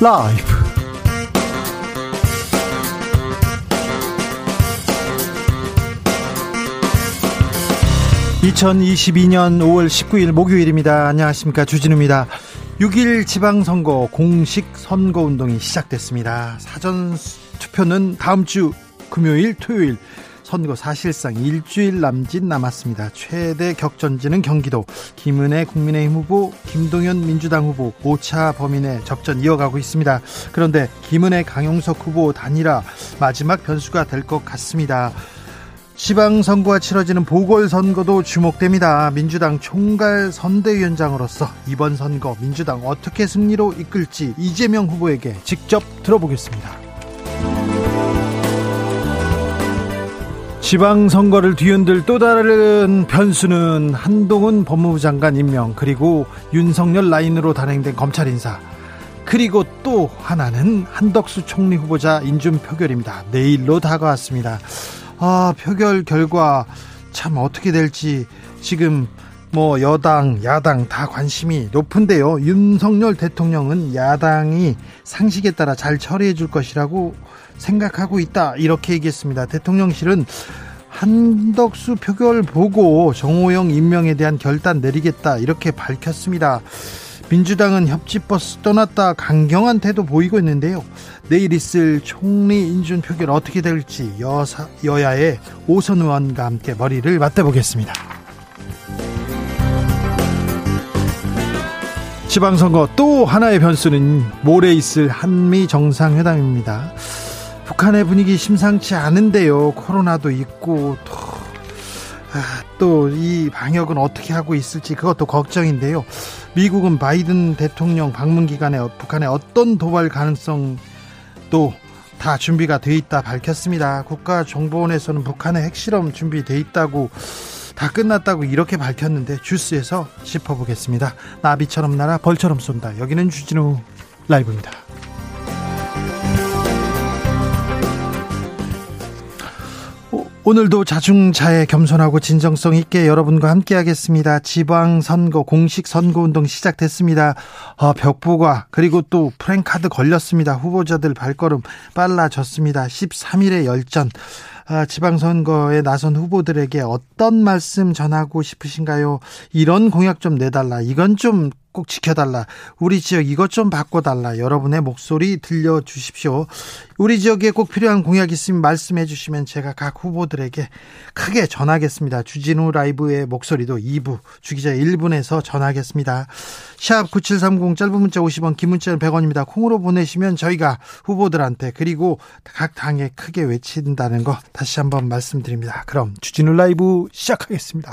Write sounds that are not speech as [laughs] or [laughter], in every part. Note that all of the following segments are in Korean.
라이브. 2022년 5월 19일 목요일입니다. 안녕하십니까. 주진우입니다. 6일 지방선거 공식 선거운동이 시작됐습니다. 사전 투표는 다음 주 금요일, 토요일, 선거 사실상 일주일 남짓 남았습니다. 최대 격전지는 경기도 김은혜 국민의힘 후보, 김동연 민주당 후보 5차 범인의 접전 이어가고 있습니다. 그런데 김은혜 강용석 후보 단일화 마지막 변수가 될 것 같습니다. 지방선거가 치러지는 보궐선거도 주목됩니다. 민주당 총괄 선대위원장으로서 이번 선거 민주당 어떻게 승리로 이끌지 이재명 후보에게 직접 들어보겠습니다. 지방선거를 뒤흔들 또 다른 변수는 한동훈 법무부 장관 임명 그리고 윤석열 라인으로 단행된 검찰 인사 그리고 또 하나는 한덕수 총리 후보자 인준 표결입니다. 내일로 다가왔습니다. 아, 표결 결과 참 어떻게 될지 지금 뭐 여당, 야당 다 관심이 높은데요. 윤석열 대통령은 야당이 상식에 따라 잘 처리해 줄 것이라고 생각하고 있다. 이렇게 얘기했습니다. 대통령실은 한덕수 표결 보고 정호영 임명에 대한 결단 내리겠다. 이렇게 밝혔습니다. 민주당은 협치버스 떠났다 강경한 태도 보이고 있는데요. 내일 있을 총리 인준 표결 어떻게 될지 여사, 여야의 오선 의원과 함께 머리를 맞대보겠습니다. 지방선거 또 하나의 변수는 모레 있을 한미 정상회담입니다. 북한의 분위기 심상치 않은데요. 코로나도 있고 또이 아, 방역은 어떻게 하고 있을지 그것도 걱정인데요. 미국은 바이든 대통령 방문 기간에 북한의 어떤 도발 가능성도 다 준비가 돼 있다 밝혔습니다. 국가정보원에서는 북한의 핵실험 준비돼 있다고 다 끝났다고 이렇게 밝혔는데 주스에서 짚어보겠습니다. 나비처럼 날아 벌처럼 쏜다. 여기는 주진우 라이브입니다. 오늘도 자중차에 겸손하고 진정성 있게 여러분과 함께하겠습니다. 지방선거 공식 선거운동 시작됐습니다. 어, 벽보가 그리고 또 프랭카드 걸렸습니다. 후보자들 발걸음 빨라졌습니다. 13일의 열전 아, 지방선거에 나선 후보들에게 어떤 말씀 전하고 싶으신가요? 이런 공약 좀 내달라. 이건 좀 꼭 지켜달라. 우리 지역 이것 좀 바꿔달라. 여러분의 목소리 들려주십시오. 우리 지역에 꼭 필요한 공약 있으면 말씀해 주시면 제가 각 후보들에게 크게 전하겠습니다. 주진우 라이브의 목소리도 2부, 주기자 1분에서 전하겠습니다. 샵 9730 짧은 문자 50원, 긴 문자는 100원입니다. 콩으로 보내시면 저희가 후보들한테 그리고 각 당에 크게 외친다는 거 다시 한번 말씀드립니다. 그럼 주진우 라이브 시작하겠습니다.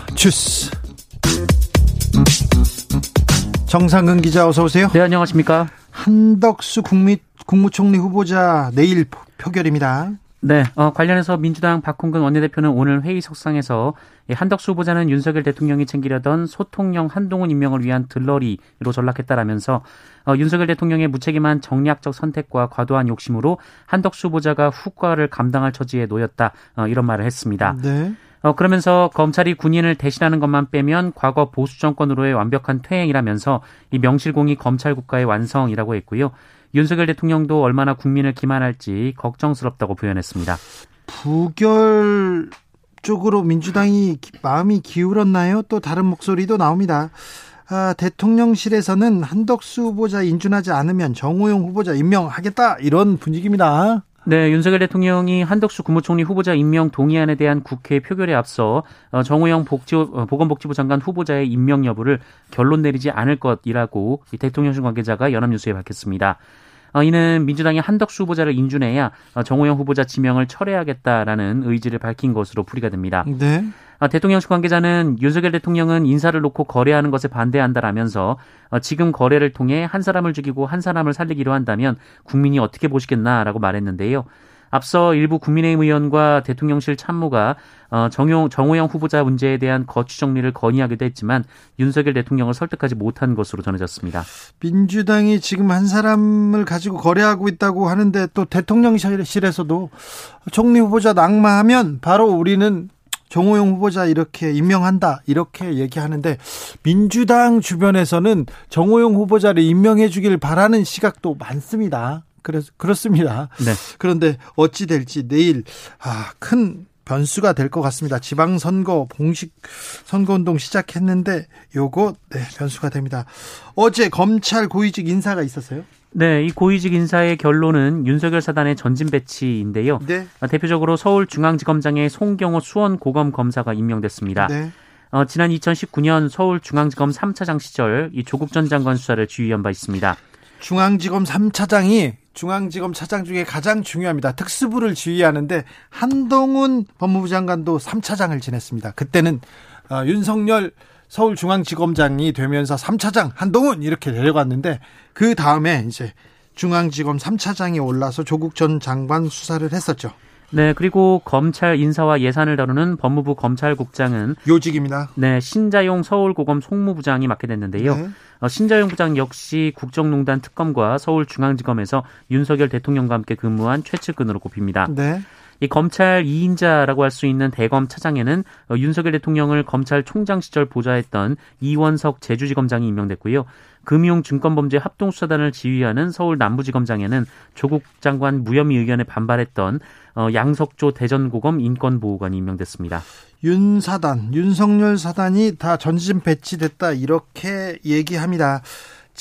주스. 정상근 기자 어서 오세요. 네, 안녕하십니까? 한덕수 국미, 국무총리 후보자 내일 표결입니다. 네, 어, 관련해서 민주당 박홍근 원내대표는 오늘 회의 석상에서 한덕수 후보자는 윤석열 대통령이 챙기려던 소통령 한동훈 임명을 위한 들러리로 전락했다라면서 어, 윤석열 대통령의 무책임한 정략적 선택과 과도한 욕심으로 한덕수 후보자가 후과를 감당할 처지에 놓였다 어, 이런 말을 했습니다. 네. 어, 그러면서 검찰이 군인을 대신하는 것만 빼면 과거 보수 정권으로의 완벽한 퇴행이라면서 이 명실공히 검찰 국가의 완성이라고 했고요. 윤석열 대통령도 얼마나 국민을 기만할지 걱정스럽다고 표현했습니다. 부결 쪽으로 민주당이 마음이 기울었나요? 또 다른 목소리도 나옵니다. 아, 대통령실에서는 한덕수 후보자 인준하지 않으면 정호영 후보자 임명하겠다 이런 분위기입니다. 네, 윤석열 대통령이 한덕수 국무총리 후보자 임명 동의안에 대한 국회 표결에 앞서 어, 정호영 복지, 어, 보건복지부 장관 후보자의 임명 여부를 결론 내리지 않을 것이라고 대통령실 관계자가 연합뉴스에 밝혔습니다. 어, 이는 민주당이 한덕수 후보자를 인준해야 어, 정호영 후보자 지명을 철회하겠다라는 의지를 밝힌 것으로 풀이가 됩니다. 네. 어, 대통령실 관계자는 윤석열 대통령은 인사를 놓고 거래하는 것에 반대한다라면서 어, 지금 거래를 통해 한 사람을 죽이고 한 사람을 살리기로 한다면 국민이 어떻게 보시겠나라고 말했는데요. 앞서 일부 국민의힘 의원과 대통령실 참모가 어, 정용, 정호영 후보자 문제에 대한 거취 정리를 건의하기도 했지만 윤석열 대통령을 설득하지 못한 것으로 전해졌습니다. 민주당이 지금 한 사람을 가지고 거래하고 있다고 하는데 또 대통령실에서도 총리 후보자 낙마하면 바로 우리는 정호영 후보자 이렇게 임명한다 이렇게 얘기하는데 민주당 주변에서는 정호영 후보자를 임명해 주길 바라는 시각도 많습니다. 그래서 그렇습니다. 네. 그런데 어찌 될지 내일 아, 큰 변수가 될 것 같습니다. 지방선거 공식 선거운동 시작했는데 요거 네, 변수가 됩니다. 어제 검찰 고위직 인사가 있었어요? 네, 이 고위직 인사의 결론은 윤석열 사단의 전진 배치인데요. 네. 어, 대표적으로 서울중앙지검장의 송경호 수원고검 검사가 임명됐습니다. 네. 어, 지난 2019년 서울중앙지검 3차장 시절 이 조국 전 장관 수사를 지휘한 바 있습니다. 중앙지검 3차장이 중앙지검 차장 중에 가장 중요합니다. 특수부를 지휘하는데 한동훈 법무부 장관도 3차장을 지냈습니다. 그때는 어, 윤석열 서울중앙지검장이 되면서 3차장 한동훈 이렇게 내려갔는데 그 다음에 이제 중앙지검 3차장이 올라서 조국 전 장관 수사를 했었죠. 네, 그리고 검찰 인사와 예산을 다루는 법무부 검찰국장은 요직입니다. 네, 신자용 서울고검 송무부장이 맡게 됐는데요. 네. 어, 신자용 부장 역시 국정농단 특검과 서울중앙지검에서 윤석열 대통령과 함께 근무한 최측근으로 꼽힙니다. 네. 이 검찰 2인자라고 할 수 있는 대검 차장에는 어, 윤석열 대통령을 검찰총장 시절 보좌했던 이원석 제주지검장이 임명됐고요. 금융증권범죄 합동수사단을 지휘하는 서울 남부지검장에는 조국 장관 무혐의 의견에 반발했던 어, 양석조 대전고검 인권보호관이 임명됐습니다. 윤 사단, 윤석열 사단이 다 전진 배치됐다 이렇게 얘기합니다.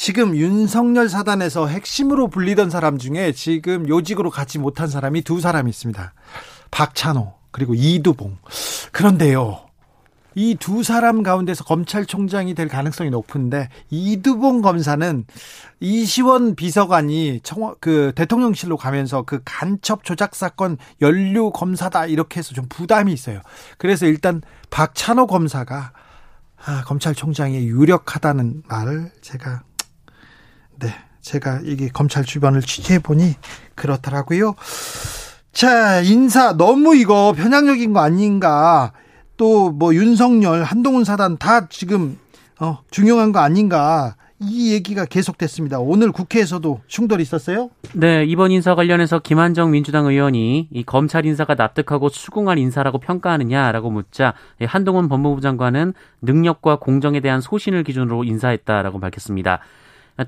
지금 윤석열 사단에서 핵심으로 불리던 사람 중에 지금 요직으로 가지 못한 사람이 두 사람이 있습니다. 박찬호 그리고 이두봉. 그런데요. 이 두 사람 가운데서 검찰총장이 될 가능성이 높은데 이두봉 검사는 이시원 비서관이 청, 그 대통령실로 가면서 그 간첩 조작 사건 연루 검사다 이렇게 해서 좀 부담이 있어요. 그래서 일단 박찬호 검사가 아, 검찰총장이 유력하다는 말을 제가 네 제가 이게 검찰 주변을 취재해 보니 그렇더라고요. 자 인사 너무 이거 편향적인 거 아닌가? 또 뭐 윤석열, 한동훈 사단 다 지금 어, 중요한 거 아닌가? 이 얘기가 계속됐습니다. 오늘 국회에서도 충돌이 있었어요? 네, 이번 인사 관련해서 김한정 민주당 의원이 이 검찰 인사가 납득하고 수긍할 인사라고 평가하느냐라고 묻자 한동훈 법무부 장관은 능력과 공정에 대한 소신을 기준으로 인사했다라고 밝혔습니다.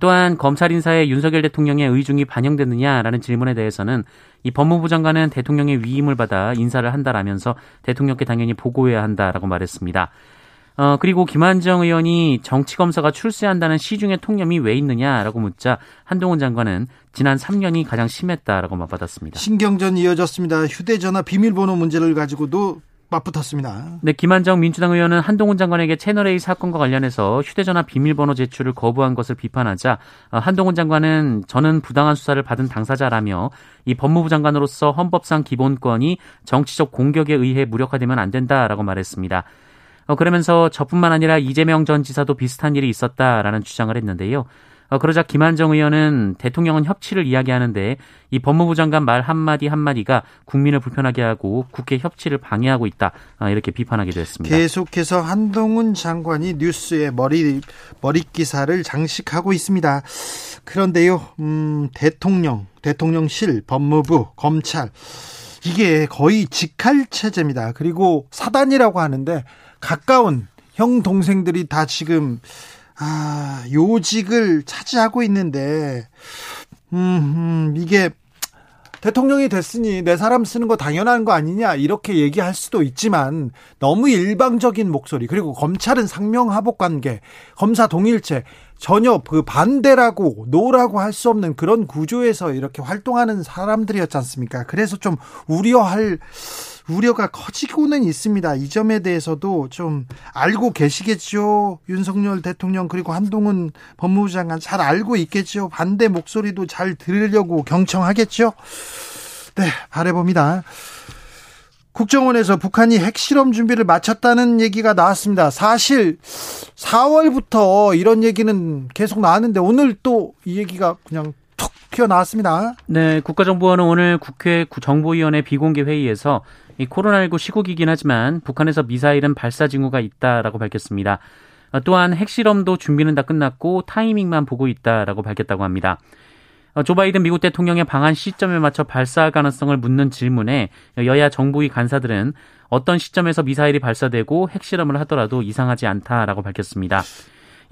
또한 검찰 인사에 윤석열 대통령의 의중이 반영됐느냐라는 질문에 대해서는 이 법무부 장관은 대통령의 위임을 받아 인사를 한다라면서 대통령께 당연히 보고해야 한다라고 말했습니다. 어, 그리고 김한정 의원이 정치검사가 출세한다는 시중의 통념이 왜 있느냐라고 묻자 한동훈 장관은 지난 3년이 가장 심했다라고 맞받았습니다. 신경전이 이어졌습니다. 휴대전화 비밀번호 문제를 가지고도 맞붙었습니다. 네, 김한정 민주당 의원은 한동훈 장관에게 채널A 사건과 관련해서 휴대전화 비밀번호 제출을 거부한 것을 비판하자 어, 한동훈 장관은 저는 부당한 수사를 받은 당사자라며 이 법무부 장관으로서 헌법상 기본권이 정치적 공격에 의해 무력화되면 안 된다라고 말했습니다. 어, 그러면서 저뿐만 아니라 이재명 전 지사도 비슷한 일이 있었다라는 주장을 했는데요. 어, 그러자 김한정 의원은 대통령은 협치를 이야기하는데 이 법무부 장관 말 한마디 한마디가 국민을 불편하게 하고 국회 협치를 방해하고 있다. 아, 이렇게 비판하기도 했습니다. 계속해서 한동훈 장관이 뉴스에 머리, 머리 기사를 장식하고 있습니다. 그런데요, 음, 대통령, 대통령실, 법무부, 검찰, 이게 거의 직할 체제입니다. 그리고 사단이라고 하는데 가까운 형 동생들이 다 지금 아, 요직을 차지하고 있는데 음, 음, 이게 대통령이 됐으니 내 사람 쓰는 거 당연한 거 아니냐 이렇게 얘기할 수도 있지만 너무 일방적인 목소리 그리고 검찰은 상명하복 관계 검사 동일체 전혀 그 반대라고 노라고 할 수 없는 그런 구조에서 이렇게 활동하는 사람들이었지 않습니까? 그래서 좀 우려할 우려가 커지고는 있습니다. 이 점에 대해서도 좀 알고 계시겠죠. 윤석열 대통령 그리고 한동훈 법무부 장관 잘 알고 있겠죠. 반대 목소리도 잘 들으려고 경청하겠죠. 네, 바래봅니다. 국정원에서 북한이 핵실험 준비를 마쳤다는 얘기가 나왔습니다. 사실 4월부터 이런 얘기는 계속 나왔는데 오늘 또 이 얘기가 그냥 툭 튀어나왔습니다. 네, 국가정보원은 오늘 국회 정보위원회 비공개 회의에서 이 코로나19 시국이긴 하지만 북한에서 미사일은 발사 징후가 있다라고 밝혔습니다. 또한 핵실험도 준비는 다 끝났고 타이밍만 보고 있다라고 밝혔다고 합니다. 어, 조 바이든 미국 대통령의 방한 시점에 맞춰 발사할 가능성을 묻는 질문에 여야 정부위 간사들은 어떤 시점에서 미사일이 발사되고 핵실험을 하더라도 이상하지 않다라고 밝혔습니다.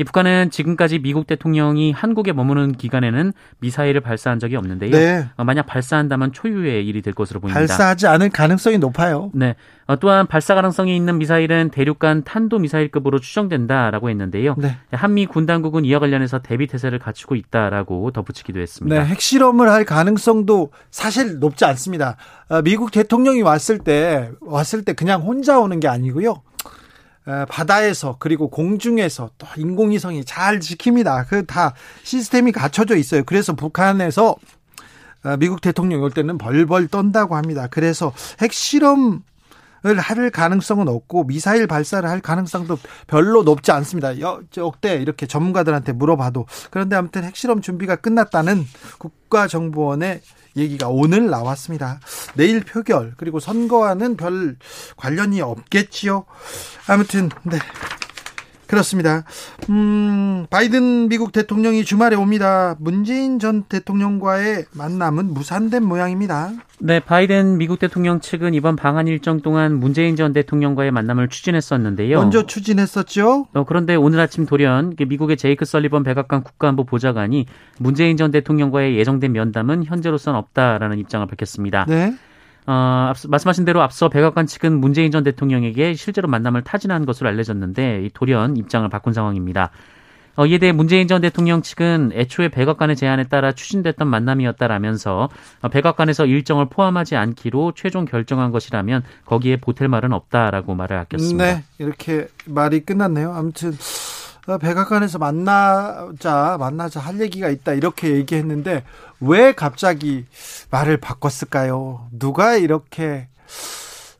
이 북한은 지금까지 미국 대통령이 한국에 머무는 기간에는 미사일을 발사한 적이 없는데요. 네. 어, 만약 발사한다면 초유의 일이 될 것으로 보입니다. 발사하지 않을 가능성이 높아요. 네. 어, 또한 발사 가능성이 있는 미사일은 대륙간 탄도 미사일급으로 추정된다라고 했는데요. 네. 한미 군 당국은 이와 관련해서 대비 태세를 갖추고 있다라고 덧붙이기도 했습니다. 네, 핵실험을 할 가능성도 사실 높지 않습니다. 어, 미국 대통령이 왔을 때 왔을 때 그냥 혼자 오는 게 아니고요. 바다에서 그리고 공중에서 또 인공위성이 잘 지킵니다. 그 다 시스템이 갖춰져 있어요. 그래서 북한에서 미국 대통령이 올 때는 벌벌 떤다고 합니다. 그래서 핵실험 할 가능성은 없고 미사일 발사를 할 가능성도 별로 높지 않습니다. 여, 역대 이렇게 전문가들한테 물어봐도 그런데 아무튼 핵실험 준비가 끝났다는 국가정보원의 얘기가 오늘 나왔습니다. 내일 표결 그리고 선거와는 별 관련이 없겠지요. 아무튼 네. 그렇습니다. 음, 바이든 미국 대통령이 주말에 옵니다. 문재인 전 대통령과의 만남은 무산된 모양입니다. 네, 바이든 미국 대통령 측은 이번 방한 일정 동안 문재인 전 대통령과의 만남을 추진했었는데요. 먼저 추진했었죠. 어, 그런데 오늘 아침 돌연 미국의 제이크 설리번 백악관 국가안보 보좌관이 문재인 전 대통령과의 예정된 면담은 현재로선 없다라는 입장을 밝혔습니다. 네. 어, 말씀하신 대로 앞서 백악관 측은 문재인 전 대통령에게 실제로 만남을 타진한 것으로 알려졌는데 돌연 입장을 바꾼 상황입니다. 어, 이에 대해 문재인 전 대통령 측은 애초에 백악관의 제안에 따라 추진됐던 만남이었다라면서 어, 백악관에서 일정을 포함하지 않기로 최종 결정한 것이라면 거기에 보탤 말은 없다라고 말을 아꼈습니다. 네, 이렇게 말이 끝났네요. 아무튼 어, 백악관에서 만나자 만나자 할 얘기가 있다 이렇게 얘기했는데 왜 갑자기 말을 바꿨을까요? 누가 이렇게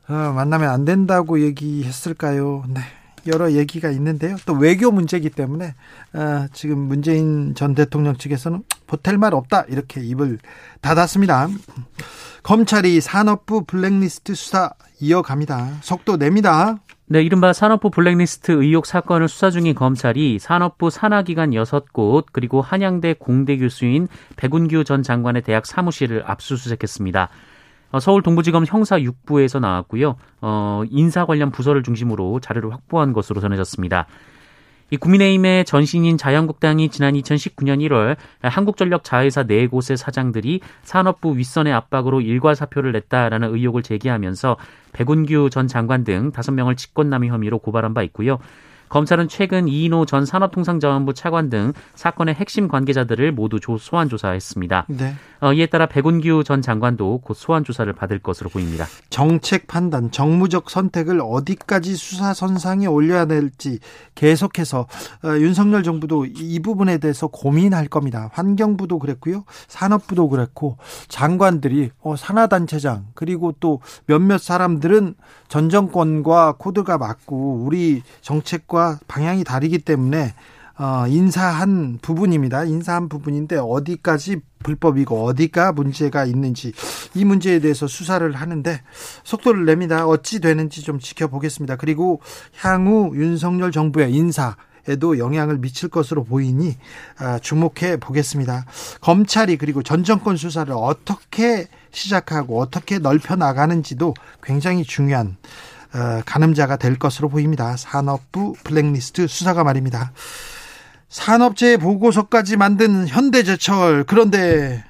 어, 만나면 안 된다고 얘기했을까요? 네. 여러 얘기가 있는데요. 또 외교 문제이기 때문에 어, 지금 문재인 전 대통령 측에서는 보탤 말 없다 이렇게 입을 닫았습니다. 검찰이 산업부 블랙리스트 수사 이어갑니다. 속도 냅니다. 네, 이른바 산업부 블랙리스트 의혹 사건을 수사 중인 검찰이 산업부 산하기관 6곳 그리고 한양대 공대 교수인 백운규 전 장관의 대학 사무실을 압수수색했습니다. 어, 서울 동부지검 형사 6부에서 나왔고요. 어, 인사 관련 부서를 중심으로 자료를 확보한 것으로 전해졌습니다. 이 국민의힘의 전신인 자유한국당이 지난 2019년 1월 한국전력 자회사 4곳의 사장들이 산업부 윗선의 압박으로 일괄 사표를 냈다라는 의혹을 제기하면서 백운규 전 장관 등 5명을 직권남용 혐의로 고발한 바 있고요. 검찰은 최근 이인호 전 산업통상자원부 차관 등 사건의 핵심 관계자들을 모두 소환 조사했습니다. 네. 어, 이에 따라 백운규 전 장관도 곧 소환 조사를 받을 것으로 보입니다. 정책 판단, 정무적 선택을 어디까지 수사 선상에 올려야 될지 계속해서 어, 윤석열 정부도 이 부분에 대해서 고민할 겁니다. 환경부도 그랬고요, 산업부도 그랬고 장관들이 어, 산하단체장 그리고 또 몇몇 사람들은 전 정권과 코드가 맞고 우리 정책과 방향이 다르기 때문에 어, 인사한 부분입니다. 인사한 부분인데 어디까지 불법이고 어디가 문제가 있는지 이 문제에 대해서 수사를 하는데 속도를 냅니다. 어찌 되는지 좀 지켜보겠습니다. 그리고 향후 윤석열 정부의 인사 에도 영향을 미칠 것으로 보이니 아, 주목해 보겠습니다. 검찰이 그리고 전 정권 수사를 어떻게 시작하고 어떻게 넓혀 나가는지도 굉장히 중요한 어, 가늠자가 될 것으로 보입니다. 산업부 블랙리스트 수사가 말입니다. 산업재해 보고서까지 만든 현대제철 그런데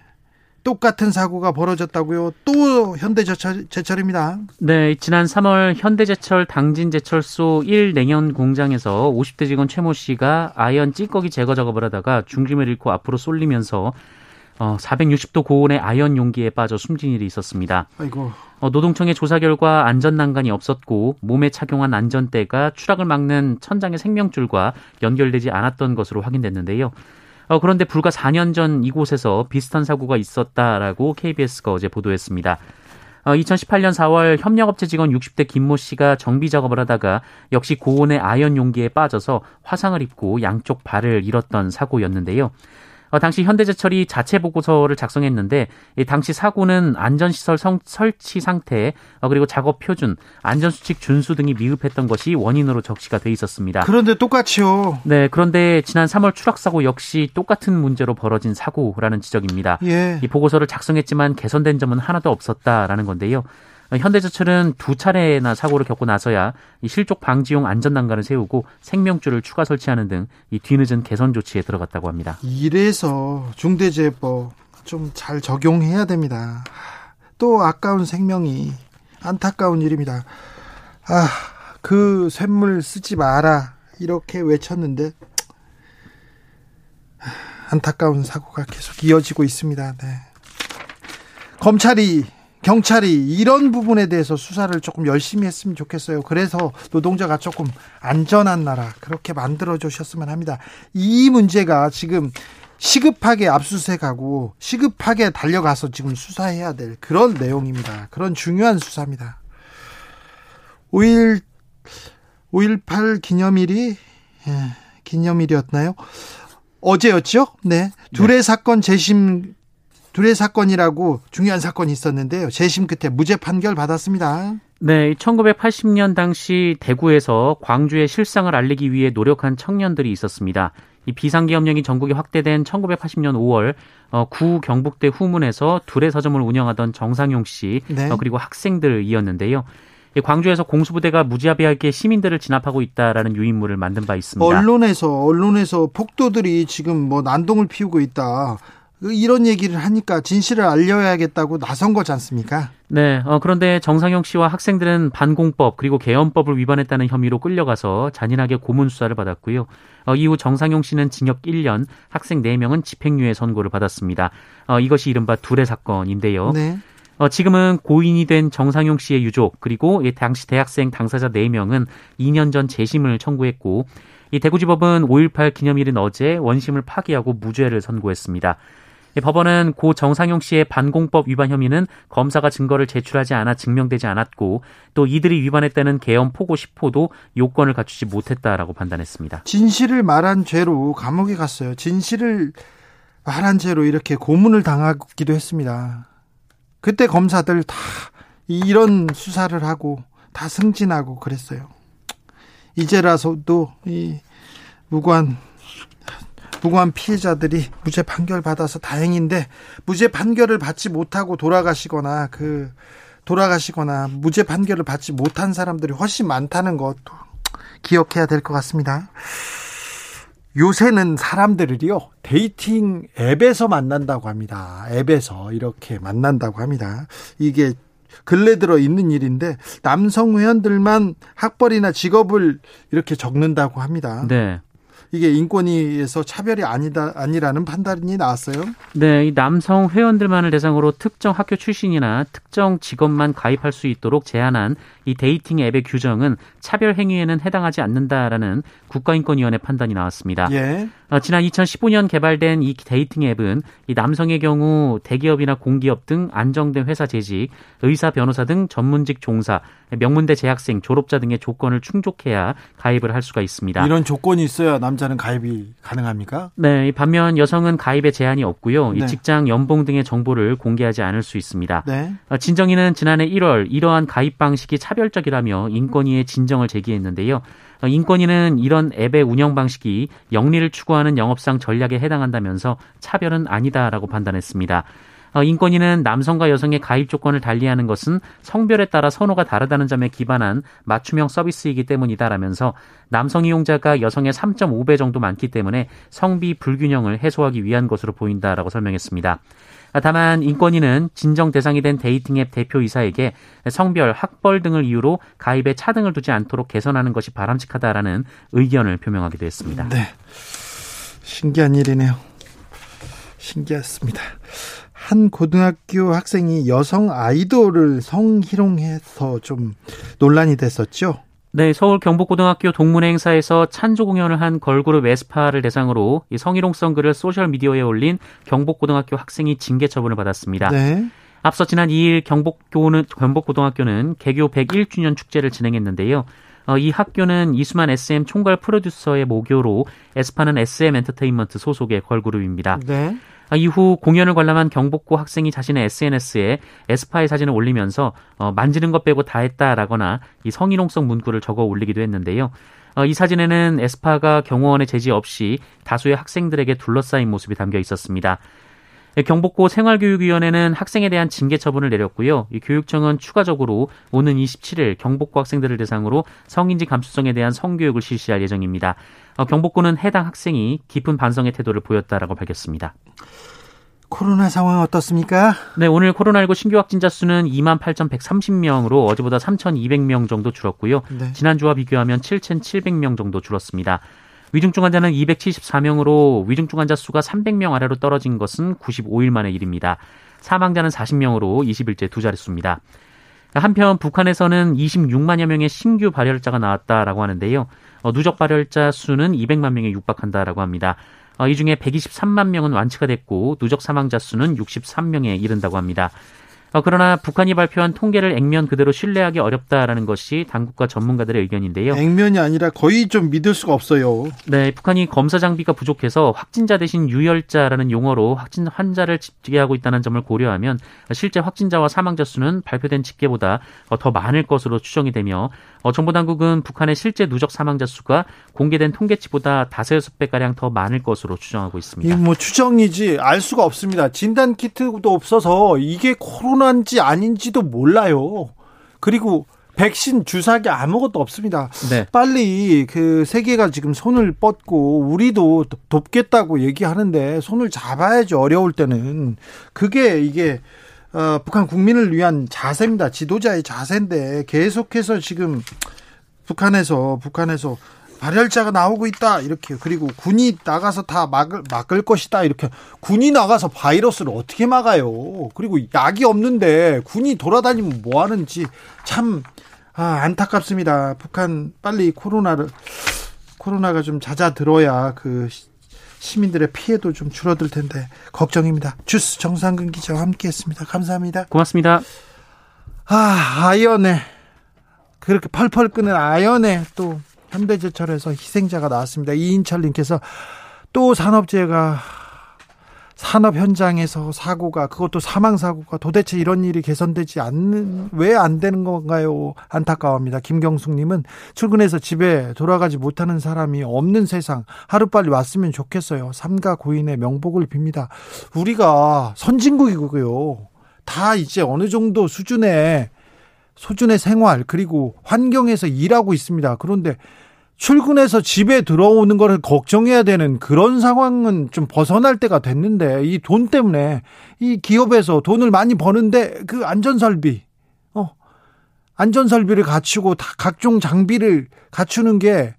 똑같은 사고가 벌어졌다고요. 또 현대제철 제철입니다. 네, 지난 3월 현대제철 당진제철소 1 냉연 공장에서 50대 직원 최모 씨가 아연 찌꺼기 제거 작업을 하다가 중심을 잃고 앞으로 쏠리면서 어, 460도 고온의 아연 용기에 빠져 숨진 일이 있었습니다. 아이고. 어, 노동청의 조사 결과 안전 난간이 없었고 몸에 착용한 안전대가 추락을 막는 천장의 생명줄과 연결되지 않았던 것으로 확인됐는데요. 어, 그런데 불과 4년 전 이곳에서 비슷한 사고가 있었다라고 KBS가 어제 보도했습니다. 어, 2018년 4월 협력업체 직원 60대 김모 씨가 정비 작업을 하다가 역시 고온의 아연 용기에 빠져서 화상을 입고 양쪽 발을 잃었던 사고였는데요. 어, 당시 현대제철이 자체 보고서를 작성했는데 이 당시 사고는 안전시설 성, 설치 상태 어, 그리고 작업 표준, 안전수칙 준수 등이 미흡했던 것이 원인으로 적시가 돼 있었습니다. 그런데 똑같이요. 네, 그런데 지난 3월 추락 사고 역시 똑같은 문제로 벌어진 사고라는 지적입니다. 예. 이 보고서를 작성했지만 개선된 점은 하나도 없었다라는 건데요. 현대제철은 두 차례나 사고를 겪고 나서야 이 실족 방지용 안전난간을 세우고 생명줄을 추가 설치하는 등 이 뒤늦은 개선 조치에 들어갔다고 합니다. 이래서 중대재해법 좀 잘 적용해야 됩니다. 또 아까운 생명이 안타까운 일입니다. 아, 그 쇳물 쓰지 마라 이렇게 외쳤는데 안타까운 사고가 계속 이어지고 있습니다. 네. 검찰이 경찰이 이런 부분에 대해서 수사를 조금 열심히 했으면 좋겠어요. 그래서 노동자가 조금 안전한 나라 그렇게 만들어 주셨으면 합니다. 이 문제가 지금 시급하게 압수수색하고 시급하게 달려가서 지금 수사해야 될 그런 내용입니다. 그런 중요한 수사입니다. 5일 5.18 기념일이 예, 기념일이었나요? 어제였죠? 네. 둘의 네. 사건 재심 둘의 사건이라고 중요한 사건이 있었는데요. 재심 끝에 무죄 판결 받았습니다. 네, 1980년 당시 대구에서 광주의 실상을 알리기 위해 노력한 청년들이 있었습니다. 이 비상계엄령이 전국에 확대된 1980년 5월 어, 구 경북대 후문에서 둘의 서점을 운영하던 정상용 씨 네. 어, 그리고 학생들이었는데요. 광주에서 공수부대가 무지하게 시민들을 진압하고 있다라는 유인물을 만든 바 있습니다. 언론에서 언론에서 폭도들이 지금 뭐 난동을 피우고 있다. 이런 얘기를 하니까 진실을 알려야겠다고 나선 거지 않습니까? 네. 어, 그런데 정상영 씨와 학생들은 반공법 그리고 개헌법을 위반했다는 혐의로 끌려가서 잔인하게 고문 수사를 받았고요. 어, 이후 정상용 씨는 징역 1년, 학생 4명은 집행유예 선고를 받았습니다. 어, 이것이 이른바 둘의 사건인데요. 네. 어, 지금은 고인이 된 정상용 씨의 유족 그리고 당시 대학생 당사자 4명은 2년 전 재심을 청구했고 이 대구지법은 5.18 기념일인 어제 원심을 파기하고 무죄를 선고했습니다. 법원은 고 정상용 씨의 반공법 위반 혐의는 검사가 증거를 제출하지 않아 증명되지 않았고 또 이들이 위반했다는 개헌 포고 10호도 요건을 갖추지 못했다라고 판단했습니다. 진실을 말한 죄로 감옥에 갔어요. 진실을 말한 죄로 이렇게 고문을 당하기도 했습니다. 그때 검사들 다 이런 수사를 하고 다 승진하고 그랬어요. 이제라서도 이 무관 무고한 피해자들이 무죄 판결 받아서 다행인데 무죄 판결을 받지 못하고 돌아가시거나 그 돌아가시거나 무죄 판결을 받지 못한 사람들이 훨씬 많다는 것도 기억해야 될 것 같습니다. 요새는 사람들을요 dating 앱에서 만난다고 합니다. 앱에서 이렇게 만난다고 합니다. 이게 근래 들어 있는 일인데 남성 회원들만 학벌이나 직업을 이렇게 적는다고 합니다. 네. 이게 인권위에서 차별이 아니다 아니라는 판단이 나왔어요. 네, 이 남성 회원들만을 대상으로 특정 학교 출신이나 특정 직업만 가입할 수 있도록 제한한 이 dating 앱의 규정은 차별 행위에는 해당하지 않는다라는 국가인권위원회 판단이 나왔습니다. 예. 어, 지난 2015년 개발된 이 dating 앱은 이 남성의 경우 대기업이나 공기업 등 안정된 회사 재직, 의사, 변호사 등 전문직 종사, 명문대 재학생, 졸업자 등의 조건을 충족해야 가입을 할 수가 있습니다. 이런 조건이 있어야 남자는 가입이 가능합니까? 네, 반면 여성은 가입에 제한이 없고요. 네. 이 직장, 연봉 등의 정보를 공개하지 않을 수 있습니다. 네. 어, 진정위는 지난해 1월 이러한 가입 방식이 차별적이라며 인권위에 진정을 제기했는데요. 어, 인권위는 이런 앱의 운영 방식이 영리를 추구하는 영업상 전략에 해당한다면서 차별은 아니다라고 판단했습니다. 어, 인권위는 남성과 여성의 가입 조건을 달리하는 것은 성별에 따라 선호가 다르다는 점에 기반한 맞춤형 서비스이기 때문이다라면서 남성 이용자가 여성의 3.5배 정도 많기 때문에 성비 불균형을 해소하기 위한 것으로 보인다라고 설명했습니다. 다만 인권위는 진정 대상이 된 dating 앱 대표이사에게 성별, 학벌 등을 이유로 가입에 차등을 두지 않도록 개선하는 것이 바람직하다라는 의견을 표명하기도 했습니다. 네. 신기한 일이네요. 신기했습니다. 한 고등학교 학생이 여성 아이돌을 성희롱해서 좀 논란이 됐었죠. 네, 서울 경북고등학교 동문 행사에서 찬조 공연을 한 걸그룹 에스파를 대상으로 이 성희롱성 글을 소셜 미디어에 올린 경북고등학교 학생이 징계 처분을 받았습니다. 네. 앞서 지난 2일 경북교는 경북고등학교는 개교 101주년 축제를 진행했는데요. 어, 이 학교는 이수만 SM 총괄 프로듀서의 모교로 에스파는 SM 엔터테인먼트 소속의 걸그룹입니다. 네. 아, 이후 공연을 관람한 경복고 학생이 자신의 SNS에 에스파의 사진을 올리면서 어, 만지는 것 빼고 다 했다라거나 이 성희롱성 문구를 적어 올리기도 했는데요. 어, 이 사진에는 에스파가 경호원의 제지 없이 다수의 학생들에게 둘러싸인 모습이 담겨 있었습니다. 예, 경복고 생활교육위원회는 학생에 대한 징계 처분을 내렸고요. 교육청은 추가적으로 오는 27일 경복고 학생들을 대상으로 성인지 감수성에 대한 성교육을 실시할 예정입니다. 어, 경복고는 해당 학생이 깊은 반성의 태도를 보였다라고 밝혔습니다. 코로나 상황 어떻습니까? 네, 오늘 코로나19 신규 확진자 수는 2만 8,130명으로 어제보다 3,200명 정도 줄었고요. 네. 지난주와 비교하면 7,700명 정도 줄었습니다. 위중증 환자는 274명으로 위중증 환자 수가 300명 아래로 떨어진 것은 95일 만의 일입니다. 사망자는 40명으로 20일째 두 자릿수입니다. 한편 북한에서는 26만여 명의 신규 발열자가 나왔다라고 하는데요. 어, 누적 발열자 수는 200만 명에 육박한다라고 합니다. 어, 이 중에 123만 명은 완치가 됐고 누적 사망자 수는 63명에 이른다고 합니다. 어, 그러나 북한이 발표한 통계를 액면 그대로 신뢰하기 어렵다라는 것이 당국과 전문가들의 의견인데요. 액면이 아니라 거의 좀 믿을 수가 없어요. 네, 북한이 검사 장비가 부족해서 확진자 대신 유혈자라는 용어로 확진 환자를 집계하고 있다는 점을 고려하면 실제 확진자와 사망자 수는 발표된 집계보다 더 많을 것으로 추정이 되며 어, 정부 당국은 북한의 실제 누적 사망자 수가 공개된 통계치보다 다섯 여섯 배가량 더 많을 것으로 추정하고 있습니다. 이뭐 추정이지 알 수가 없습니다. 진단 키트도 없어서 이게 코로나인지 아닌지도 몰라요. 그리고 백신 주사기 아무것도 없습니다. 네. 빨리 그 세계가 지금 손을 뻗고 우리도 돕겠다고 얘기하는데 손을 잡아야지 어려울 때는 그게 이게 어, 북한 국민을 위한 자세입니다. 지도자의 자세인데 계속해서 지금 북한에서 북한에서 발열자가 나오고 있다 이렇게 그리고 군이 나가서 다 막을 막을 것이다 이렇게 군이 나가서 바이러스를 어떻게 막아요? 그리고 약이 없는데 군이 돌아다니면 뭐 하는지 참 아, 안타깝습니다. 북한 빨리 코로나를 코로나가 좀 잦아들어야 그 시민들의 피해도 좀 줄어들 텐데 걱정입니다. 주스 정상근 기자와 함께했습니다. 감사합니다. 고맙습니다. 아 아연에 그렇게 펄펄 끄는 아연에 또 현대제철에서 희생자가 나왔습니다. 이인철님께서 또 산업재해가 산업 현장에서 사고가 그것도 사망 사고가 도대체 이런 일이 개선되지 않는 왜 안 되는 건가요? 안타까워합니다. 김경숙님은 출근해서 집에 돌아가지 못하는 사람이 없는 세상 하루빨리 왔으면 좋겠어요. 삼가 고인의 명복을 빕니다. 우리가 선진국이고요. 다 이제 어느 정도 수준의 수준의 생활 그리고 환경에서 일하고 있습니다. 그런데 출근해서 집에 들어오는 것을 걱정해야 되는 그런 상황은 좀 벗어날 때가 됐는데 이 돈 때문에 이 기업에서 돈을 많이 버는데 그 안전설비 어 안전설비를 갖추고 다 각종 장비를 갖추는 게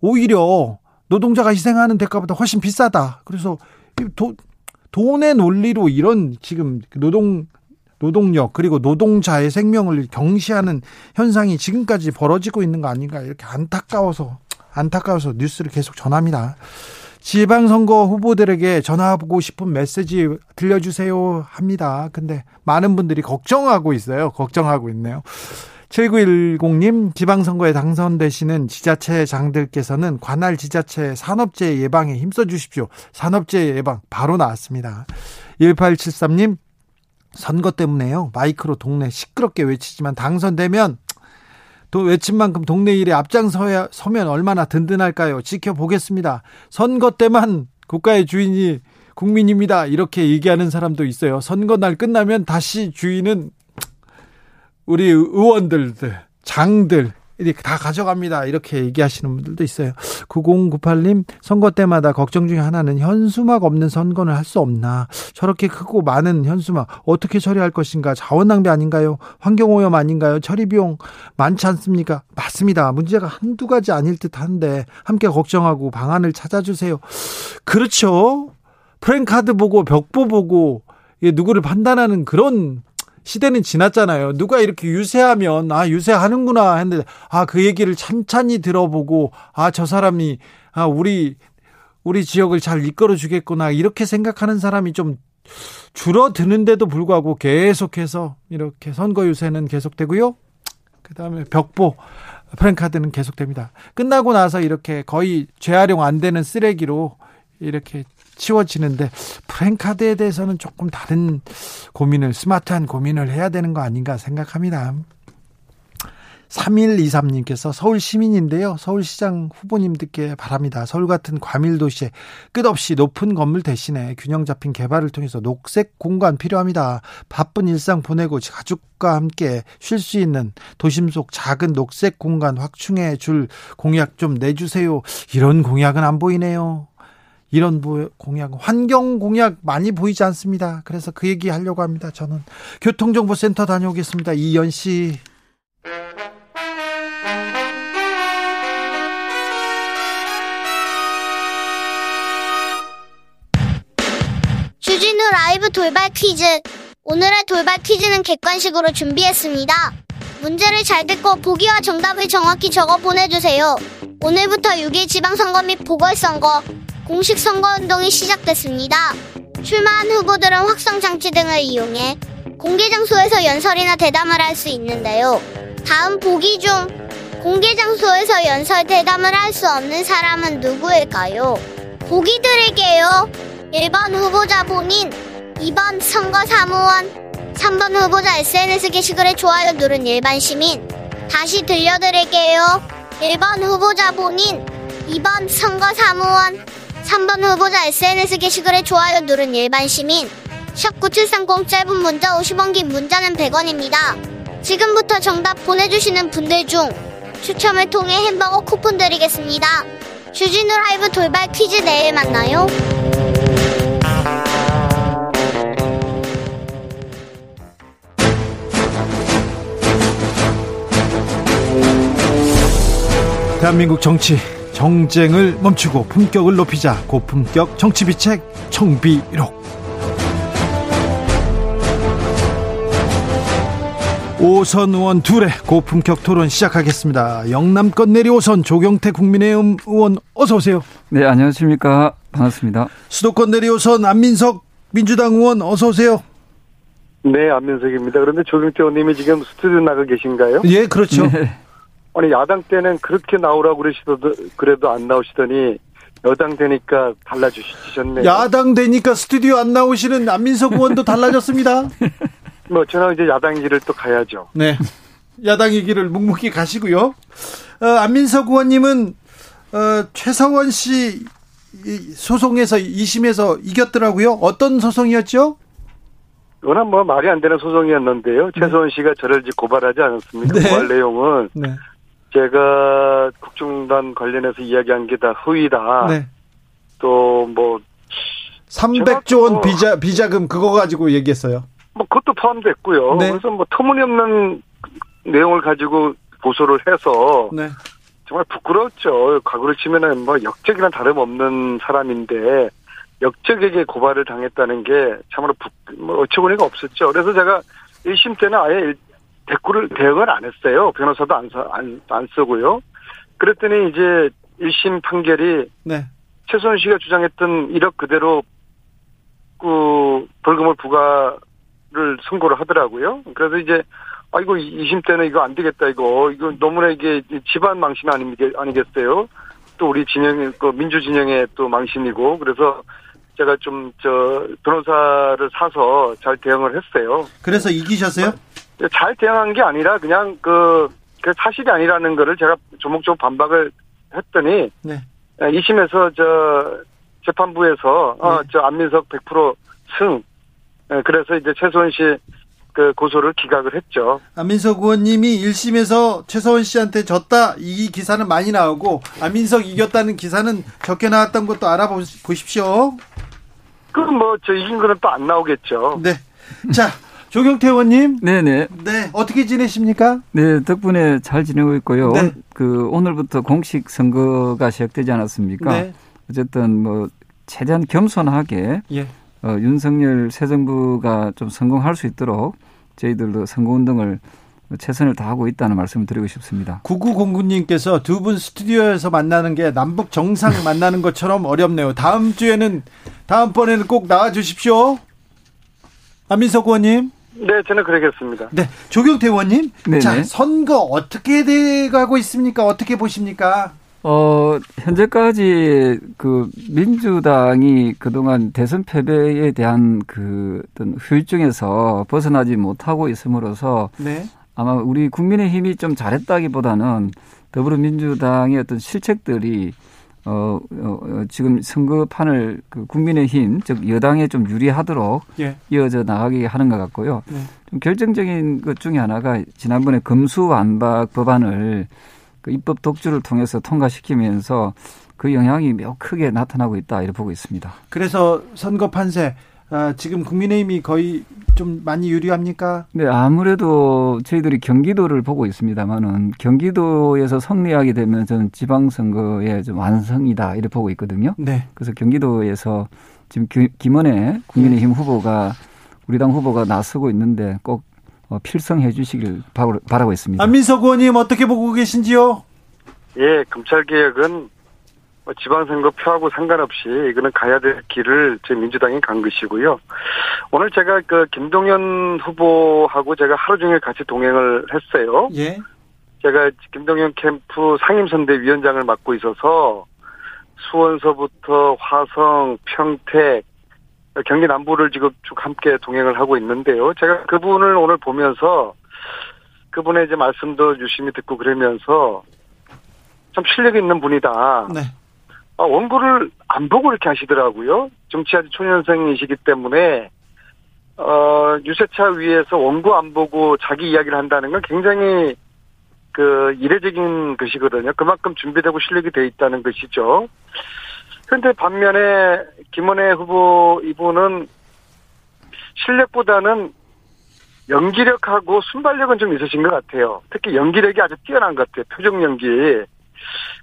오히려 노동자가 희생하는 대가보다 훨씬 비싸다. 그래서 도, 돈의 논리로 이런 지금 노동 노동력 그리고 노동자의 생명을 경시하는 현상이 지금까지 벌어지고 있는 거 아닌가 이렇게 안타까워서 안타까워서 뉴스를 계속 전합니다. 지방선거 후보들에게 전화하고 싶은 메시지 들려주세요 합니다. 근데 많은 분들이 걱정하고 있어요. 걱정하고 있네요. 7910님, 지방선거에 당선되시는 지자체 장들께서는 관할 지자체 산업재해 예방에 힘써 주십시오. 산업재해 예방 바로 나왔습니다. 1873님, 선거 때문에요. 마이크로 동네 시끄럽게 외치지만 당선되면 또 외친 만큼 동네 일에 앞장서야 서면 얼마나 든든할까요? 지켜보겠습니다. 선거 때만 국가의 주인이 국민입니다. 이렇게 얘기하는 사람도 있어요. 선거 날 끝나면 다시 주인은 우리 의원들, 장 들, 이렇게 다 가져갑니다. 이렇게 얘기하시는 분들도 있어요. 9098님, 선거 때마다 걱정 중에 하나는 현수막 없는 선거는 할 수 없나. 저렇게 크고 많은 현수막 어떻게 처리할 것인가. 자원 낭비 아닌가요? 환경 오염 아닌가요? 처리 비용 많지 않습니까? 맞습니다. 문제가 한두 가지 아닐 듯 한데 함께 걱정하고 방안을 찾아주세요. 그렇죠. 프랭카드 보고 벽보 보고 누구를 판단하는 그런 시대는 지났잖아요. 누가 이렇게 유세하면 아 유세하는구나 했는데 아 그 얘기를 찬찬히 들어보고 아 저 사람이 아 우리 우리 지역을 잘 이끌어 주겠구나 이렇게 생각하는 사람이 좀 줄어드는데도 불구하고 계속해서 이렇게 선거 유세는 계속되고요. 그다음에 벽보 프랭카드는 계속됩니다. 끝나고 나서 이렇게 거의 재활용 안 되는 쓰레기로 이렇게 치워지는데 프랭카드에 대해서는 조금 다른 고민을 스마트한 고민을 해야 되는 거 아닌가 생각합니다. 3123님께서 서울 시민인데요. 서울시장 후보님들께 바랍니다. 서울 같은 과밀 도시에 끝없이 높은 건물 대신에 균형 잡힌 개발을 통해서 녹색 공간 필요합니다. 바쁜 일상 보내고 가족과 함께 쉴 수 있는 도심 속 작은 녹색 공간 확충해 줄 공약 좀 내주세요. 이런 공약은 안 보이네요. 이런 공약, 환경 공약 많이 보이지 않습니다. 그래서 그 얘기 하려고 합니다. 저는 교통정보센터 다녀오겠습니다. 이연 씨. 주진우 라이브 돌발 퀴즈. 오늘의 돌발 퀴즈는 객관식으로 준비했습니다. 문제를 잘 듣고 보기와 정답을 정확히 적어 보내주세요. 오늘부터 6일 지방선거 및 보궐선거, 공식 선거운동이 시작됐습니다. 출마한 후보들은 확성장치 등을 이용해 공개 장소에서 연설이나 대담을 할 수 있는데요. 다음 보기 중 공개 장소에서 연설 대담을 할 수 없는 사람은 누구일까요? 보기 드릴게요. 1번 후보자 본인, 2번 선거 사무원, 3번 후보자 SNS 게시글에 좋아요 누른 일반 시민. 다시 들려드릴게요. 1번 후보자 본인, 2번 선거 사무원, 3번 후보자 SNS 게시글에 좋아요 누른 일반 시민 샵9730 짧은 문자 50원 긴 문자는 100원입니다. 지금부터 정답 보내주시는 분들 중 추첨을 통해 햄버거 쿠폰 드리겠습니다. 주진우 라이브 돌발 퀴즈 내일 만나요. 대한민국 정치 정쟁을 멈추고 품격을 높이자 고품격 정치비책 청비록 오선 의원 둘의 고품격 토론 시작하겠습니다. 영남권 내리오선 조경태 국민의힘 의원 어서 오세요. 네 안녕하십니까 반갑습니다. 수도권 내리오선 안민석 민주당 의원 어서 오세요. 네 안민석입니다. 그런데 조경태 의원님이 지금 스튜디오 나가 계신가요? 예 그렇죠. 네. 아니 야당 때는 그렇게 나오라고 그러시더도 그래도 안 나오시더니 여당 되니까 달라주시셨네요. 야당 되니까 스튜디오 안 나오시는 안민석 의원도 달라졌습니다. [laughs] 뭐 저는 이제 야당 길을 또 가야죠. 네. 야당 의 길을 묵묵히 가시고요. 어, 안민석 의원님은 어, 최성원 씨 소송에서 2심에서 이겼더라고요. 어떤 소송이었죠? 워낙 뭐 말이 안 되는 소송이었는데요. 네. 최성원 씨가 저를 고발하지 않았습니까? 네. 고발 내용은 네. 제가 국정단 관련해서 이야기한 게 다 허위다. 네. 또뭐 300조 원뭐 비자 비자금 그거 가지고 얘기했어요. 뭐 그것도 포함됐고요. 네. 그래서 뭐 터무니없는 내용을 가지고 고소를 해서 네. 정말 부끄럽죠. 과거로 치면은 뭐 역적이랑 다름없는 사람인데 역적에게 고발을 당했다는 게 참으로 부, 뭐 어처구니가 없었죠. 그래서 제가 1심 때는 아예 대꾸를 대응을 안 했어요. 변호사도 안, 안, 안 쓰고요. 그랬더니 이제 1심 판결이 네. 최소원 씨가 주장했던 1억 그대로 그 벌금을 부과를 선고를 하더라고요. 그래서 이제 아 이거 2심 때는 이거 안 되겠다 이거 이거 너무나 이게 집안 망신 아니겠어요? 또 우리 진영 그 민주 진영의 또 망신이고 그래서 제가 좀 저 변호사를 사서 잘 대응을 했어요. 그래서 이기셨어요? 잘 대응한 게 아니라 그냥 그, 그 사실이 아니라는 거를 제가 조목조목 반박을 했더니 네. 2심에서 저 재판부에서 어, 네. 어저 안민석 100% 승. 네, 그래서 이제 최소원 씨 그 고소를 기각을 했죠. 안민석 의원님이 1심에서 최서원 씨한테 졌다 이 기사는 많이 나오고 안민석 이겼다는 기사는 적게 나왔던 것도 알아보십시오. 그럼 뭐 저 이긴 거는 또 안 나오겠죠. 네. 자 조경태 의원님. 네네. 네. 어떻게 지내십니까? 네, 덕분에 잘 지내고 있고요. 네. 그 오늘부터 공식 선거가 시작되지 않았습니까? 네. 어쨌든 뭐 최대한 겸손하게 예. 어, 윤석열 새 정부가 좀 성공할 수 있도록 저희들도 선거 운동을 최선을 다하고 있다는 말씀을 드리고 싶습니다. 9909님께서 두 분 스튜디오에서 만나는 게 남북 정상 [laughs] 만나는 것처럼 어렵네요. 다음 주에는 다음번에는 꼭 나와 주십시오. 안민석 의원님. 네, 저는 그러겠습니다. 네, 조경태 의원님. 네네. 자, 선거 어떻게 돼가고 있습니까? 어떻게 보십니까? 어, 현재까지 그 민주당이 그동안 대선 패배에 대한 그 어떤 후유증에서 벗어나지 못하고 있음으로써 네. 아마 우리 국민의 힘이 좀 잘했다기보다는 더불어민주당의 어떤 실책들이 어, 어, 어, 지금 선거판을 그 국민의힘 즉 여당에 좀 유리하도록 예. 이어져 나가게 하는 것 같고요. 네. 좀 결정적인 것 중에 하나가 지난번에 금수완박 법안을 그 입법 독주를 통해서 통과시키면서 그 영향이 매우 크게 나타나고 있다 이렇게 보고 있습니다. 그래서 선거 판세 아, 지금 국민의힘이 거의 좀 많이 유리합니까? 네, 아무래도 저희들이 경기도를 보고 있습니다만은 경기도에서 승리하게 되면 저는 지방선거의 좀 완성이다 이렇게 보고 있거든요. 네. 그래서 경기도에서 지금 김원혜 국민의힘 네. 후보가 우리 당 후보가 나서고 있는데 꼭 어, 필성해 주시길 바라고 있습니다. 안민석 의원님 어떻게 보고 계신지요? 예, 검찰개혁은 뭐 지방선거 표하고 상관없이 이거는 가야 될 길을 제 민주당이 간 것이고요. 오늘 제가 그 김동연 후보하고 제가 하루 종일 같이 동행을 했어요. 예. 제가 김동연 캠프 상임선대위원장을 맡고 있어서 수원서부터 화성, 평택, 경기 남부를 지금 쭉 함께 동행을 하고 있는데요. 제가 그분을 오늘 보면서 그분의 이제 말씀도 유심히 듣고 그러면서 참 실력 있는 분이다. 네. 아, 원고를 안 보고 이렇게 하시더라고요. 정치 아주 초년생이시기 때문에 어, 유세차 위에서 원고 안 보고 자기 이야기를 한다는 건 굉장히 그 이례적인 것이거든요. 그만큼 준비되고 실력이 돼 있다는 것이죠. 그런데 반면에 김원혜 후보 이분은 실력보다는 연기력하고 순발력은 좀 있으신 것 같아요. 특히 연기력이 아주 뛰어난 것 같아요. 표정 연기.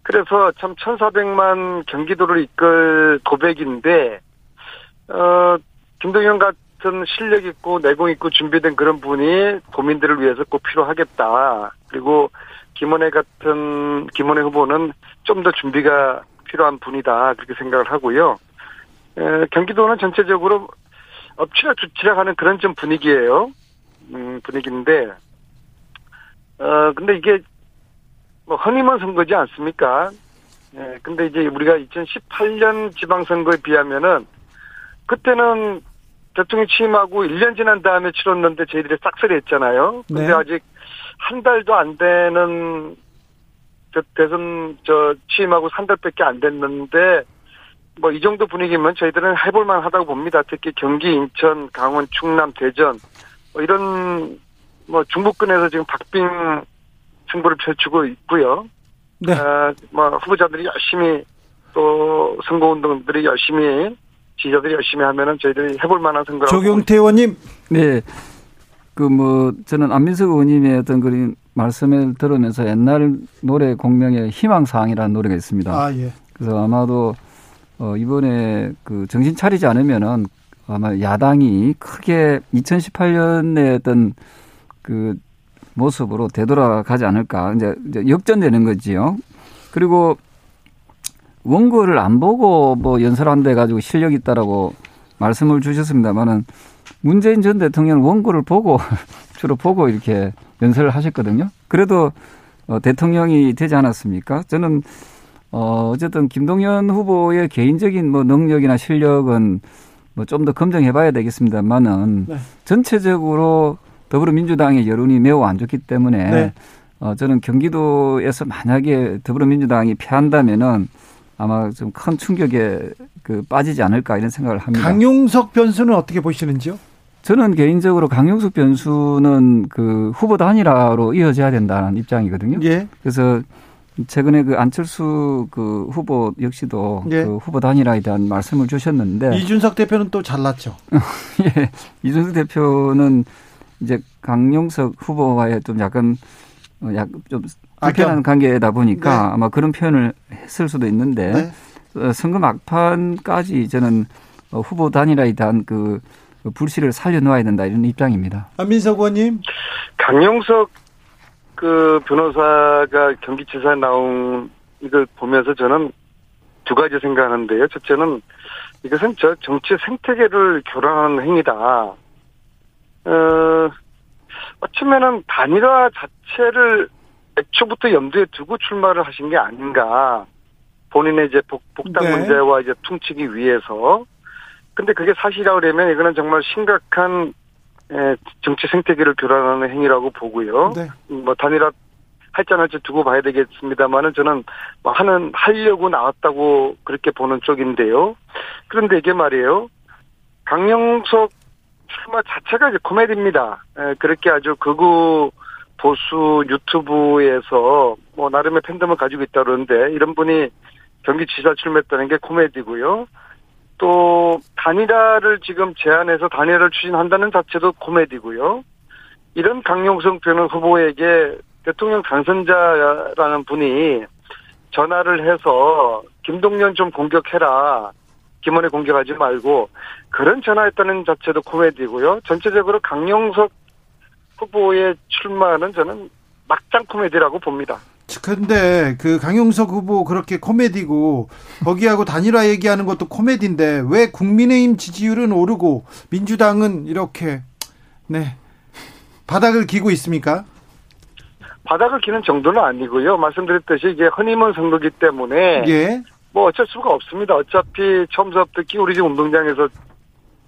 그래서 참 1,400만 경기도를 이끌 고백인데, 어, 김동현 같은 실력 있고 내공 있고 준비된 그런 분이 도민들을 위해서 꼭 필요하겠다. 그리고 김원혜 같은, 김원혜 후보는 좀 더 준비가 필요한 분이다. 그렇게 생각을 하고요. 에, 경기도는 전체적으로 엎치락 주치락 하는 그런 좀 분위기예요. 음, 분위기인데, 어, 근데 이게 뭐 허니문 선거지 않습니까? 예, 근데 이제 우리가 2018년 지방선거에 비하면은 그때는 대통령 취임하고 1년 지난 다음에 치렀는데 저희들이 싹쓸이 했잖아요. 근데 네. 아직 한 달도 안 되는 대선 저 취임하고 한 달밖에 안 됐는데 뭐 이 정도 분위기면 저희들은 해볼만 하다고 봅니다. 특히 경기, 인천, 강원, 충남, 대전 뭐 이런 뭐 중부권에서 지금 박빙 승부를 펼치고 있고요. 네. 어, 뭐 후보자들이 열심히 또 선거 운동들이 열심히 지지자들이 열심히 하면은 저희들이 해볼 만한 선거라고. 조경태 의원님. 네. 그 뭐 저는 안민석 의원님의 어떤 그런 말씀을 들으면서 옛날 노래 공명의 희망사항이라는 노래가 있습니다. 아 예. 그래서 아마도 어 이번에 그 정신 차리지 않으면은 아마 야당이 크게 2018년에 어떤 그 모습으로 되돌아가지 않을까. 이제, 역전되는 거지요. 그리고 원고를 안 보고 뭐 연설한데 가지고 실력 있다라고 말씀을 주셨습니다만은 문재인 전 대통령은 원고를 보고 [laughs] 주로 보고 이렇게 연설을 하셨거든요. 그래도 어, 대통령이 되지 않았습니까? 저는 어, 어쨌든 김동연 후보의 개인적인 뭐 능력이나 실력은 뭐 좀 더 검증해 봐야 되겠습니다만은 네. 전체적으로 더불어민주당의 여론이 매우 안 좋기 때문에 네. 어, 저는 경기도에서 만약에 더불어민주당이 패한다면은 아마 좀 큰 충격에 그 빠지지 않을까 이런 생각을 합니다. 강용석 변수는 어떻게 보시는지요? 저는 개인적으로 강용석 변수는 그 후보 단일화로 이어져야 된다는 입장이거든요. 예. 그래서 최근에 그 안철수 그 후보 역시도 예. 그 후보 단일화에 대한 말씀을 주셨는데 이준석 대표는 또 잘났죠. [laughs] 예. 이준석 대표는 이제 강용석 후보와의 좀 약간 어, 약좀 불편한 관계다 보니까 네. 아마 그런 표현을 했을 수도 있는데 네. 어, 선거 막판까지 저는 어, 후보 단일화에 대한 그 불씨를 살려놓아야 된다 이런 입장입니다. 안민석 의원님. 강용석 그 변호사가 경기지사에 나온 이걸 보면서 저는 두 가지 생각하는데요. 첫째는 이것은 저 정치 생태계를 교란하는 행위다. 어, 어쩌면은 단일화 자체를 애초부터 염두에 두고 출마를 하신 게 아닌가. 본인의 이제 복, 복당 네. 문제와 이제 퉁치기 위해서. 근데 그게 사실이라고 그러면 이거는 정말 심각한 정치 생태계를 교란하는 행위라고 보고요. 네. 뭐 단일화 할지 안 할지 두고 봐야 되겠습니다만은 저는 뭐 하는 하려고 나왔다고 그렇게 보는 쪽인데요. 그런데 이게 말이에요. 강영석 출마 자체가 이제 코미디입니다. 그렇게 아주 극우 보수 유튜브에서 뭐 나름의 팬덤을 가지고 있다 그러는데 이런 분이 경기지사 출마했다는 게 코미디고요. 또 단일화를 지금 제안해서 단일화를 추진한다는 자체도 코미디고요. 이런 강용석 변호 후보에게 대통령 당선자라는 분이 전화를 해서 김동연 좀 공격해라. 김원혜 공격하지 말고 그런 전화했다는 자체도 코미디고요. 전체적으로 강용석 후보의 출마는 저는 막장 코미디라고 봅니다. 근데 그 강용석 후보 그렇게 코미디고 거기하고 단일화 얘기하는 것도 코미디인데 왜 국민의힘 지지율은 오르고 민주당은 이렇게 네 바닥을 기고 있습니까? 바닥을 기는 정도는 아니고요. 말씀드렸듯이 이게 허니문 선거기 때문에 예. 뭐 어쩔 수가 없습니다. 어차피 처음부터 끼우리지 운동장에서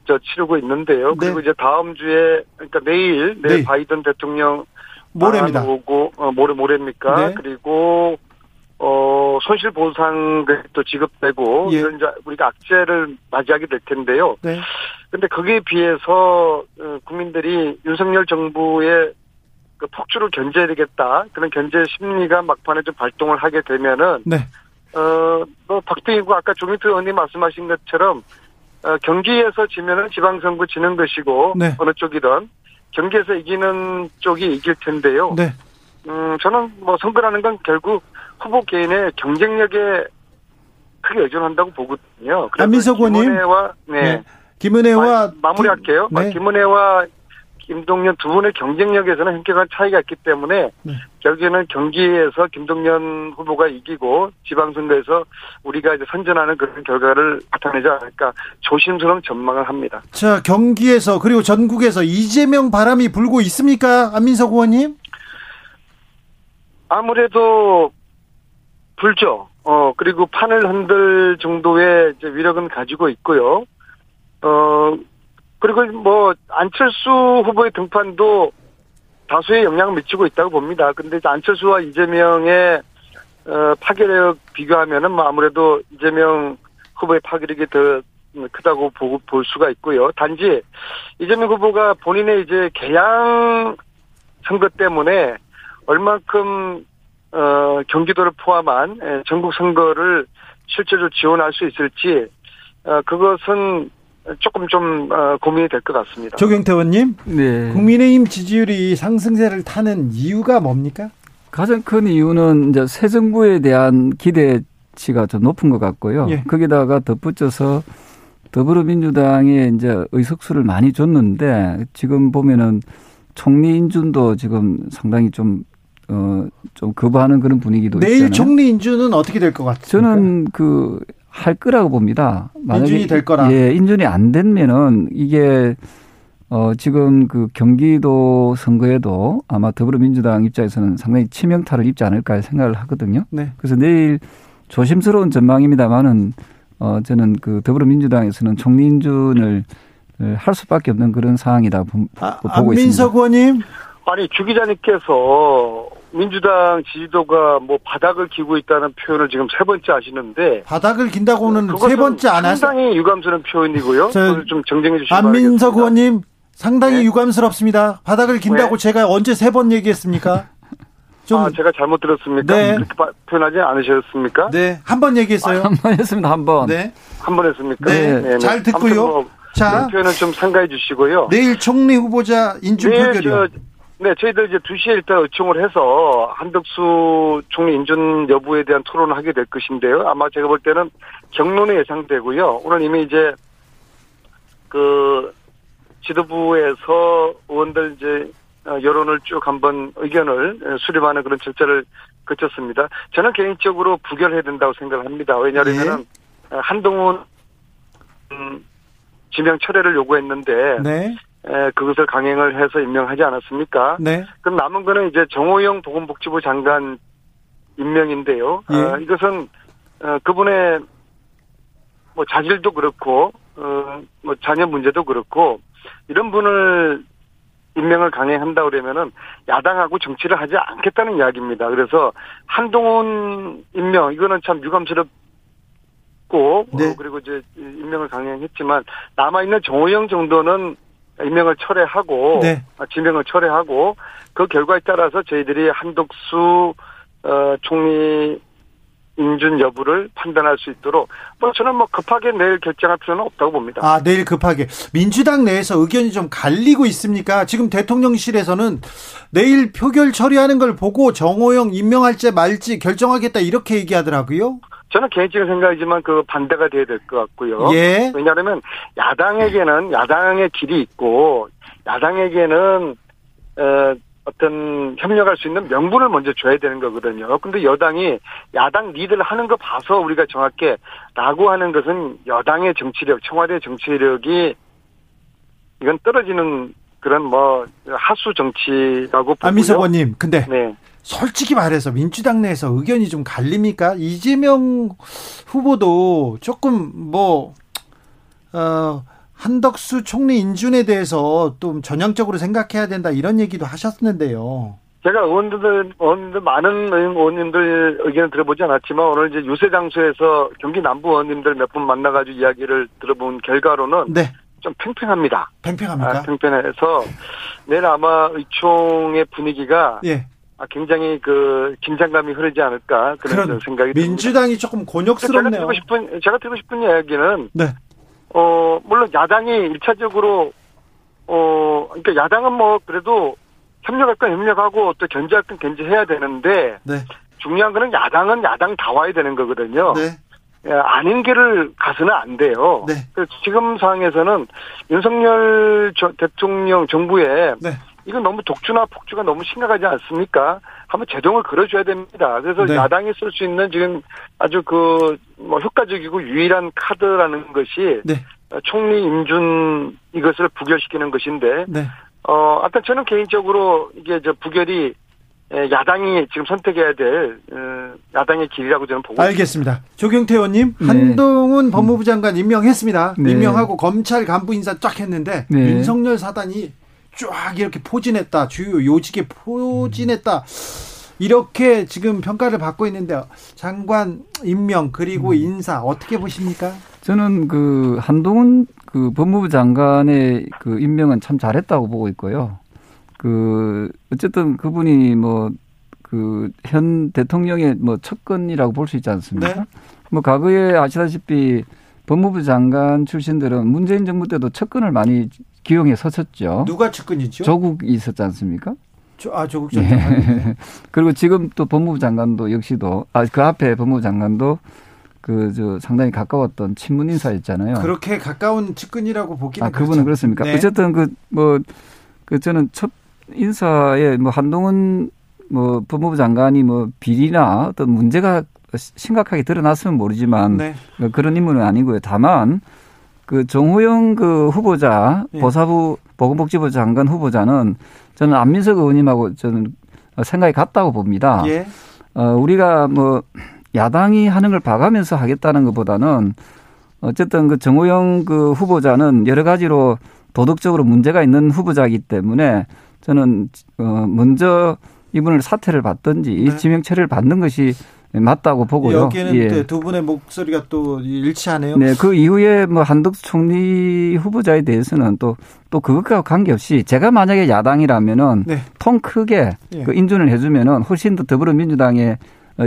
저 치르고 있는데요. 네. 그리고 이제 다음 주에 그러니까 내일 내일 네. 바이든 대통령 모레입니다. 오고 어, 모레 모레입니까? 네. 그리고 어 손실 보상도 지급되고 예. 이런 우리가 악재를 맞이하게 될 텐데요. 네. 근데 거기에 비해서 어, 국민들이 윤석열 정부의 그 폭주를 견제해야 되겠다 그런 견제 심리가 막판에 좀 발동을 하게 되면은 네. 어 뭐 박대희고 아까 조민트 의원님 말씀하신 것처럼 어, 경기에서 지면은 지방선거 지는 것이고 네. 어느 쪽이든 경기에서 이기는 쪽이 이길 텐데요. 네. 음, 저는 뭐 선거라는 건 결국 후보 개인의 경쟁력에 크게 의존한다고 보거든요. 안민석 의원님. 김은혜와, 네. 네. 김은혜와. 마, 무리할게요 네. 김은혜와 김동연 두 분의 경쟁력에서는 현격한 차이가 있기 때문에 네. 결국에는 경기에서 김동연 후보가 이기고 지방선거에서 우리가 이제 선전하는 그런 결과를 나타내지 않을까 조심스러운 전망을 합니다. 자 경기에서 그리고 전국에서 이재명 바람이 불고 있습니까, 안민석 의원님? 아무래도 불죠. 어 그리고 판을 흔들 정도의 이제 위력은 가지고 있고요. 어 그리고 뭐 안철수 후보의 등판도 다수의 영향을 미치고 있다고 봅니다. 근데 안철수와 이재명의 어, 파괴력 비교하면은 뭐 아무래도 이재명 후보의 파괴력이 더 크다고 보고 볼 수가 있고요. 단지 이재명 후보가 본인의 이제 개양 선거 때문에 얼만큼 어, 경기도를 포함한 예, 전국 선거를 실제로 지원할 수 있을지 어, 그것은 조금 좀 어, 고민이 될 것 같습니다. 조경태 의원님, 네. 국민의힘 지지율이 상승세를 타는 이유가 뭡니까? 가장 큰 이유는 이제 새 정부에 대한 기대치가 좀 높은 것 같고요. 예. 거기다가 덧붙여서 더불어민주당에 이제 의석수를 많이 줬는데 지금 보면은 총리 인준도 지금 상당히 좀 어, 좀 거부하는 그런 분위기도 내일 있잖아요. 총리 인준은 어떻게 될 것 같습니까? 저는 그 할 거라고 봅니다. 인준이 될 거라. 예, 인준이 안 되면은 이게 어 지금 그 경기도 선거에도 아마 더불어민주당 입장에서는 상당히 치명타를 입지 않을까 생각을 하거든요. 네. 그래서 내일 조심스러운 전망입니다만은 어 저는 그 더불어민주당에서는 총리 인준을 할 수밖에 없는 그런 상황이다 보, 아, 보고 있습니다. 안민석 의원님. 아니 주 기자님께서 민주당 지지도가 뭐 바닥을 기고 있다는 표현을 지금 세 번째 하시는데 바닥을 긴다고는 세 번째 안 하세요. 상당히 유감스러운 표현이고요. 좀 정정해 주시기 안민석 의원님 상당히 네. 유감스럽습니다. 바닥을 긴다고 네. 제가 언제 세 번 얘기했습니까? 좀 아, 제가 잘못 들었습니까? 네. 그렇게 표현하지 않으셨습니까? 네, 한 번 얘기했어요. 아, 한번 했습니다, 한 번. 네. 한 번 했습니까? 네. 네. 잘 듣고요. 뭐 자. 표현은 좀 상가해 주시고요. 내일 총리 후보자 인준 표결이요. 네, 저희들 이제 2시에 일단 의총을 해서 한덕수 총리 인준 여부에 대한 토론을 하게 될 것인데요. 아마 제가 볼 때는 경론이 예상되고요. 오늘 이미 이제 그 지도부에서 의원들 이제 어, 여론을 쭉 한번 의견을 수렴하는 그런 절차를 거쳤습니다. 저는 개인적으로 부결해야 된다고 생각을 합니다. 왜냐하면 네. 한동훈 음, 지명 철회를 요구했는데 네. 그것을 강행을 해서 임명하지 않았습니까? 네. 그럼 남은 거는 이제 정호영 보건복지부 장관 임명인데요. 예. 어, 이것은 어, 그분의 뭐 자질도 그렇고 어, 뭐 자녀 문제도 그렇고 이런 분을 임명을 강행한다 그러면은 야당하고 정치를 하지 않겠다는 이야기입니다. 그래서 한동훈 임명 이거는 참 유감스럽고 네. 어, 그리고 이제 임명을 강행했지만 남아 있는 정호영 정도는 임명을 철회하고 네. 아, 지명을 철회하고 그 결과에 따라서 저희들이 한덕수 어, 총리 인준 여부를 판단할 수 있도록 뭐 저는 뭐 급하게 내일 결정할 필요는 없다고 봅니다. 아 내일 급하게 민주당 내에서 의견이 좀 갈리고 있습니까? 지금 대통령실에서는 내일 표결 처리하는 걸 보고 정호영 임명할지 말지 결정하겠다 이렇게 얘기하더라고요. 저는 개인적인 생각이지만 그 반대가 돼야 될 것 같고요. 예. 왜냐하면 야당에게는 야당의 길이 있고 야당에게는 어, 어떤 협력할 수 있는 명분을 먼저 줘야 되는 거거든요. 근데 여당이 야당 리드를 하는 거 봐서 우리가 정확히 라고 하는 것은 여당의 정치력, 청와대 정치력이 이건 떨어지는 그런 뭐 하수 정치라고 보고요. 안미석 의원님, 근데 네. 솔직히 말해서 민주당 내에서 의견이 좀 갈립니까? 이재명 후보도 조금 뭐 어. 한덕수 총리 인준에 대해서 좀 전향적으로 생각해야 된다 이런 얘기도 하셨는데요. 제가 의원들, 의원들 많은 의원님들 의견을 들어보지 않았지만 오늘 이제 유세 장소에서 경기 남부 의원님들 몇 분 만나가지고 이야기를 들어본 결과로는 네. 좀 팽팽합니다. 팽팽합니까? 아, 팽팽해서 내일 아마 의총의 분위기가 예. 아, 굉장히 그 긴장감이 흐르지 않을까 그런, 생각이 민주당이 듭니다. 조금 곤욕스럽네요. 제가 드리고 싶은 제가 드리고 싶은 이야기는 네. 어, 물론 야당이 일차적으로, 어, 그러니까 야당은 뭐 그래도 협력할 건 협력하고 또 견제할 건 견제해야 되는데, 네. 중요한 거는 야당은 야당 다 와야 되는 거거든요. 네. 예, 아닌 길을 가서는 안 돼요. 네. 지금 상황에서는 윤석열 대통령 정부에 네. 이건 너무 독주나 폭주가 너무 심각하지 않습니까? 한번 제동을 걸어줘야 됩니다. 그래서 네. 야당이 쓸 수 있는 지금 아주 그 뭐 효과적이고 유일한 카드라는 것이 네. 총리 임준 이것을 부결시키는 것인데 네. 어 아까 저는 개인적으로 이게 저 부결이 야당이 지금 선택해야 될 어, 야당의 길이라고 저는 보고 알겠습니다. 있습니다. 조경태 의원님 네. 한동훈 법무부 장관 임명했습니다. 네. 임명하고 검찰 간부 인사 쫙 했는데 네. 윤석열 사단이 쫙 이렇게 포진했다. 주요 요직에 포진했다. 이렇게 지금 평가를 받고 있는데 장관 임명 그리고 음. 인사 어떻게 보십니까? 저는 그 한동훈 그 법무부 장관의 그 임명은 참 잘했다고 보고 있고요. 그 어쨌든 그분이 뭐 그 현 대통령의 뭐 첫건이라고 볼 수 있지 않습니까? 네. 뭐 과거에 아시다시피 법무부 장관 출신들은 문재인 정부 때도 첫건을 많이 기용에 섰었죠. 누가 측근이죠? 조국이 있었지 않습니까? 조, 아, 조국 전. 네. [laughs] 그리고 지금 또 법무부 장관도 역시도 아 그 앞에 법무부 장관도 그 저 상당히 가까웠던 친문 인사였잖아요. 그렇게 가까운 측근이라고 보기는 아 그분은 그렇죠. 그렇습니까? 네. 어쨌든 그 뭐그 뭐, 저는 첫 인사에 뭐 한동훈 뭐 법무부 장관이 뭐 비리나 어떤 문제가 심각하게 드러났으면 모르지만 네. 뭐 그런 인물은 아니고요. 다만 그 정호영 그 후보자 예. 보사부 보건복지부 장관 후보자는 저는 안민석 의원님하고 저는 생각이 같다고 봅니다. 예. 어, 우리가 뭐 야당이 하는 걸 봐가면서 하겠다는 것보다는 어쨌든 그 정호영 그 후보자는 여러 가지로 도덕적으로 문제가 있는 후보자이기 때문에 저는 어 먼저 이분을 사퇴를 받든지 네. 지명 처리를 받는 것이 맞다고 보고요. 여기는 예. 두 분의 목소리가 또 일치하네요. 네, 그 이후에 뭐 한덕수 총리 후보자에 대해서는 또 또 그것과 관계없이 제가 만약에 야당이라면은 네. 통 크게 예. 그 인준을 해주면은 훨씬 더 더불어민주당의 어,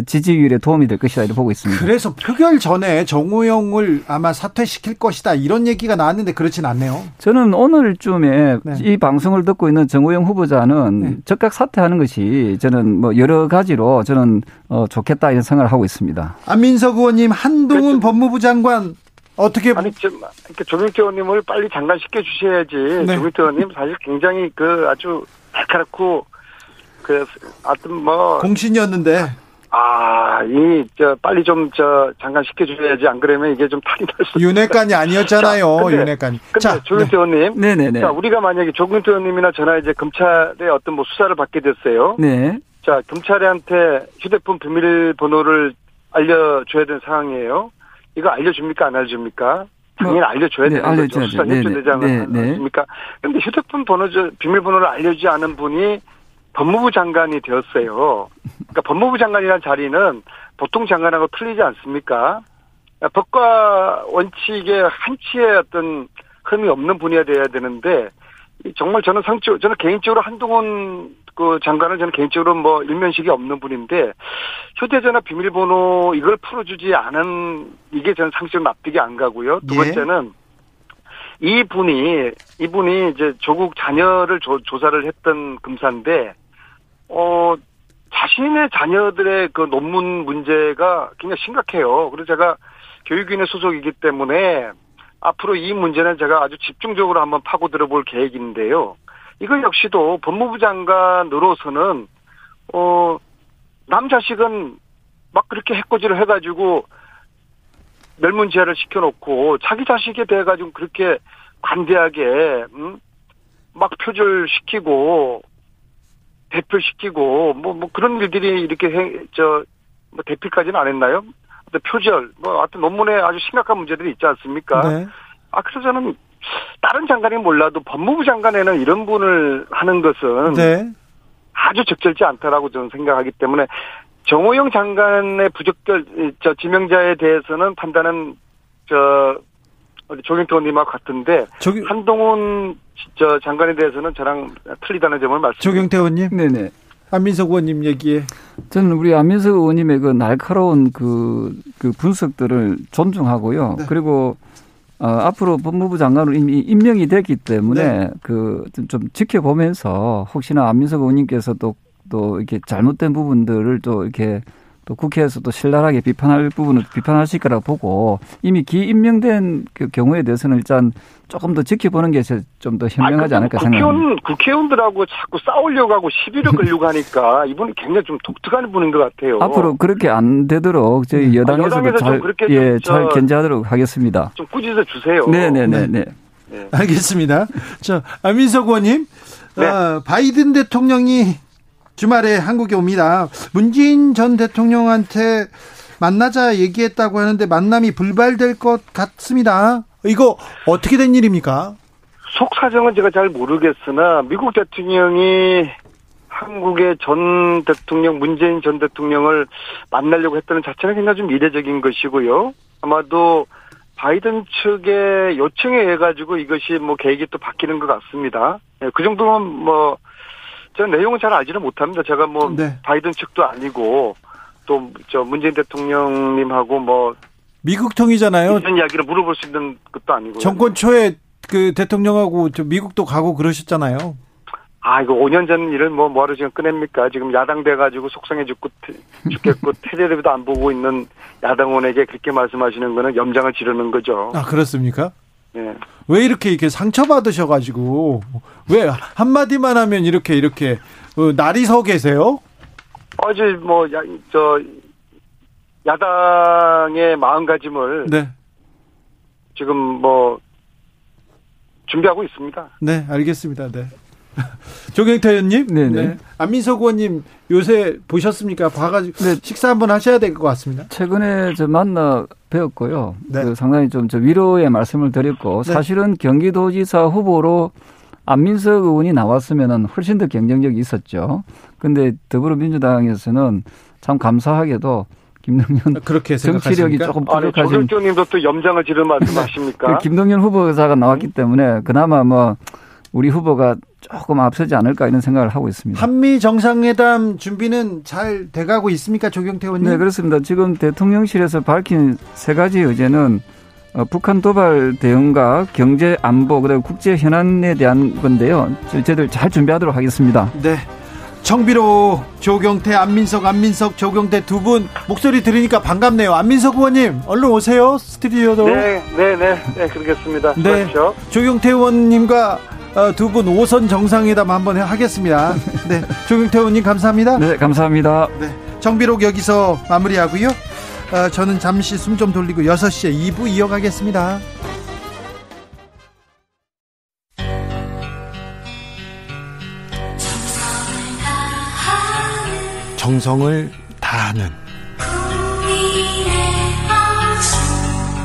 지지율에 도움이 될 것이다 이렇게 보고 있습니다. 그래서 표결 전에 정우영을 아마 사퇴시킬 것이다 이런 얘기가 나왔는데 그렇진 않네요. 저는 오늘쯤에 네. 이 방송을 듣고 있는 정우영 후보자는 네. 즉각 사퇴하는 것이 저는 뭐 여러 가지로 저는 어 좋겠다 이런 생각을 하고 있습니다. 안민석 의원님 한동훈 그렇죠. 법무부 장관 어떻게 아니 좀 조경태 의원님을 빨리 장관시켜 주셔야지. 네. 조경태 의원님 사실 굉장히 그 아주 날카롭고 그 하여튼 뭐 공신이었는데 아, 이, 저, 빨리 좀, 저, 잠깐 시켜줘야지. 안 그러면 이게 좀 탈이 날 수. 윤회관이 아니었잖아요. 자, 근데. 근데 자, 조경태 네. 의원님. 네네네. 자, 우리가 만약에 조경태 의원님이나 저나 이제 검찰의 어떤 뭐 수사를 받게 됐어요. 네. 자, 검찰한테 휴대폰 비밀번호를 알려줘야 되는 상황이에요. 이거 알려줍니까? 안 알려줍니까? 당연히 뭐, 알려줘야 네, 되는 거죠. 수사 협조대장은 네, 네. 알려줍니까? 근데 휴대폰 번호, 비밀번호를 알려주지 않은 분이 법무부 장관이 되었어요. 그러니까 법무부 장관이라는 자리는 보통 장관하고 틀리지 않습니까? 법과 원칙에 한치의 어떤 흠이 없는 분야야 돼야 되는데 정말 저는 상처 저는 개인적으로 한동훈 그 장관은 저는 개인적으로 뭐 일면식이 없는 분인데 휴대전화 비밀번호 이걸 풀어주지 않은 이게 저는 상식 납득이 안 가고요. 두 예. 번째는 예. 이 분이 이분이 이제 조국 자녀를 조, 조사를 했던 검사인데 어, 자신의 자녀들의 그 논문 문제가 굉장히 심각해요. 그래서 제가 교육위원회 소속이기 때문에 앞으로 이 문제는 제가 아주 집중적으로 한번 파고들어 볼 계획인데요. 이거 역시도 법무부 장관으로서는, 어, 남 자식은 막 그렇게 해코지를 해가지고 멸문지하를 시켜놓고 자기 자식에 대해 가지고 그렇게 관대하게, 음? 막 표절시키고 대표시키고 뭐, 뭐 그런 일들이 이렇게 해, 저, 뭐 대필까지는 안 했나요? 표절, 뭐, 하여튼 논문에 아주 심각한 문제들이 있지 않습니까? 네. 아, 그래서 저는 다른 장관이 몰라도 법무부 장관에는 이런 분을 하는 것은 네. 아주 적절치 않다라고 저는 생각하기 때문에 정호영 장관의 부적절, 저 지명자에 대해서는 판단은 저 조경태 의원님하고 같은데 조기... 한동훈 저 장관에 대해서는 저랑 틀리다는 점을 말씀. 조경태 의원님. 네네. 안민석 의원님 얘기에 저는 우리 안민석 의원님의 그 날카로운 그, 그 분석들을 존중하고요. 네. 그리고 어, 앞으로 법무부 장관으로 이미 임명이 됐기 때문에 네. 그좀 지켜보면서 혹시나 안민석 의원님께서 또, 또 이렇게 잘못된 부분들을 또 이렇게 또 국회에서도 신랄하게 비판할 부분을 비판하실 거라고 보고 이미 기임명된 그 경우에 대해서는 일단 조금 더 지켜보는 게 좀 더 현명하지 않을까 국회의원, 생각합니다. 국회의원들하고 자꾸 싸우려고 하고 시비를 끌려고 하니까 이분이 굉장히 좀 독특한 분인 것 같아요. 앞으로 그렇게 안 되도록 저희 음. 여당에서도 아, 잘, 예, 잘 견제하도록 하겠습니다. 좀 꾸짖어 주세요. 네네네. 네. 네. 알겠습니다. 자, 안민석 의원님. 네. 어, 바이든 대통령이 주말에 한국에 옵니다. 문재인 전 대통령한테 만나자 얘기했다고 하는데 만남이 불발될 것 같습니다. 이거 어떻게 된 일입니까? 속 사정은 제가 잘 모르겠으나 미국 대통령이 한국의 전 대통령 문재인 전 대통령을 만나려고 했다는 자체는 굉장히 좀 이례적인 것이고요. 아마도 바이든 측의 요청에 의해 가지고 이것이 뭐 계획이 또 바뀌는 것 같습니다. 예, 그 정도면 뭐 저는 내용은 잘 알지는 못합니다. 제가 뭐 네. 바이든 측도 아니고 또 저 문재인 대통령님하고 뭐 미국 통이잖아요. 이런 이야기를 물어볼 수 있는 것도 아니고 정권 초에 그 대통령하고 저 미국도 가고 그러셨잖아요. 아, 이거 5년 전 일을 뭐, 뭐하러 지금 꺼냅니까? 지금 야당 돼가지고 속상해 죽고, 죽겠고, [laughs] 테레비도 안 보고 있는 야당원에게 그렇게 말씀하시는 거는 염장을 지르는 거죠. 아, 그렇습니까? 네. 왜 이렇게 이렇게 상처받으셔가지고 왜 한마디만 하면 이렇게 이렇게 어, 날이 서 계세요? 어제 뭐저 야당의 마음가짐을 네. 지금 뭐 준비하고 있습니다. 네, 알겠습니다. 네. [laughs] 조경태 의원님, 네네. 네. 안민석 의원님 요새 보셨습니까? 봐가지고 네. 식사 한번 하셔야 될 것 같습니다. 최근에 저 만나 배웠고요. 네. 그 상당히 좀 저 위로의 말씀을 드렸고 네. 사실은 경기도지사 후보로 안민석 의원이 나왔으면은 훨씬 더 경쟁력이 있었죠. 근데 더불어민주당에서는 참 감사하게도 김동연 그렇게 정치력이 조금 부족하신. 아니, 조경님도 또 염장을 지르 [laughs] 말씀하십니까? 그 김동연 후보자가 나왔기 때문에 그나마 뭐 우리 후보가 조금 앞서지 않을까 이런 생각을 하고 있습니다. 한미 정상회담 준비는 잘 돼가고 있습니까, 조경태 의원님? 네, 그렇습니다. 지금 대통령실에서 밝힌 세 가지 의제는 어, 북한 도발 대응과 경제 안보 그리고 국제 현안에 대한 건데요. 저희들 잘 준비하도록 하겠습니다. 네. 정비로 조경태, 안민석, 안민석, 조경태 두 분 목소리 들으니까 반갑네요. 안민석 의원님, 얼른 오세요. 스튜디오도. 네, 네, 네, 네, 그러겠습니다. 네. 그렇죠. 조경태 의원님과 어, 두분 5선 정상회담 한번 하겠습니다. 네. 조경태 의원님 감사합니다. 네, 감사합니다. 네. 정비록 여기서 마무리하고요. 어, 저는 잠시 숨 좀 돌리고 6시에 2부 이어가겠습니다. 정성을 다하는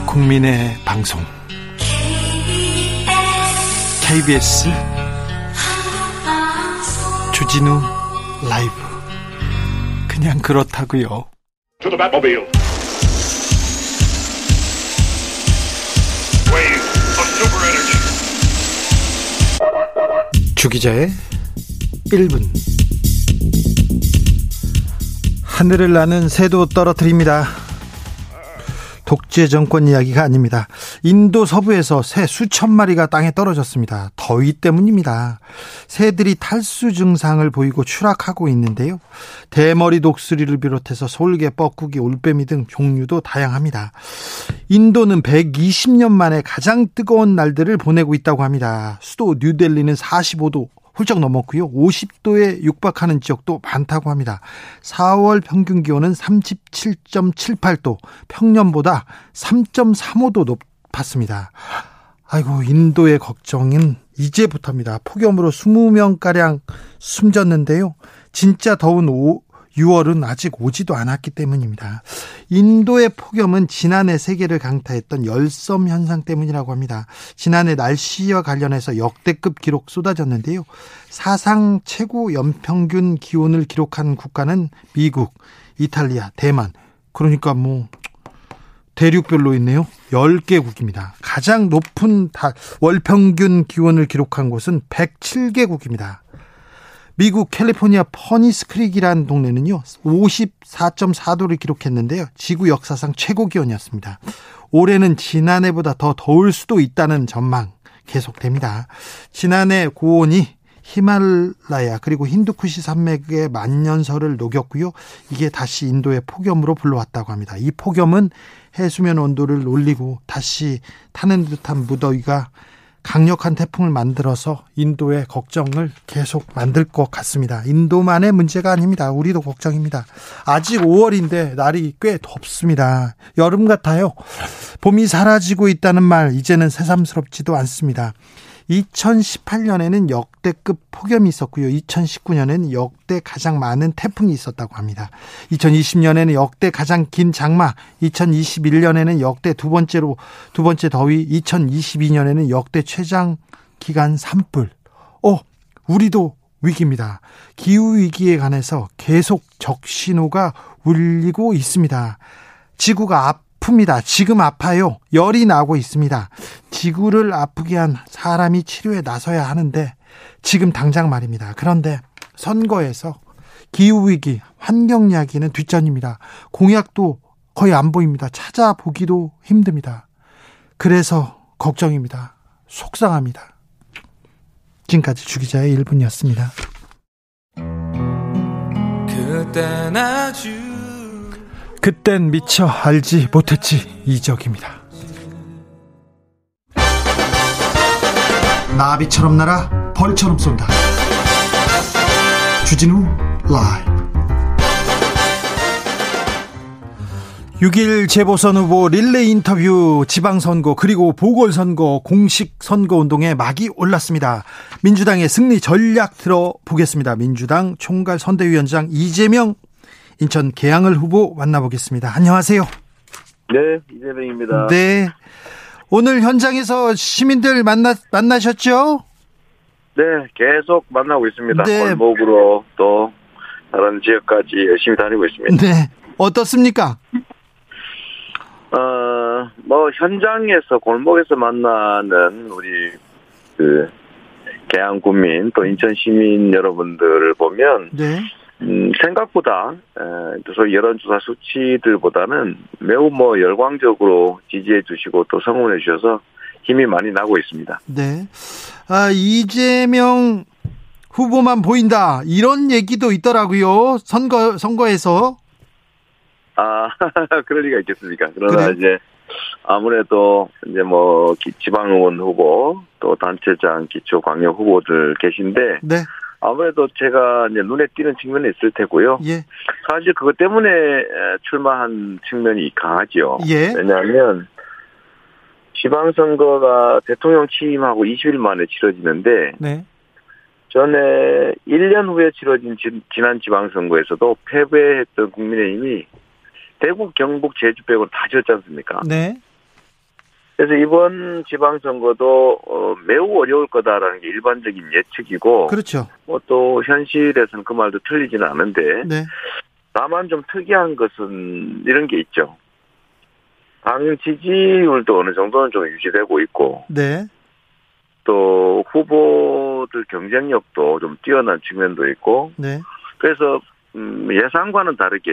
국민의 방송 KBS 주진우 라이브 그냥 그렇다고요. 주기자의 1분 하늘을 나는 새도 떨어뜨립니다. 독재 정권 이야기가 아닙니다. 인도 서부에서 새 수천 마리가 땅에 떨어졌습니다. 더위 때문입니다. 새들이 탈수 증상을 보이고 추락하고 있는데요. 대머리 독수리를 비롯해서 솔개, 뻐꾸기, 올빼미 등 종류도 다양합니다. 인도는 120년 만에 가장 뜨거운 날들을 보내고 있다고 합니다. 수도 뉴델리는 45도, 훌쩍 넘었고요. 50도에 육박하는 지역도 많다고 합니다. 4월 평균 기온은 37.78도, 평년보다 3.35도 높았습니다. 아이고, 인도의 걱정은 이제부터입니다. 폭염으로 20명가량 숨졌는데요. 진짜 더운 6월은 아직 오지도 않았기 때문입니다. 인도의 폭염은 지난해 세계를 강타했던 열섬 현상 때문이라고 합니다. 지난해 날씨와 관련해서 역대급 기록 쏟아졌는데요. 사상 최고 연평균 기온을 기록한 국가는 미국, 이탈리아, 대만. 그러니까 뭐 대륙별로 있네요. 10개국입니다. 가장 높은 월평균 기온을 기록한 곳은 107개국입니다. 미국 캘리포니아 퍼니스 크릭이라는 동네는요, 54.4도를 기록했는데요. 지구 역사상 최고 기온이었습니다. 올해는 지난해보다 더 더울 수도 있다는 전망 계속됩니다. 지난해 고온이 히말라야 그리고 힌두쿠시 산맥의 만년설을 녹였고요. 이게 다시 인도의 폭염으로 불러왔다고 합니다. 이 폭염은 해수면 온도를 올리고 다시 타는 듯한 무더위가 강력한 태풍을 만들어서 인도의 걱정을 계속 만들 것 같습니다. 인도만의 문제가 아닙니다. 우리도 걱정입니다. 아직 5월인데 날이 꽤 덥습니다. 여름 같아요. 봄이 사라지고 있다는 말 이제는 새삼스럽지도 않습니다. 2018년에는 역대급 폭염이 있었고요. 2019년에는 역대 가장 많은 태풍이 있었다고 합니다. 2020년에는 역대 가장 긴 장마, 2021년에는 역대 두 번째로 두 번째 더위, 2022년에는 역대 최장 기간 산불. 어, 우리도 위기입니다. 기후 위기에 관해서 계속 적신호가 울리고 있습니다. 지구가 앞 아픕니다. 지금 아파요. 열이 나고 있습니다. 지구를 아프게 한 사람이 치료에 나서야 하는데 지금 당장 말입니다. 그런데 선거에서 기후위기, 환경 이야기는 뒷전입니다. 공약도 거의 안 보입니다. 찾아보기도 힘듭니다. 그래서 걱정입니다. 속상합니다. 지금까지 주기자의 1분이었습니다. 그땐 아주 그땐 미처 알지 못했지 이적입니다. 나비처럼 날아 벌처럼 쏜다. 주진우 라이브 6일 재보선 후보 릴레이 인터뷰 지방선거 그리고 보궐선거 공식 선거운동에 막이 올랐습니다. 민주당의 승리 전략 들어보겠습니다. 민주당 총괄 선대위원장 이재명 인천 계양을 후보 만나보겠습니다. 안녕하세요. 네, 이재명입니다. 네. 오늘 현장에서 시민들 만나, 만나셨죠? 네, 계속 만나고 있습니다. 네. 골목으로 또 다른 지역까지 열심히 다니고 있습니다. 네. 어떻습니까? 어, 뭐, 현장에서, 골목에서 만나는 우리, 그, 개항 국민, 또 인천 시민 여러분들을 보면, 네. 음, 생각보다, 에, 소위 여론조사 수치들보다는 매우 뭐 열광적으로 지지해 주시고 또 성원해 주셔서 힘이 많이 나고 있습니다. 네. 아, 이재명 후보만 보인다. 이런 얘기도 있더라고요. 선거, 선거에서. 아, [laughs] 그럴 리가 있겠습니까? 그러나 그래? 이제 아무래도 이제 뭐 지방의원 후보 또 단체장 기초 광역 후보들 계신데 네. 아무래도 제가 이제 눈에 띄는 측면이 있을 테고요. 예. 사실 그것 때문에 출마한 측면이 강하죠. 예. 왜냐하면 지방선거가 대통령 취임하고 20일 만에 치러지는데 네. 전에 1년 후에 치러진 지난 지방선거에서도 패배했던 국민의힘이 대구, 경북, 제주 빼고 다 지었지 않습니까? 네. 그래서 이번 지방선거도 어, 매우 어려울 거다라는 게 일반적인 예측이고, 그렇죠. 뭐 또 현실에서는 그 말도 틀리지는 않은데, 네. 다만 좀 특이한 것은 이런 게 있죠. 당 지지율도 어느 정도는 좀 유지되고 있고, 네. 또 후보들 경쟁력도 좀 뛰어난 측면도 있고, 네. 그래서 음, 예상과는 다르게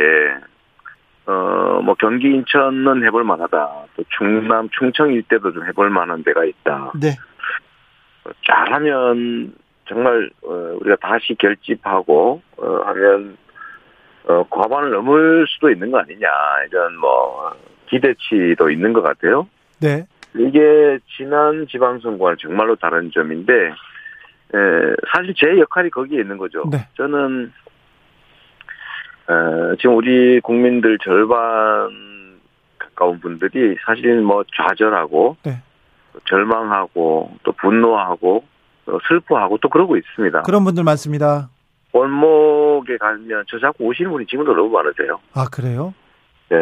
어, 뭐, 경기 인천은 해볼 만하다. 또 충남, 충청 일대도 좀 해볼 만한 데가 있다. 네. 잘하면 정말, 어, 우리가 다시 결집하고, 어, 하면, 어, 과반을 넘을 수도 있는 거 아니냐. 이런 뭐, 기대치도 있는 것 같아요. 네. 이게 지난 지방선거와는 정말로 다른 점인데, 에, 사실 제 역할이 거기에 있는 거죠. 네. 저는 어, 지금 우리 국민들 절반 가까운 분들이 사실 뭐 좌절하고 네. 절망하고 또 분노하고 또 슬퍼하고 또 그러고 있습니다. 그런 분들 많습니다. 골목에 가면 저 자꾸 오시는 분이 지금도 너무 많으세요. 아 그래요? 네,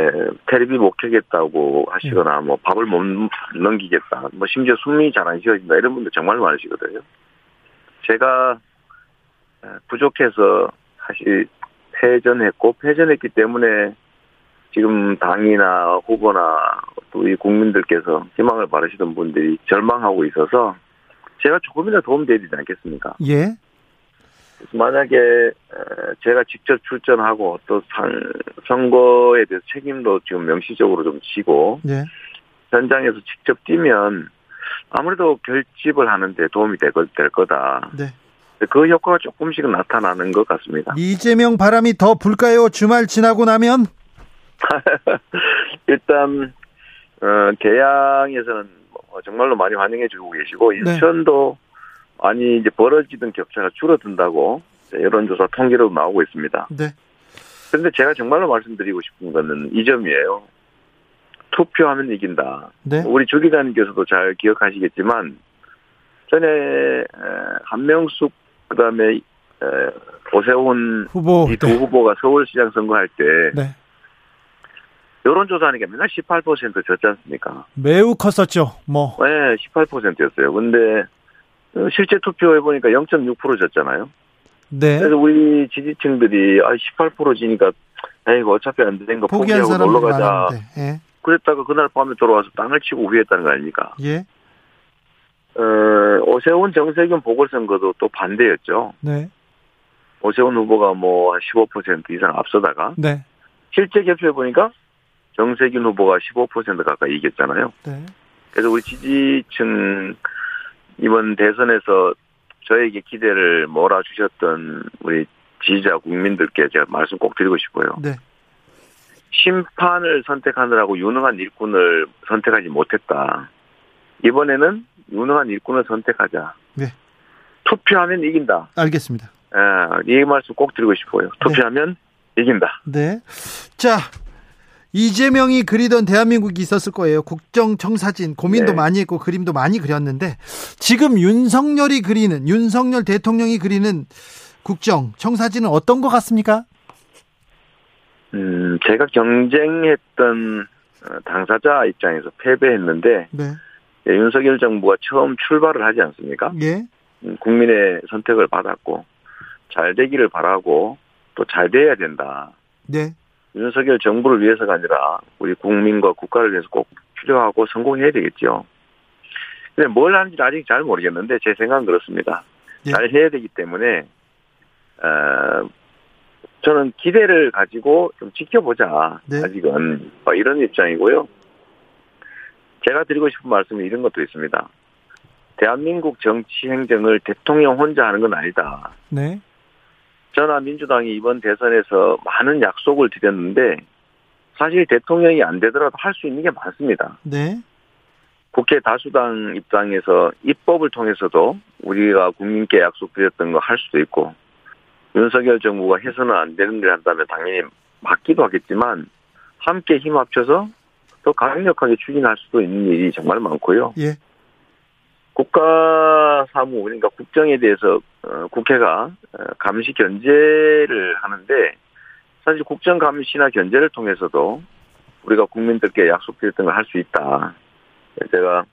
테레비 못 켜겠다고 하시거나 네. 뭐 밥을 못 넘기겠다, 뭐 심지어 숨이 잘 안 쉬어진다 이런 분들 정말 많으시거든요. 제가 부족해서 사실 패전했고 패전했기 때문에 지금 당이나 후보나 또 이 국민들께서 희망을 바라시던 분들이 절망하고 있어서 제가 조금이라도 도움되지 않겠습니까? 예. 만약에 제가 직접 출전하고 또 선거에 대해서 책임도 지금 명시적으로 좀 지고 예. 현장에서 직접 뛰면 아무래도 결집을 하는데 도움이 될, 거다. 네. 그 효과가 조금씩은 나타나는 것 같습니다. 이재명 바람이 더 불까요? 주말 지나고 나면? [laughs] 일단 어, 개양에서는 뭐 정말로 많이 환영해주고 계시고 네. 인천도 많이 이제 벌어지던 격차가 줄어든다고 여론조사 통계로 나오고 있습니다. 네. 그런데 제가 정말로 말씀드리고 싶은 거는 이 점이에요. 투표하면 이긴다. 네. 우리 주 기자님께서도 잘 기억하시겠지만 전에 한명숙 그다음에 오세훈 후보 이두 네. 후보가 서울시장 선거할 때 네. 여론조사하니까 맨날 18% 졌지 않습니까? 매우 컸었죠. 뭐. 네, 18%였어요. 근데 실제 투표해 보니까 0.6% 졌잖아요. 네. 그래서 우리 지지층들이 아 18% 지니까 에이고 어차피 안 되는 거 포기하고 놀러 가자. 예. 그랬다가 그날 밤에 돌아와서 땅을 치고 후회했다는 거 아닙니까? 예. 어, 오세훈 정세균 보궐선거도 또 반대였죠. 네. 오세훈 후보가 뭐한15% 이상 앞서다가 네. 실제 개표해 보니까 정세균 후보가 15% 가까이 이겼잖아요. 네. 그래서 우리 지지층 이번 대선에서 저에게 기대를 몰아주셨던 우리 지지자 국민들께 제가 말씀 꼭 드리고 싶어요. 네. 심판을 선택하느라고 유능한 일꾼을 선택하지 못했다. 이번에는 유능한 일꾼을 선택하자. 네. 투표하면 이긴다. 알겠습니다. 예, 이 말씀 꼭 드리고 싶어요. 네. 투표하면 네. 이긴다. 네. 자, 이재명이 그리던 대한민국이 있었을 거예요. 국정청사진 고민도 네. 많이 했고 그림도 많이 그렸는데 지금 윤석열이 그리는 윤석열 대통령이 그리는 국정 청사진은 어떤 것 같습니까? 음, 제가 경쟁했던 어, 당사자 입장에서 패배했는데 네. 예, 윤석열 정부가 처음 출발을 하지 않습니까? 예. 국민의 선택을 받았고 잘 되기를 바라고 또 잘 돼야 된다. 네. 윤석열 정부를 위해서가 아니라 우리 국민과 국가를 위해서 꼭 필요하고 성공해야 되겠죠. 근데 뭘 하는지 아직 잘 모르겠는데 제 생각은 그렇습니다. 네. 잘 해야 되기 때문에 어, 저는 기대를 가지고 좀 지켜보자. 네. 아직은 뭐 이런 입장이고요. 제가 드리고 싶은 말씀은 이런 것도 있습니다. 대한민국 정치 행정을 대통령 혼자 하는 건 아니다. 네. 저나 민주당이 이번 대선에서 많은 약속을 드렸는데 사실 대통령이 안 되더라도 할 수 있는 게 많습니다. 네. 국회 다수당 입장에서 입법을 통해서도 우리가 국민께 약속드렸던 거 할 수도 있고 윤석열 정부가 해서는 안 되는 일을 한다면 당연히 맞기도 하겠지만 함께 힘 합쳐서 더 강력하게 추진할 수도 있는 일이 정말 많고요. 예. 국가 사무 그러니까 국정에 대해서 어, 국회가 어, 감시 견제를 하는데 사실 국정 감시나 견제를 통해서도 우리가 국민들께 약속드렸던 걸 할 수 있다. 제가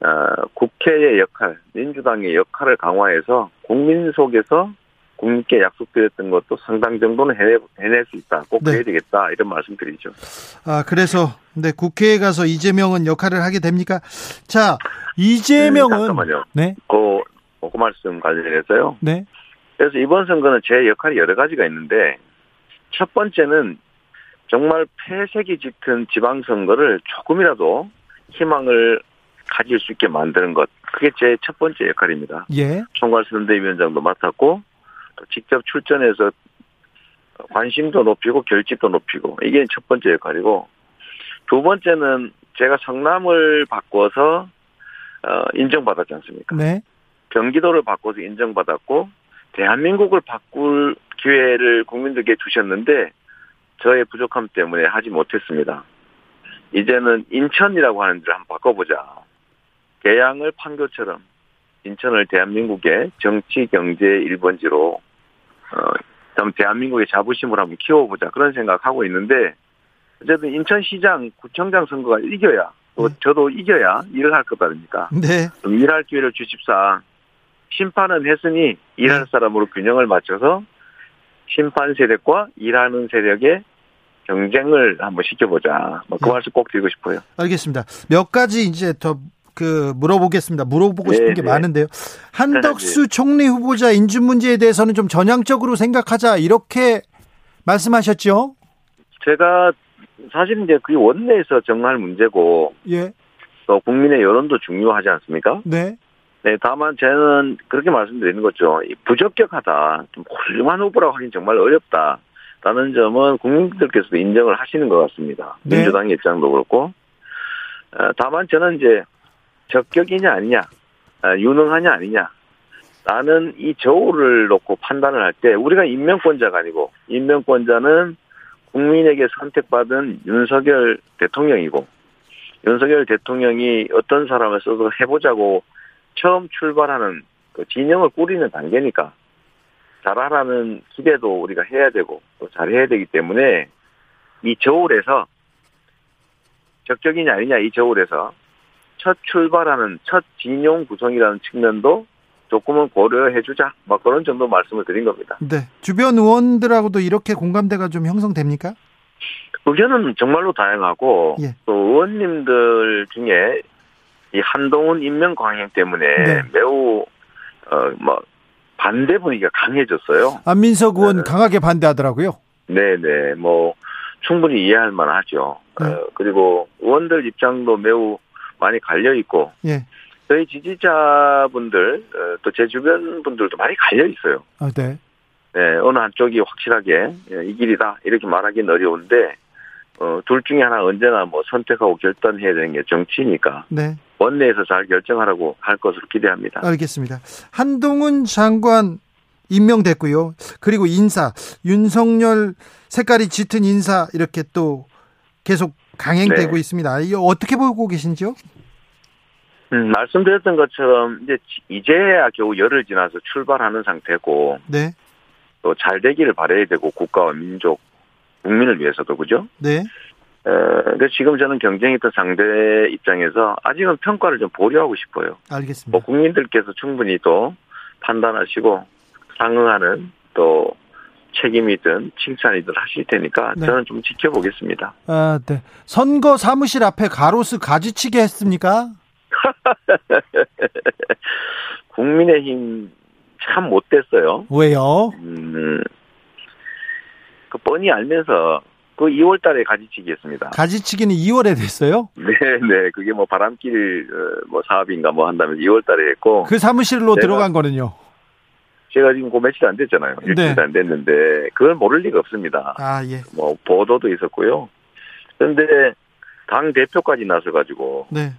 어, 국회의 역할, 민주당의 역할을 강화해서 국민 속에서 국민께 약속드렸던 것도 상당 정도는 해내, 해낼 수 있다. 꼭 네. 해야 되겠다. 이런 말씀드리죠. 아, 그래서, 네, 국회에 가서 이재명은 역할을 하게 됩니까? 자, 이재명은. 네, 잠깐만요. 네. 그, 그 말씀 관련해서요. 네. 그래서 이번 선거는 제 역할이 여러 가지가 있는데, 첫 번째는 정말 폐색이 짙은 지방선거를 조금이라도 희망을 가질 수 있게 만드는 것. 그게 제 첫 번째 역할입니다. 예. 총괄선대위원장도 맡았고, 직접 출전해서 관심도 높이고 결집도 높이고 이게 첫 번째 역할이고 두 번째는 제가 성남을 바꿔서 어, 인정받았지 않습니까? 네. 경기도를 바꿔서 인정받았고 대한민국을 바꿀 기회를 국민들께 주셨는데 저의 부족함 때문에 하지 못했습니다. 이제는 인천이라고 하는 데를 한번 바꿔보자. 개양을 판교처럼 인천을 대한민국의 정치 경제 1번지로 어, 대한민국의 자부심을 한번 키워보자 그런 생각하고 있는데 어쨌든 인천시장 구청장 선거가 이겨야 또 네. 저도 이겨야 일을 할 것 아닙니까? 네. 좀 일할 기회를 주십사. 심판은 했으니 일할 네. 사람으로 균형을 맞춰서 심판 세력과 일하는 세력의 경쟁을 한번 시켜보자. 뭐그 네. 말씀 꼭 드리고 싶어요. 알겠습니다. 몇 가지 이제 더 그 물어보겠습니다. 물어보고 싶은 네, 게 네. 많은데요. 한덕수 네, 총리 후보자 인준 문제에 대해서는 좀 전향적으로 생각하자 이렇게 말씀하셨죠? 제가 사실 이제 그 원내에서 정할 문제고 예. 또 국민의 여론도 중요하지 않습니까? 네. 네, 다만 저는 그렇게 말씀드리는 거죠. 부적격하다. 좀 훌륭한 후보라고 하긴 정말 어렵다. 라는 점은 국민들께서도 인정을 하시는 것 같습니다. 네. 민주당 입장도 그렇고. 어, 다만 저는 이제 적격이냐 아니냐, 아, 유능하냐 아니냐, 나는 이 저울을 놓고 판단을 할 때 우리가 임명권자가 아니고 임명권자는 국민에게 선택받은 윤석열 대통령이고 윤석열 대통령이 어떤 사람을 써서 해보자고 처음 출발하는 그 진영을 꾸리는 단계니까 잘하라는 기대도 우리가 해야 되고 또 잘해야 되기 때문에 이 저울에서 적격이냐 아니냐 이 저울에서 첫 출발하는 첫 진용 구성이라는 측면도 조금은 고려해주자. 뭐 그런 정도 말씀을 드린 겁니다. 네. 주변 의원들하고도 이렇게 공감대가 좀 형성됩니까? 의견은 정말로 다양하고 예. 또 의원님들 중에 이 한동훈 임명 강행 때문에 네. 매우 어뭐 반대 분위기가 강해졌어요. 안민석 의원 네. 강하게 반대하더라고요. 네네 뭐 충분히 이해할 만하죠. 네. 어, 그리고 의원들 입장도 매우 많이 갈려 있고 예. 저희 지지자분들 어, 또제 주변 분들도 많이 갈려 있어요. 아, 네. 네, 어느 한쪽이 확실하게 예, 이 길이다 이렇게 말하기는 어려운데 어, 둘 중에 하나 언제나 뭐 선택하고 결단해야 되는 게 정치니까. 네. 원내에서 잘 결정하라고 할 것으로 기대합니다. 알겠습니다. 한동훈 장관 임명됐고요. 그리고 인사 윤석열 색깔이 짙은 인사 이렇게 또 계속 강행되고 네. 있습니다. 이거 어떻게 보고 계신지요? 음, 말씀드렸던 것처럼 이제 이제야 겨우 열흘 지나서 출발하는 상태고 네. 또 잘 되기를 바라야 되고 국가와 민족 국민을 위해서도 그죠? 네. 어, 지금 저는 경쟁했던 상대 입장에서 아직은 평가를 좀 보류하고 싶어요. 알겠습니다. 뭐 국민들께서 충분히 또 판단하시고 상응하는 또 책임이든 칭찬이든 하실 테니까 네. 저는 좀 지켜보겠습니다. 아, 네. 선거 사무실 앞에 가로수 가지치기 했습니까? [laughs] 국민의힘 참 못됐어요. 왜요? 음, 그 뻔히 알면서 그 2월 달에 가지치기 했습니다. 가지치기는 2월에 됐어요? [laughs] 네, 네. 그게 뭐 바람길 어, 뭐 사업인가 뭐 한다면 2월 달에 했고. 그 사무실로 들어간 거는요? 제가 지금 그 며칠 안 됐잖아요. 네. 안 됐는데 그걸 모를 리가 없습니다. 아, 예. 뭐 보도도 있었고요. 그런데 당 대표까지 나서 가지고 네.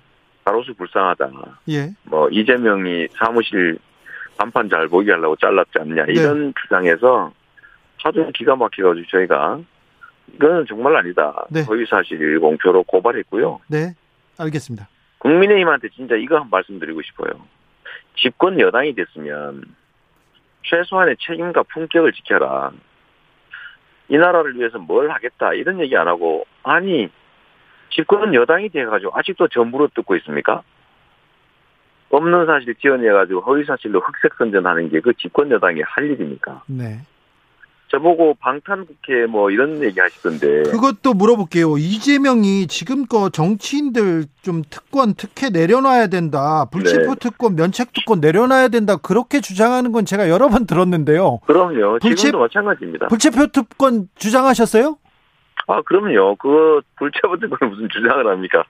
가로수 불쌍하다. 예. 뭐 이재명이 사무실 간판 잘 보게 하려고 잘랐지 않냐 네. 이런 네. 주장에서 하도 기가 막혀가지고 저희가 이거는 정말 아니다. 네. 허위 사실 공표로 고발했고요. 네, 알겠습니다. 국민의힘한테 진짜 이거 한 말씀드리고 싶어요. 집권 여당이 됐으면 최소한의 책임과 품격을 지켜라. 이 나라를 위해서 뭘 하겠다 이런 얘기 안 하고 아니 집권 여당이 돼가지고 아직도 전부로 듣고 있습니까? 없는 사실 지원해가지고 허위사실로 흑색 선전하는 게 그 집권 여당이 할 일입니까? 네. 저보고 방탄국회 뭐 이런 얘기 하시던데. 그것도 물어볼게요. 이재명이 지금껏 정치인들 좀 특권, 특혜 내려놔야 된다. 불체포 네. 특권, 면책 특권 내려놔야 된다. 그렇게 주장하는 건 제가 여러 번 들었는데요. 그럼요. 불체, 지금도 마찬가지입니다. 불체포 특권 주장하셨어요? 아, 그럼요. 그 불체포 특권 무슨 주장을 합니까?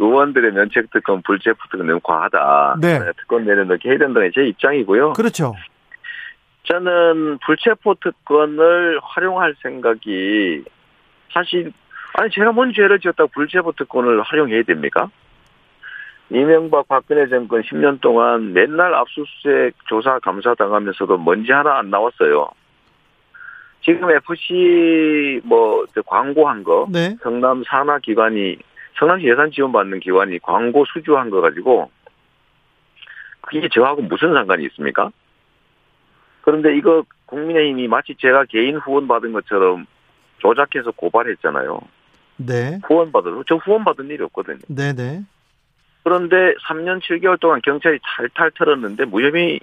의원들의 면책 특권, 불체포 특권 너무 과하다. 네. 특권 내려놓게 해야 된다는 제 입장이고요. 그렇죠. 저는 불체포 특권을 활용할 생각이 사실 아니 제가 뭔 죄를 지었다고 불체포 특권을 활용해야 됩니까? 이명박 박근혜 정권 10년 동안 맨날 압수수색 조사 감사 당하면서도 먼지 하나 안 나왔어요. 지금 FC 뭐 광고한 거 네. 성남 산하 기관이 성남시 예산 지원 받는 기관이 광고 수주한 거 가지고 그게 저하고 무슨 상관이 있습니까? 그런데 이거 국민의힘이 마치 제가 개인 후원 받은 것처럼 조작해서 고발했잖아요. 네. 후원 받아서 저 후원 받은 일이 없거든요. 네, 네. 그런데 3년 7개월 동안 경찰이 탈탈 털었는데 무혐의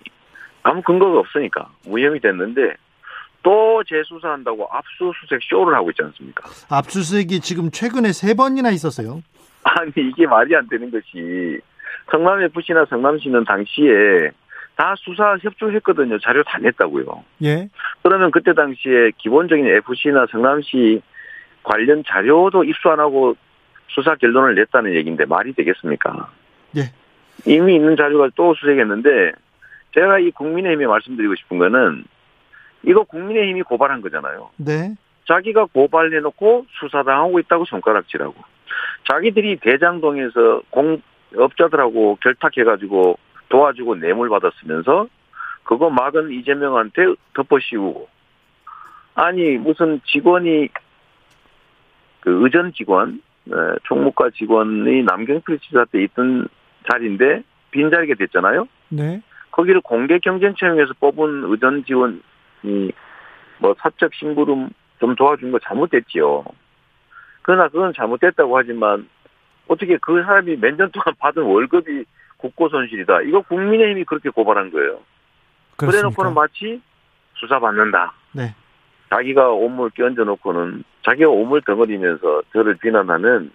아무 근거가 없으니까 무혐의 됐는데 또 재수사한다고 압수수색 쇼를 하고 있지 않습니까? 압수수색이 지금 최근에 세 번이나 있었어요. 아니 이게 말이 안 되는 것이 성남 FC나 성남시는 당시에 다 수사 협조했거든요. 자료 다 냈다고요. 예. 그러면 그때 당시에 기본적인 FC나 성남시 관련 자료도 입수 안 하고 수사 결론을 냈다는 얘기인데 말이 되겠습니까? 예. 이미 있는 자료가 또 수색했는데 제가 이 국민의힘에 말씀드리고 싶은 거는 이거 국민의힘이 고발한 거잖아요. 네. 자기가 고발해놓고 수사당하고 있다고 손가락질하고 자기들이 대장동에서 공업자들하고 결탁해가지고 도와주고 뇌물 받았으면서 그거 막은 이재명한테 덮어씌우고 아니 무슨 직원이 그 의전 직원 네, 총무과 직원이 남경필 지사 때 있던 자리인데 빈 자리가 됐잖아요. 네. 거기를 공개 경쟁 채용해서 뽑은 의전 지원이 뭐 사적 심부름 좀 도와준 거 잘못됐지요. 그러나 그건 잘못됐다고 하지만 어떻게 그 사람이 몇 년 동안 받은 월급이 국고 손실이다. 이거 국민의힘이 그렇게 고발한 거예요. 그래 놓고는 마치 수사받는다. 네. 자기가 오물 끼얹어 놓고는 자기가 오물 덩어리면서 저를 비난하는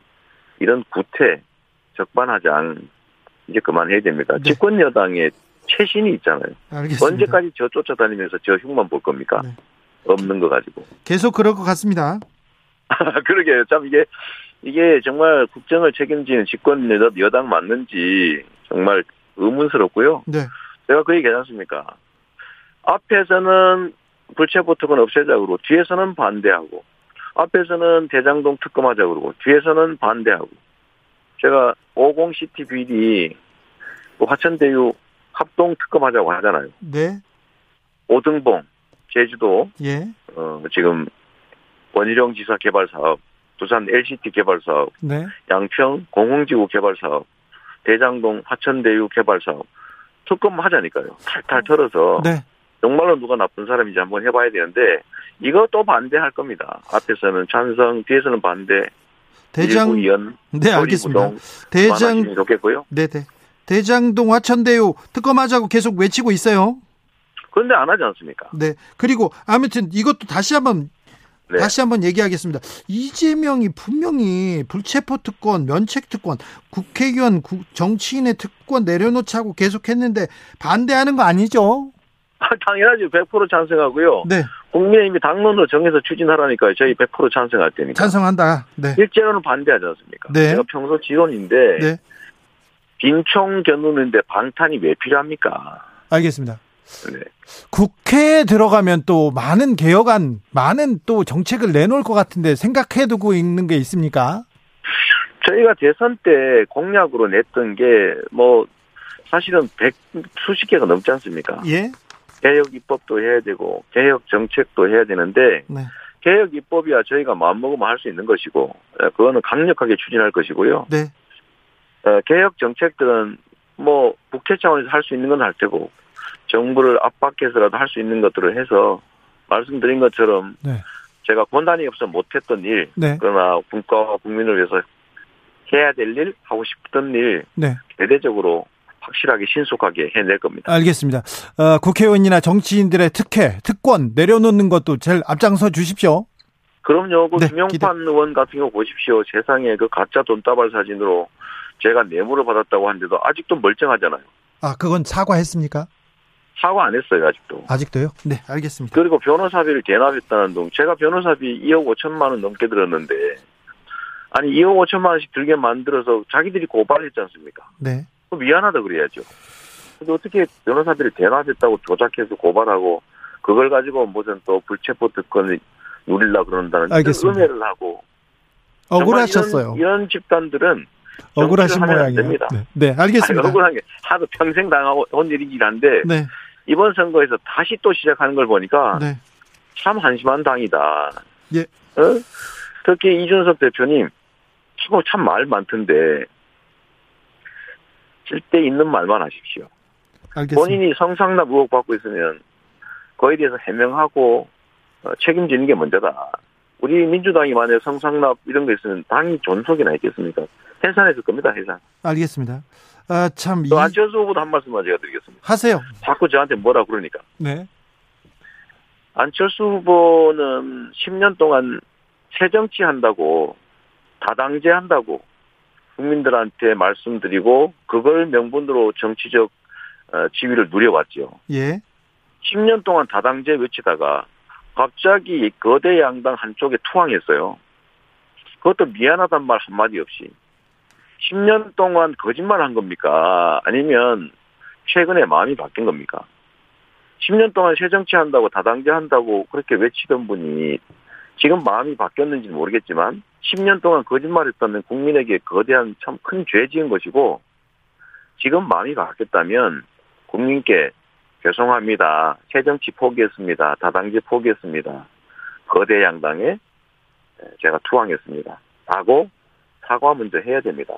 이런 구태, 적반하장 이제 그만해야 됩니다. 네. 집권 여당의 최신이 있잖아요. 알겠습니다. 언제까지 저 쫓아다니면서 저 흉만 볼 겁니까? 네. 없는 거 가지고. 계속 그럴 것 같습니다. [laughs] 그러게요. 참 이게 이게 정말 국정을 책임지는 집권 여당 맞는지 정말 의문스럽고요. 네. 제가 그 얘기 하지 않습니까? 앞에서는 불체포 특권 없애자 그러고 뒤에서는 반대하고 앞에서는 대장동 특검하자 그러고 뒤에서는 반대하고 제가 50CT 비리 화천대유 합동 특검하자고 하잖아요. 네. 오등봉 제주도 예. 어 지금 원희룡 지사 개발 사업, 부산 LCT 개발 사업, 네. 양평 공흥지구 개발 사업, 대장동 화천대유 개발 사업 특검 하자니까요. 탈탈 털어서 네. 정말로 누가 나쁜 사람인지 한번 해봐야 되는데 이거 또 반대할 겁니다. 앞에서는 찬성, 뒤에서는 반대. 대장 의원 네 알겠습니다. 대장 좋겠고요. 네네 대장동 화천대유 특검하자고 계속 외치고 있어요. 그런데 안 하지 않습니까? 네 그리고 아무튼 이것도 다시 한번 네. 다시 한번 얘기하겠습니다. 이재명이 분명히 불체포 특권, 면책 특권, 국회의원, 정치인의 특권 내려놓자고 계속했는데 반대하는 거 아니죠? 당연하죠. 100% 찬성하고요. 네. 국민의힘이 당론으로 정해서 추진하라니까요. 저희 100% 찬성할 테니까. 찬성한다. 네. 실제로는 반대하지 않습니까? 네. 제가 평소 지론인데 네. 빈총 겨누는데 방탄이 왜 필요합니까? 알겠습니다. 네. 국회에 들어가면 또 많은 개혁안, 많은 또 정책을 내놓을 것 같은데 생각해 두고 있는 게 있습니까? 저희가 대선 때 공약으로 냈던 게 뭐 사실은 백 수십 개가 넘지 않습니까? 예. 개혁 입법도 해야 되고 개혁 정책도 해야 되는데 네. 개혁 입법이야 저희가 마음먹으면 할 수 있는 것이고 예, 그거는 강력하게 추진할 것이고요. 네. 어, 개혁 정책들은 뭐 국회 차원에서 할 수 있는 건 할 테고 정부를 압박해서라도 할 수 있는 것들을 해서 말씀드린 것처럼 네. 제가 권한이 없어 못했던 일 네. 그러나 국가와 국민을 위해서 해야 될 일 하고 싶던 일 네. 대대적으로 확실하게 신속하게 해낼 겁니다. 알겠습니다. 어, 국회의원이나 정치인들의 특혜, 특권 내려놓는 것도 제일 앞장서 주십시오. 그럼요. 그 네, 김용판 기대. 의원 같은 경우 보십시오. 세상에 그 가짜 돈다발 사진으로 제가 뇌물을 받았다고 하는데도 아직도 멀쩡하잖아요. 아, 그건 사과했습니까? 사과 안 했어요, 아직도. 아직도요? 네, 알겠습니다. 그리고 변호사비를 대납했다는 동, 제가 변호사비 2억 5천만 원 넘게 들었는데, 아니, 2억 5천만 원씩 들게 만들어서 자기들이 고발했지 않습니까? 네. 미안하다 그래야죠. 근데 어떻게 변호사들이 대납했다고 조작해서 고발하고 그걸 가지고 무슨 또 불체포 특권을 누릴라 그런다는 알겠습니다. 은혜를 하고 억울하셨어요. 이런, 이런 집단들은 억울하신 모양이에요. 네. 네, 알겠습니다. 아니, 억울한 게 하도 평생 당하고 온 일이긴 한데 네. 이번 선거에서 다시 또 시작하는 걸 보니까 네. 참 한심한 당이다. 예. 어? 특히 이준석 대표님 참 말 많던데 쓸데 있는 말만 하십시오. 알겠습니다. 본인이 성상납 의혹 받고 있으면 거기에 대해서 해명하고 어, 책임지는 게 먼저다. 우리 민주당이 만약 성상납 이런 거 있으면 당이 존속이나 있겠습니까? 해산했을 겁니다, 해산. 알겠습니다. 아, 참. 또 이... 안철수 후보도 한 말씀만 제가 드리겠습니다. 하세요. 자꾸 저한테 뭐라 그러니까. 네. 안철수 후보는 10년 동안 새정치 한다고, 다당제 한다고, 국민들한테 말씀드리고 그걸 명분으로 정치적 어, 지위를 누려왔죠. 예. 10년 동안 다당제 외치다가 갑자기 거대 양당 한쪽에 투항했어요. 그것도 미안하단 말 한마디 없이. 10년 동안 거짓말 한 겁니까? 아니면 최근에 마음이 바뀐 겁니까? 10년 동안 새 정치 한다고 다당제 한다고 그렇게 외치던 분이 지금 마음이 바뀌었는지는 모르겠지만 10년 동안 거짓말했다면 국민에게 거대한 참 큰 죄 지은 것이고 지금 마음이 바뀌었다면 국민께 죄송합니다. 새 정치 포기했습니다. 다당제 포기했습니다. 거대 양당에 제가 투항했습니다. 라고 사과 먼저 해야 됩니다.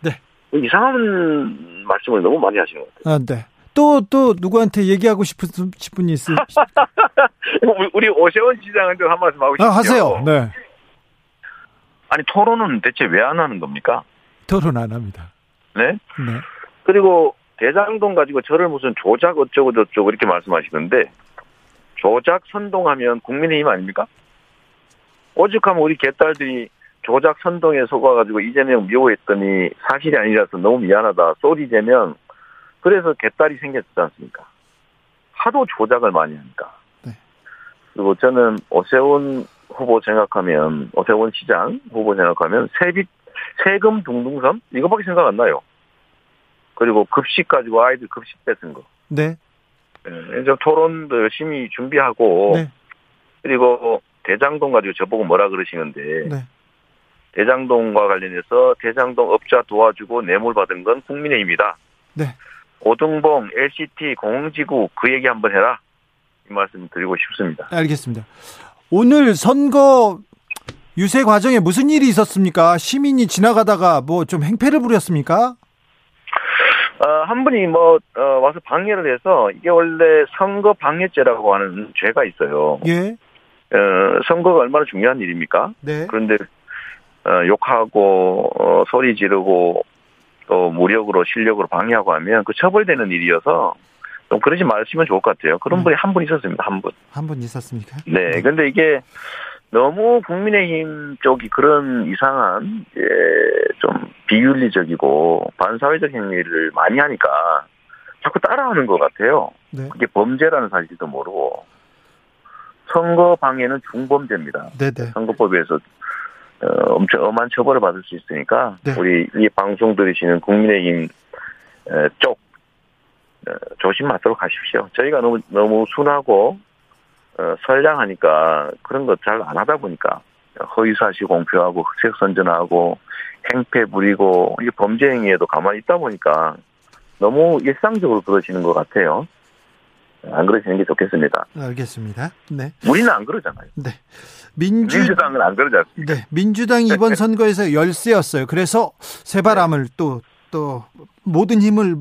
네. 이상한 말씀을 너무 많이 하시는 것 같아요. 아, 네. 또, 또, 누구한테 얘기하고 싶은, 싶은 일 있으 [laughs] 우리 오세훈 시장한테 한 말씀 하고 싶어요. 아, 하세요. 네. 아니, 토론은 대체 왜 안 하는 겁니까? 토론 안 합니다. 네? 네. 그리고 대장동 가지고 저를 무슨 조작 어쩌고 저쩌고 이렇게 말씀하시는데, 조작 선동하면 국민의힘 아닙니까? 오죽하면 우리 개딸들이 조작 선동에 속아가지고 이재명 미워했더니 사실이 아니라서 너무 미안하다. sorry 재명 그래서 개딸이 생겼지 않습니까? 하도 조작을 많이 하니까. 네. 그리고 저는 오세훈 후보 생각하면, 오세훈 시장 후보 생각하면 세비, 세금 둥둥섬? 이거밖에 생각 안 나요. 그리고 급식 가지고 아이들 급식 뺏은 거. 네. 네, 이제 토론도 열심히 준비하고, 네. 그리고 대장동 가지고 저보고 뭐라 그러시는데, 네. 대장동과 관련해서 대장동 업자 도와주고 뇌물 받은 건 국민의힘이다. 네. 오등봉, LCT, 공흥지구 그 얘기 한번 해라. 이 말씀 드리고 싶습니다. 알겠습니다. 오늘 선거 유세 과정에 무슨 일이 있었습니까? 시민이 지나가다가 뭐 좀 행패를 부렸습니까? 어, 한 분이 뭐 어, 와서 방해를 해서 이게 원래 선거 방해죄라고 하는 죄가 있어요. 예. 어, 선거가 얼마나 중요한 일입니까? 네. 그런데 어, 욕하고 어, 소리 지르고 또 무력으로 실력으로 방해하고 하면 그 처벌되는 일이어서 좀 그러지 말으시면 좋을 것 같아요. 그런 음. 분이 한 분 있었습니다. 한 분. 한 분 있었습니까? 네. 네. 근데 이게 너무 국민의힘 쪽이 그런 이상한 예, 좀 비윤리적이고 반사회적 행위를 많이 하니까 자꾸 따라하는 것 같아요. 네. 그게 범죄라는 사실도 모르고 선거 방해는 중범죄입니다. 네네. 네. 선거법에서 어, 엄청 엄한 처벌을 받을 수 있으니까 네. 우리 이 방송 들으시는 국민의힘 쪽 어, 조심하도록 하십시오. 저희가 너무 너무 순하고 어, 선량하니까 그런 것 잘 안 하다 보니까 허위사실 공표하고 흑색 선전하고 행패 부리고 이게 범죄 행위에도 가만히 있다 보니까 너무 일상적으로 그러시는 것 같아요. 안 그러시는 게 좋겠습니다. 알겠습니다. 네. 우리는 안 그러잖아요. 네. 민주... 민주당은 안 그러지 않습니까? 네. 민주당이 이번 [laughs] 선거에서 열세였어요. 그래서 새바람을 또, 또 모든 힘을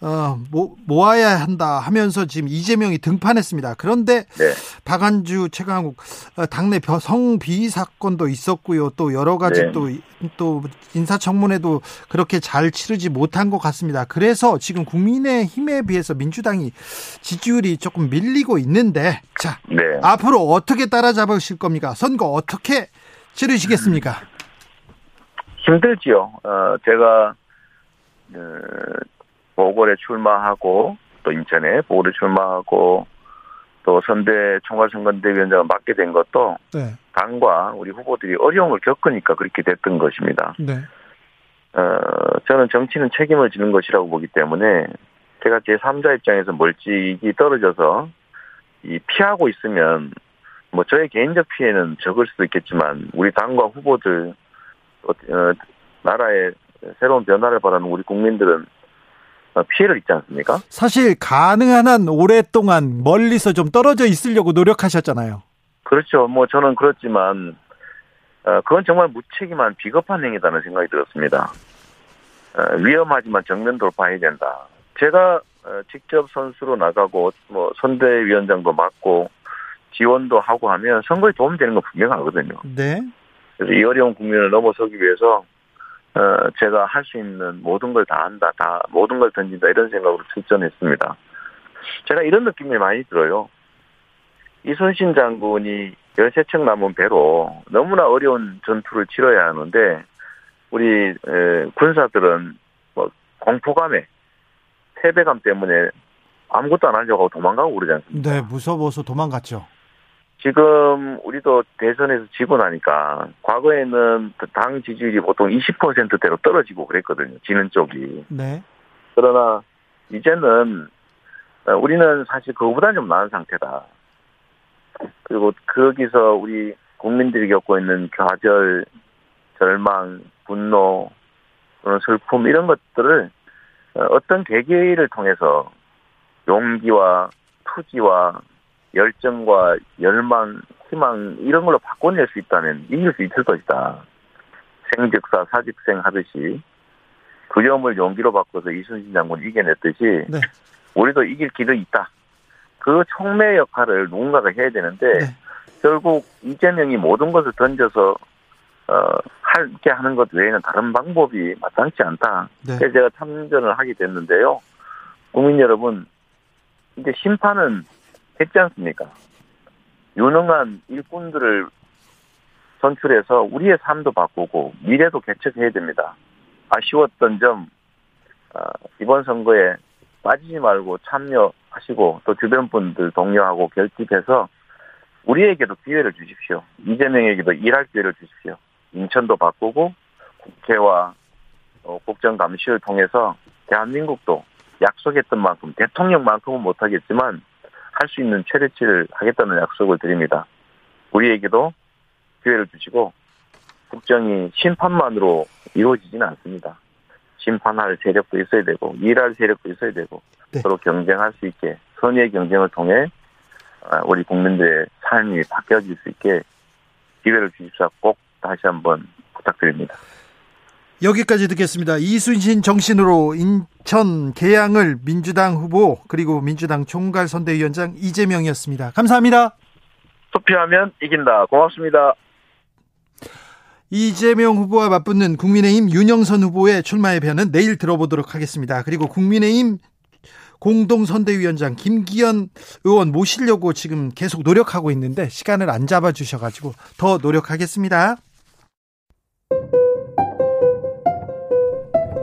어, 모, 모아야 한다 하면서 지금 이재명이 등판했습니다. 그런데 네. 박안주 최강욱 어, 당내 성비 사건도 있었고요. 또 여러 가지 네. 또, 또 인사청문회도 그렇게 잘 치르지 못한 것 같습니다. 그래서 지금 국민의 힘에 비해서 민주당이 지지율이 조금 밀리고 있는데 자 네. 앞으로 어떻게 따라잡으실 겁니까? 선거 어떻게 치르시겠습니까? 힘들지요. 어, 제가 어, 보궐에 출마하고 또 인천에 보궐에 출마하고 또 선대 총괄선거대위원장을 맡게 된 것도 네. 당과 우리 후보들이 어려움을 겪으니까 그렇게 됐던 것입니다. 네. 어, 저는 정치는 책임을 지는 것이라고 보기 때문에 제가 제 3자 입장에서 멀찍이 떨어져서 이 피하고 있으면 뭐 저의 개인적 피해는 적을 수도 있겠지만 우리 당과 후보들 어, 나라의 새로운 변화를 바라는 우리 국민들은 어, 피해를 입지 않습니까? 사실 가능한 한 오랫동안 멀리서 좀 떨어져 있으려고 노력하셨잖아요. 그렇죠. 뭐 저는 그렇지만 어, 그건 정말 무책임한 비겁한 행위다는 생각이 들었습니다. 어, 위험하지만 정면 돌파해야 된다. 제가 직접 선수로 나가고 뭐 선대위원장도 맡고 지원도 하고 하면 선거에 도움되는 건 분명하거든요. 네. 그래서 이 어려운 국면을 넘어서기 위해서 어, 제가 할 수 있는 모든 걸 다 한다, 다, 모든 걸 던진다, 이런 생각으로 출전했습니다. 제가 이런 느낌이 많이 들어요. 이순신 장군이 13척 남은 배로 너무나 어려운 전투를 치러야 하는데, 우리, 에, 군사들은 뭐, 공포감에, 패배감 때문에 아무것도 안 하려고 도망가고 그러지 않습니까? 네, 무서워서 도망갔죠. 지금 우리도 대선에서 지고 나니까 과거에는 당 지지율이 보통 20%대로 떨어지고 그랬거든요. 지는 쪽이. 네. 그러나 이제는 어, 우리는 사실 그거보다 좀 나은 상태다. 그리고 거기서 우리 국민들이 겪고 있는 좌절, 절망, 분노, 또는 슬픔 이런 것들을 어, 어떤 계기를 통해서 용기와 투지와 열정과 열망, 희망 이런 걸로 바꿔낼 수 있다면 이길 수 있을 것이다. 생즉사 사직생 하듯이 두려움을 용기로 바꿔서 이순신 장군을 이겨냈듯이 네. 우리도 이길 길이 있다. 그 촉매 역할을 누군가가 해야 되는데 네. 결국 이재명이 모든 것을 던져서 어, 할게 하는 것 외에는 다른 방법이 마땅치 않다. 네. 그래서 제가 참전을 하게 됐는데요. 국민 여러분, 이제 심판은 했지 않습니까? 유능한 일꾼들을 선출해서 우리의 삶도 바꾸고 미래도 개척해야 됩니다. 아쉬웠던 점 어, 이번 선거에 빠지지 말고 참여하시고 또 주변 분들 동료하고 결집해서 우리에게도 기회를 주십시오. 이재명에게도 일할 기회를 주십시오. 인천도 바꾸고 국회와 어, 국정감시를 통해서 대한민국도 약속했던 만큼 대통령만큼은 못하겠지만 할 수 있는 최대치를 하겠다는 약속을 드립니다. 우리에게도 기회를 주시고 국정이 심판만으로 이루어지지는 않습니다. 심판할 세력도 있어야 되고 일할 세력도 있어야 되고 네. 서로 경쟁할 수 있게 선의의 경쟁을 통해 아, 우리 국민들의 삶이 바뀌어질 수 있게 기회를 주십사 꼭 다시 한번 부탁드립니다. 여기까지 듣겠습니다. 이순신 정신으로 인천 계양을 민주당 후보 그리고 민주당 총괄 선대위원장 이재명이었습니다. 감사합니다. 투표하면 이긴다. 고맙습니다. 이재명 후보와 맞붙는 국민의힘 윤영선 후보의 출마의 변은 내일 들어보도록 하겠습니다. 그리고 국민의힘 공동선대위원장 김기현 의원 모시려고 지금 계속 노력하고 있는데 시간을 안 잡아주셔가지고 더 노력하겠습니다.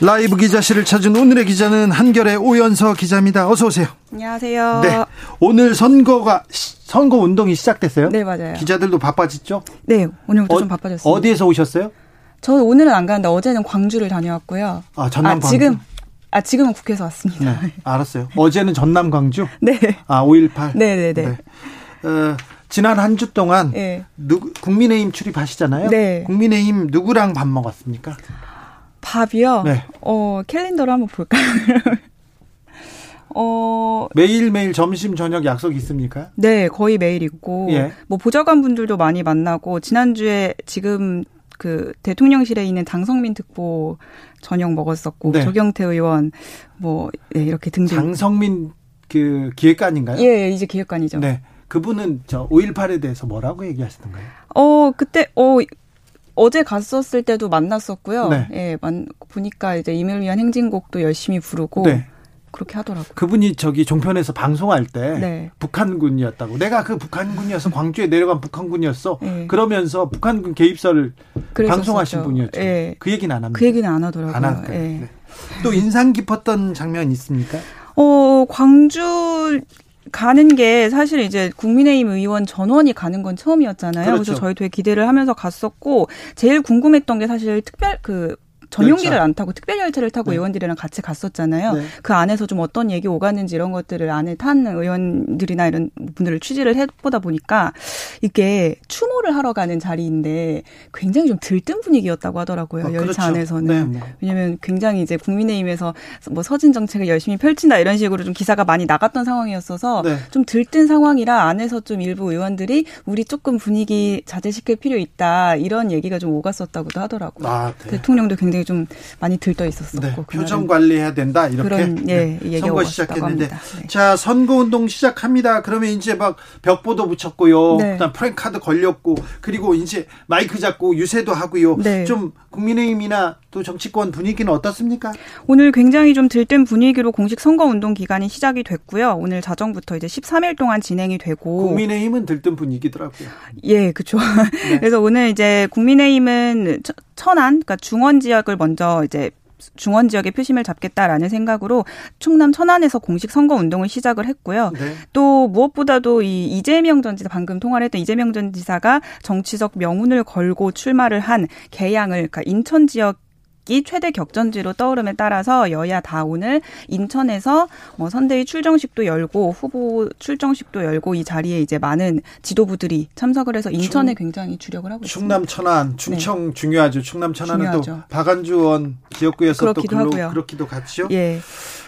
라이브 기자실을 찾은 오늘의 기자는 한결의 오연서 기자입니다. 어서 오세요. 안녕하세요. 네. 오늘 선거가 선거 운동이 시작됐어요? 네, 맞아요. 기자들도 바빠졌죠? 네, 오늘부터 어, 좀 바빠졌어요. 어디에서 오셨어요? 저 오늘은 안 가는데 어제는 광주를 다녀왔고요. 아, 전남 아, 광주. 지금 아, 지금은 국회에서 왔습니다. 네, [laughs] 알았어요. 어제는 전남 광주? 네. 아, 5.18? 네 네 네. 네. 어, 지난 한 주 동안 네. 누, 국민의힘 출입하시잖아요. 네. 국민의힘 누구랑 밥 먹었습니까? 밥이요? 네. 어, 캘린더를 한번 볼까요? [laughs] 어 매일 매일 점심 저녁 약속 있습니까? 네, 거의 매일 있고 예. 뭐 보좌관 분들도 많이 만나고 지난주에 지금 그 대통령실에 있는 장성민 특보 저녁 먹었었고 네. 조경태 의원 뭐 네, 이렇게 등등 장성민 그 기획관인가요? 예, 예 이제 기획관이죠. 네. 그분은 저 5.18에 대해서 뭐라고 얘기하시던가요? 어, 그때 어 어제 갔었을 때도 만났었고요. 네. 예, 만, 보니까 이제 임을 위한 행진곡도 열심히 부르고 네. 그렇게 하더라고요. 그분이 저기 종편에서 방송할 때 네. 북한군이었다고. 내가 그 북한군이어서 광주에 내려간 북한군이었어. 네. 그러면서 북한군 개입설을 방송하신 분이었죠. 네. 그 얘기는 안 합니다. 그 얘기는 안 하더라고요. 안? 네. 네. 또 인상 깊었던 장면 있습니까? 어, 광주 가는 게 사실 이제 국민의힘 의원 전원이 가는 건 처음이었잖아요. 그렇죠. 그래서 저희 되게 기대를 하면서 갔었고 제일 궁금했던 게 사실 특별 그 전용기를 열차. 안 타고 특별 열차를 타고 네. 의원들이랑 같이 갔었잖아요. 네. 그 안에서 좀 어떤 얘기 오가는지 이런 것들을 안에 탄 의원들이나 이런 분들을 취재를 해보다 보니까 이게 추모를 하러 가는 자리인데 굉장히 좀 들뜬 분위기였다고 하더라고요. 아, 열차 그렇죠. 안에서는. 네, 뭐. 왜냐하면 굉장히 이제 국민의힘에서 뭐 서진 정책을 열심히 펼친다 이런 식으로 좀 기사가 많이 나갔던 상황이었어서 네. 좀 들뜬 상황이라 안에서 좀 일부 의원들이 우리 조금 분위기 자제시킬 필요 있다 이런 얘기가 좀 오갔었다고도 하더라고요. 아, 네. 대통령도 굉장히 굉장히 좀 많이 들떠 있었었고 네, 표정 관리해야 된다 이렇게 그런, 예, 네, 선거 시작했는데 네. 자 선거 운동 시작합니다. 그러면 이제 막 벽보도 붙였고요. 네. 그다음 프랭카드 걸렸고 그리고 이제 마이크 잡고 유세도 하고요. 네. 좀 국민의힘이나 또 정치권 분위기는 어떻습니까? 오늘 굉장히 좀 들뜬 분위기로 공식 선거 운동 기간이 시작이 됐고요. 오늘 자정부터 이제 13일 동안 진행이 되고 국민의힘은 들뜬 분위기더라고요. 예, 그렇죠. 네. [laughs] 그래서 오늘 이제 국민의힘은 천안, 그러니까 중원 지역을 먼저 이제 중원 지역의 표심을 잡겠다라는 생각으로 충남 천안에서 공식 선거 운동을 시작을 했고요. 네. 또 무엇보다도 이 이재명 전 지사 방금 통화를 했던 이재명 전 지사가 정치적 명운을 걸고 출마를 한 개양을 그러니까 인천 지역 이 최대 격전지로 떠오름에 따라서 여야 다 오늘 인천에서 뭐 선대위 출정식도 열고 후보 출정식도 열고 이 자리에 이제 많은 지도부들이 참석을 해서 인천에 충, 굉장히 주력을 하고 있습니다. 충남 천안, 충청 네. 중요하죠. 충남 천안은 중요하죠. 또 박안주 의원 지역구에서 또 글로 하고요. 그렇기도 같죠. 예.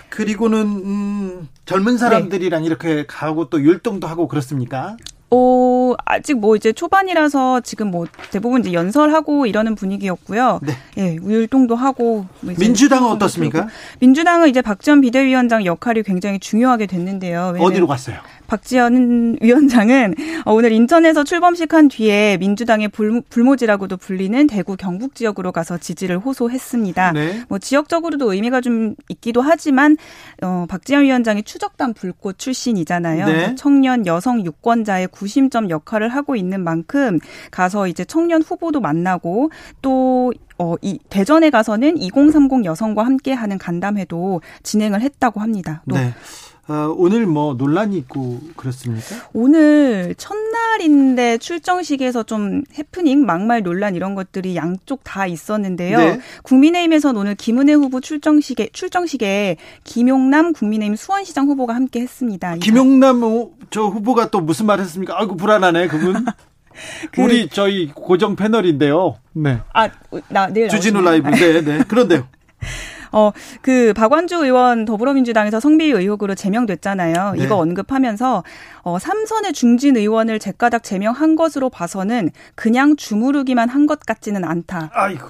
그리고는 음, 젊은 사람들이랑 네. 이렇게 가고 또 율동도 하고 그렇습니까? 어, 아직 뭐 이제 초반이라서 지금 뭐 대부분 이제 연설하고 이러는 분위기였고요. 네. 예, 율동도 하고. 뭐 민주당은 어떻습니까? 민주당은 이제 박지원 비대위원장 역할이 굉장히 중요하게 됐는데요. 어디로 갔어요? 박지원 위원장은 오늘 인천에서 출범식한 뒤에 민주당의 불, 모지라고도 불리는 대구 경북 지역으로 가서 지지를 호소했습니다. 네. 뭐 지역적으로도 의미가 좀 있기도 하지만 어, 박지원 위원장이 추적단 불꽃 출신이잖아요. 네. 청년 여성 유권자의 구심점 역할을 하고 있는 만큼 가서 이제 청년 후보도 만나고 또 어, 이 대전에 가서는 2030 여성과 함께하는 간담회도 진행을 했다고 합니다. 또 네. 어, 오늘 뭐 논란이 있고 그렇습니까? 오늘 첫날인데 출정식에서 좀 해프닝, 막말 논란 이런 것들이 양쪽 다 있었는데요. 네. 국민의힘에서는 오늘 김은혜 후보 출정식에 출정식에 김용남 국민의힘 수원시장 후보가 함께 했습니다. 김용남 저 후보가 또 무슨 말 했습니까? 아이고 불안하네 그분. [laughs] 그, 우리 저희 고정 패널인데요. 네. 아, 나 내일 주진우 라이브. 네, 네. 그런데요. [laughs] 어, 그 박완주 의원 더불어민주당에서 성비 의혹으로 제명됐잖아요. 네. 이거 언급하면서 어, 삼선의 중진 의원을 제가닥 제명한 것으로 봐서는 그냥 주무르기만 한 것 같지는 않다. 아이고.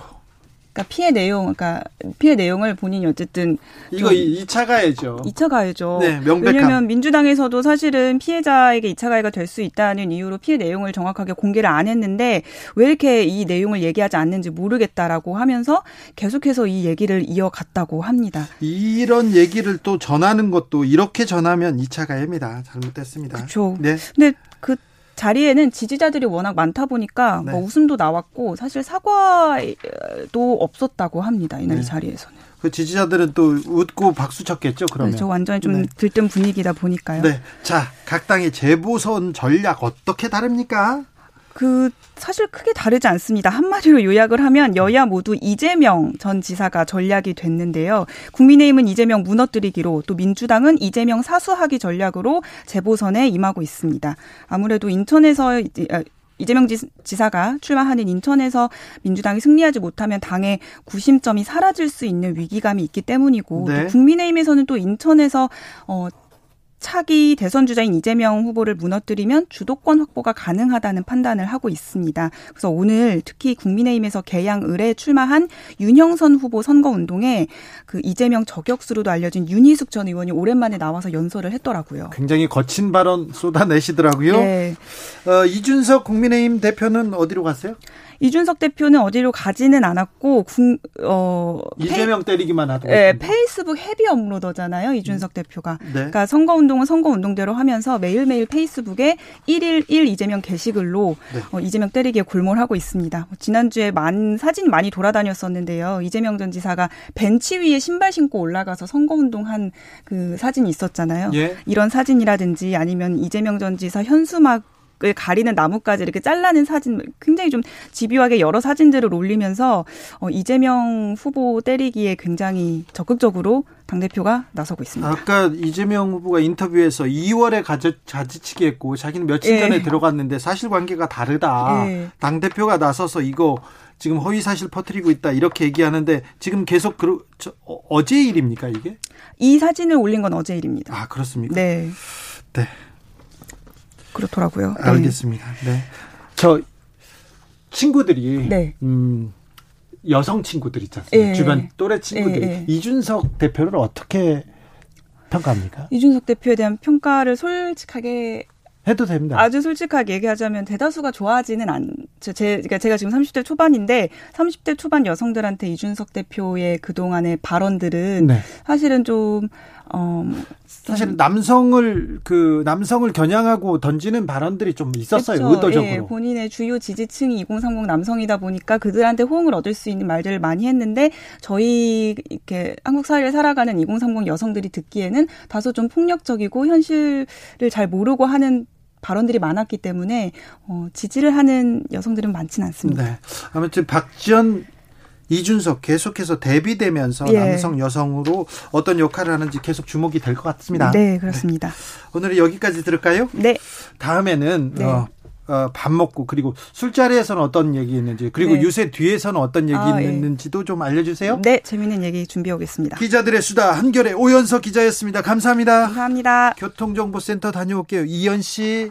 그러니까 피해 내용, 그러니까 피해 내용을 본인이 어쨌든 이거 2차 가해죠. 2차 가해죠. 네, 명백한. 왜냐하면 민주당에서도 사실은 피해자에게 2차 가해가 될 수 있다는 이유로 피해 내용을 정확하게 공개를 안 했는데 왜 이렇게 이 내용을 얘기하지 않는지 모르겠다라고 하면서 계속해서 이 얘기를 이어갔다고 합니다. 이런 얘기를 또 전하는 것도 이렇게 전하면 2차 가해입니다. 잘못됐습니다. 그렇죠. 네. 근데 그 자리에는 지지자들이 워낙 많다 보니까 네. 뭐 웃음도 나왔고 사실 사과도 없었다고 합니다. 이날 네. 자리에서는. 그 지지자들은 또 웃고 박수 쳤겠죠. 그러면. 네, 저 완전히 좀 네. 들뜬 분위기다 보니까요. 네. 자, 각 당의 재보선 전략 어떻게 다릅니까? 그 사실 크게 다르지 않습니다. 한마디로 요약을 하면 여야 모두 이재명 전 지사가 전략이 됐는데요. 국민의힘은 이재명 무너뜨리기로 또 민주당은 이재명 사수하기 전략으로 재보선에 임하고 있습니다. 아무래도 인천에서 아, 이재명 지사가 출마하는 인천에서 민주당이 승리하지 못하면 당의 구심점이 사라질 수 있는 위기감이 있기 때문이고 네. 또 국민의힘에서는 또 인천에서 어 차기 대선 주자인 이재명 후보를 무너뜨리면 주도권 확보가 가능하다는 판단을 하고 있습니다. 그래서 오늘 특히 국민의힘에서 개양 을에 출마한 윤형선 후보 선거 운동에 그 이재명 저격수로도 알려진 윤희숙 전 의원이 오랜만에 나와서 연설을 했더라고요. 굉장히 거친 발언 쏟아내시더라고요. 네. 어, 이준석 국민의힘 대표는 어디로 갔어요? 이준석 대표는 어디로 가지는 않았고 군, 어 이재명 페이, 때리기만 하고 네, 페이스북 헤비 업로더잖아요. 이준석 대표가. 네. 그러니까 선거 운동은 선거 운동대로 하면서 매일매일 페이스북에 1일 1 이재명 게시글로 네. 어, 이재명 때리기에 골몰하고 있습니다. 뭐 지난주에 만 사진 많이 돌아다녔었는데요. 이재명 전 지사가 벤치 위에 신발 신고 올라가서 선거 운동한 그 사진이 있었잖아요. 예. 이런 사진이라든지 아니면 이재명 전 지사 현수막 을 가리는 나뭇가지 이렇게 잘라낸 사진 굉장히 좀 집요하게 여러 사진들을 올리면서 어, 이재명 후보 때리기에 굉장히 적극적으로 당 대표가 나서고 있습니다. 아까 이재명 후보가 인터뷰에서 2월에 가지, 가지치기 했고 자기는 며칠 전에 예. 들어갔는데 사실관계가 다르다. 예. 당 대표가 나서서 이거 지금 허위 사실 퍼뜨리고 있다 이렇게 얘기하는데 지금 계속 그 저, 어, 제 일입니까 이게? 이 사진을 올린 건 어제 일입니다. 아 그렇습니까? 네. 네. 그렇더라고요. 네. 알겠습니다. 네. 저 친구들이 네. 음 여성 친구들 않습니까? 네. 주변 또래 친구들이 네. 이준석 대표를 어떻게 평가합니까? 이준석 대표에 대한 평가를 솔직하게 해도 됩니다. 아주 솔직하게 얘기하자면 대다수가 좋아하지는 않. 제, 그러니까 제가 지금 30대 초반인데 30대 초반 여성들한테 이준석 대표의 그 동안의 발언들은 네. 사실은 좀 어, 사실 남성을 그 남성을 겨냥하고 던지는 발언들이 좀 있었어요 그렇죠. 의도적으로 예, 본인의 주요 지지층이 2030 남성이다 보니까 그들한테 호응을 얻을 수 있는 말들을 많이 했는데 저희 이렇게 한국 사회를 살아가는 2030 여성들이 듣기에는 다소 좀 폭력적이고 현실을 잘 모르고 하는 발언들이 많았기 때문에 어, 지지를 하는 여성들은 많지는 않습니다. 네. 아무튼 박지원 이준석 계속해서 대비되면서 예. 남성 여성으로 어떤 역할을 하는지 계속 주목이 될 것 같습니다. 네, 그렇습니다. 네. 오늘은 여기까지 들을까요? 네. 다음에는 네. 어, 어, 밥 먹고 그리고 술자리에서는 어떤 얘기 있는지 그리고 네. 요새 뒤에서는 어떤 얘기 아, 예. 있는지도 네. 좀 알려주세요. 네, 재밌는 얘기 준비해 오겠습니다. 기자들의 수다 한결의 오연석 기자였습니다. 감사합니다. 감사합니다. 교통정보센터 다녀올게요. 이현 씨.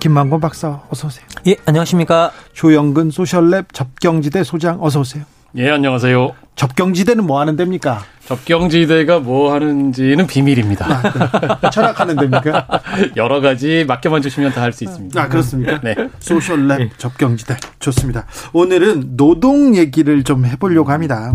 김만곤 박사 어서 오세요. 예, 안녕하십니까? 조영근 소셜랩 접경지대 소장 어서 오세요. 예, 안녕하세요. 접경지대는 뭐 하는 데입니까? 접경지대가 뭐 하는지는 비밀입니다. 아, 네. 철학하는 데입니까? [laughs] 여러 가지 맡겨만 주시면 다 할 수 있습니다. 아, 그렇습니까? 네. 소셜랩 네. 접경지대. 좋습니다. 오늘은 노동 얘기를 좀 해보려고 합니다.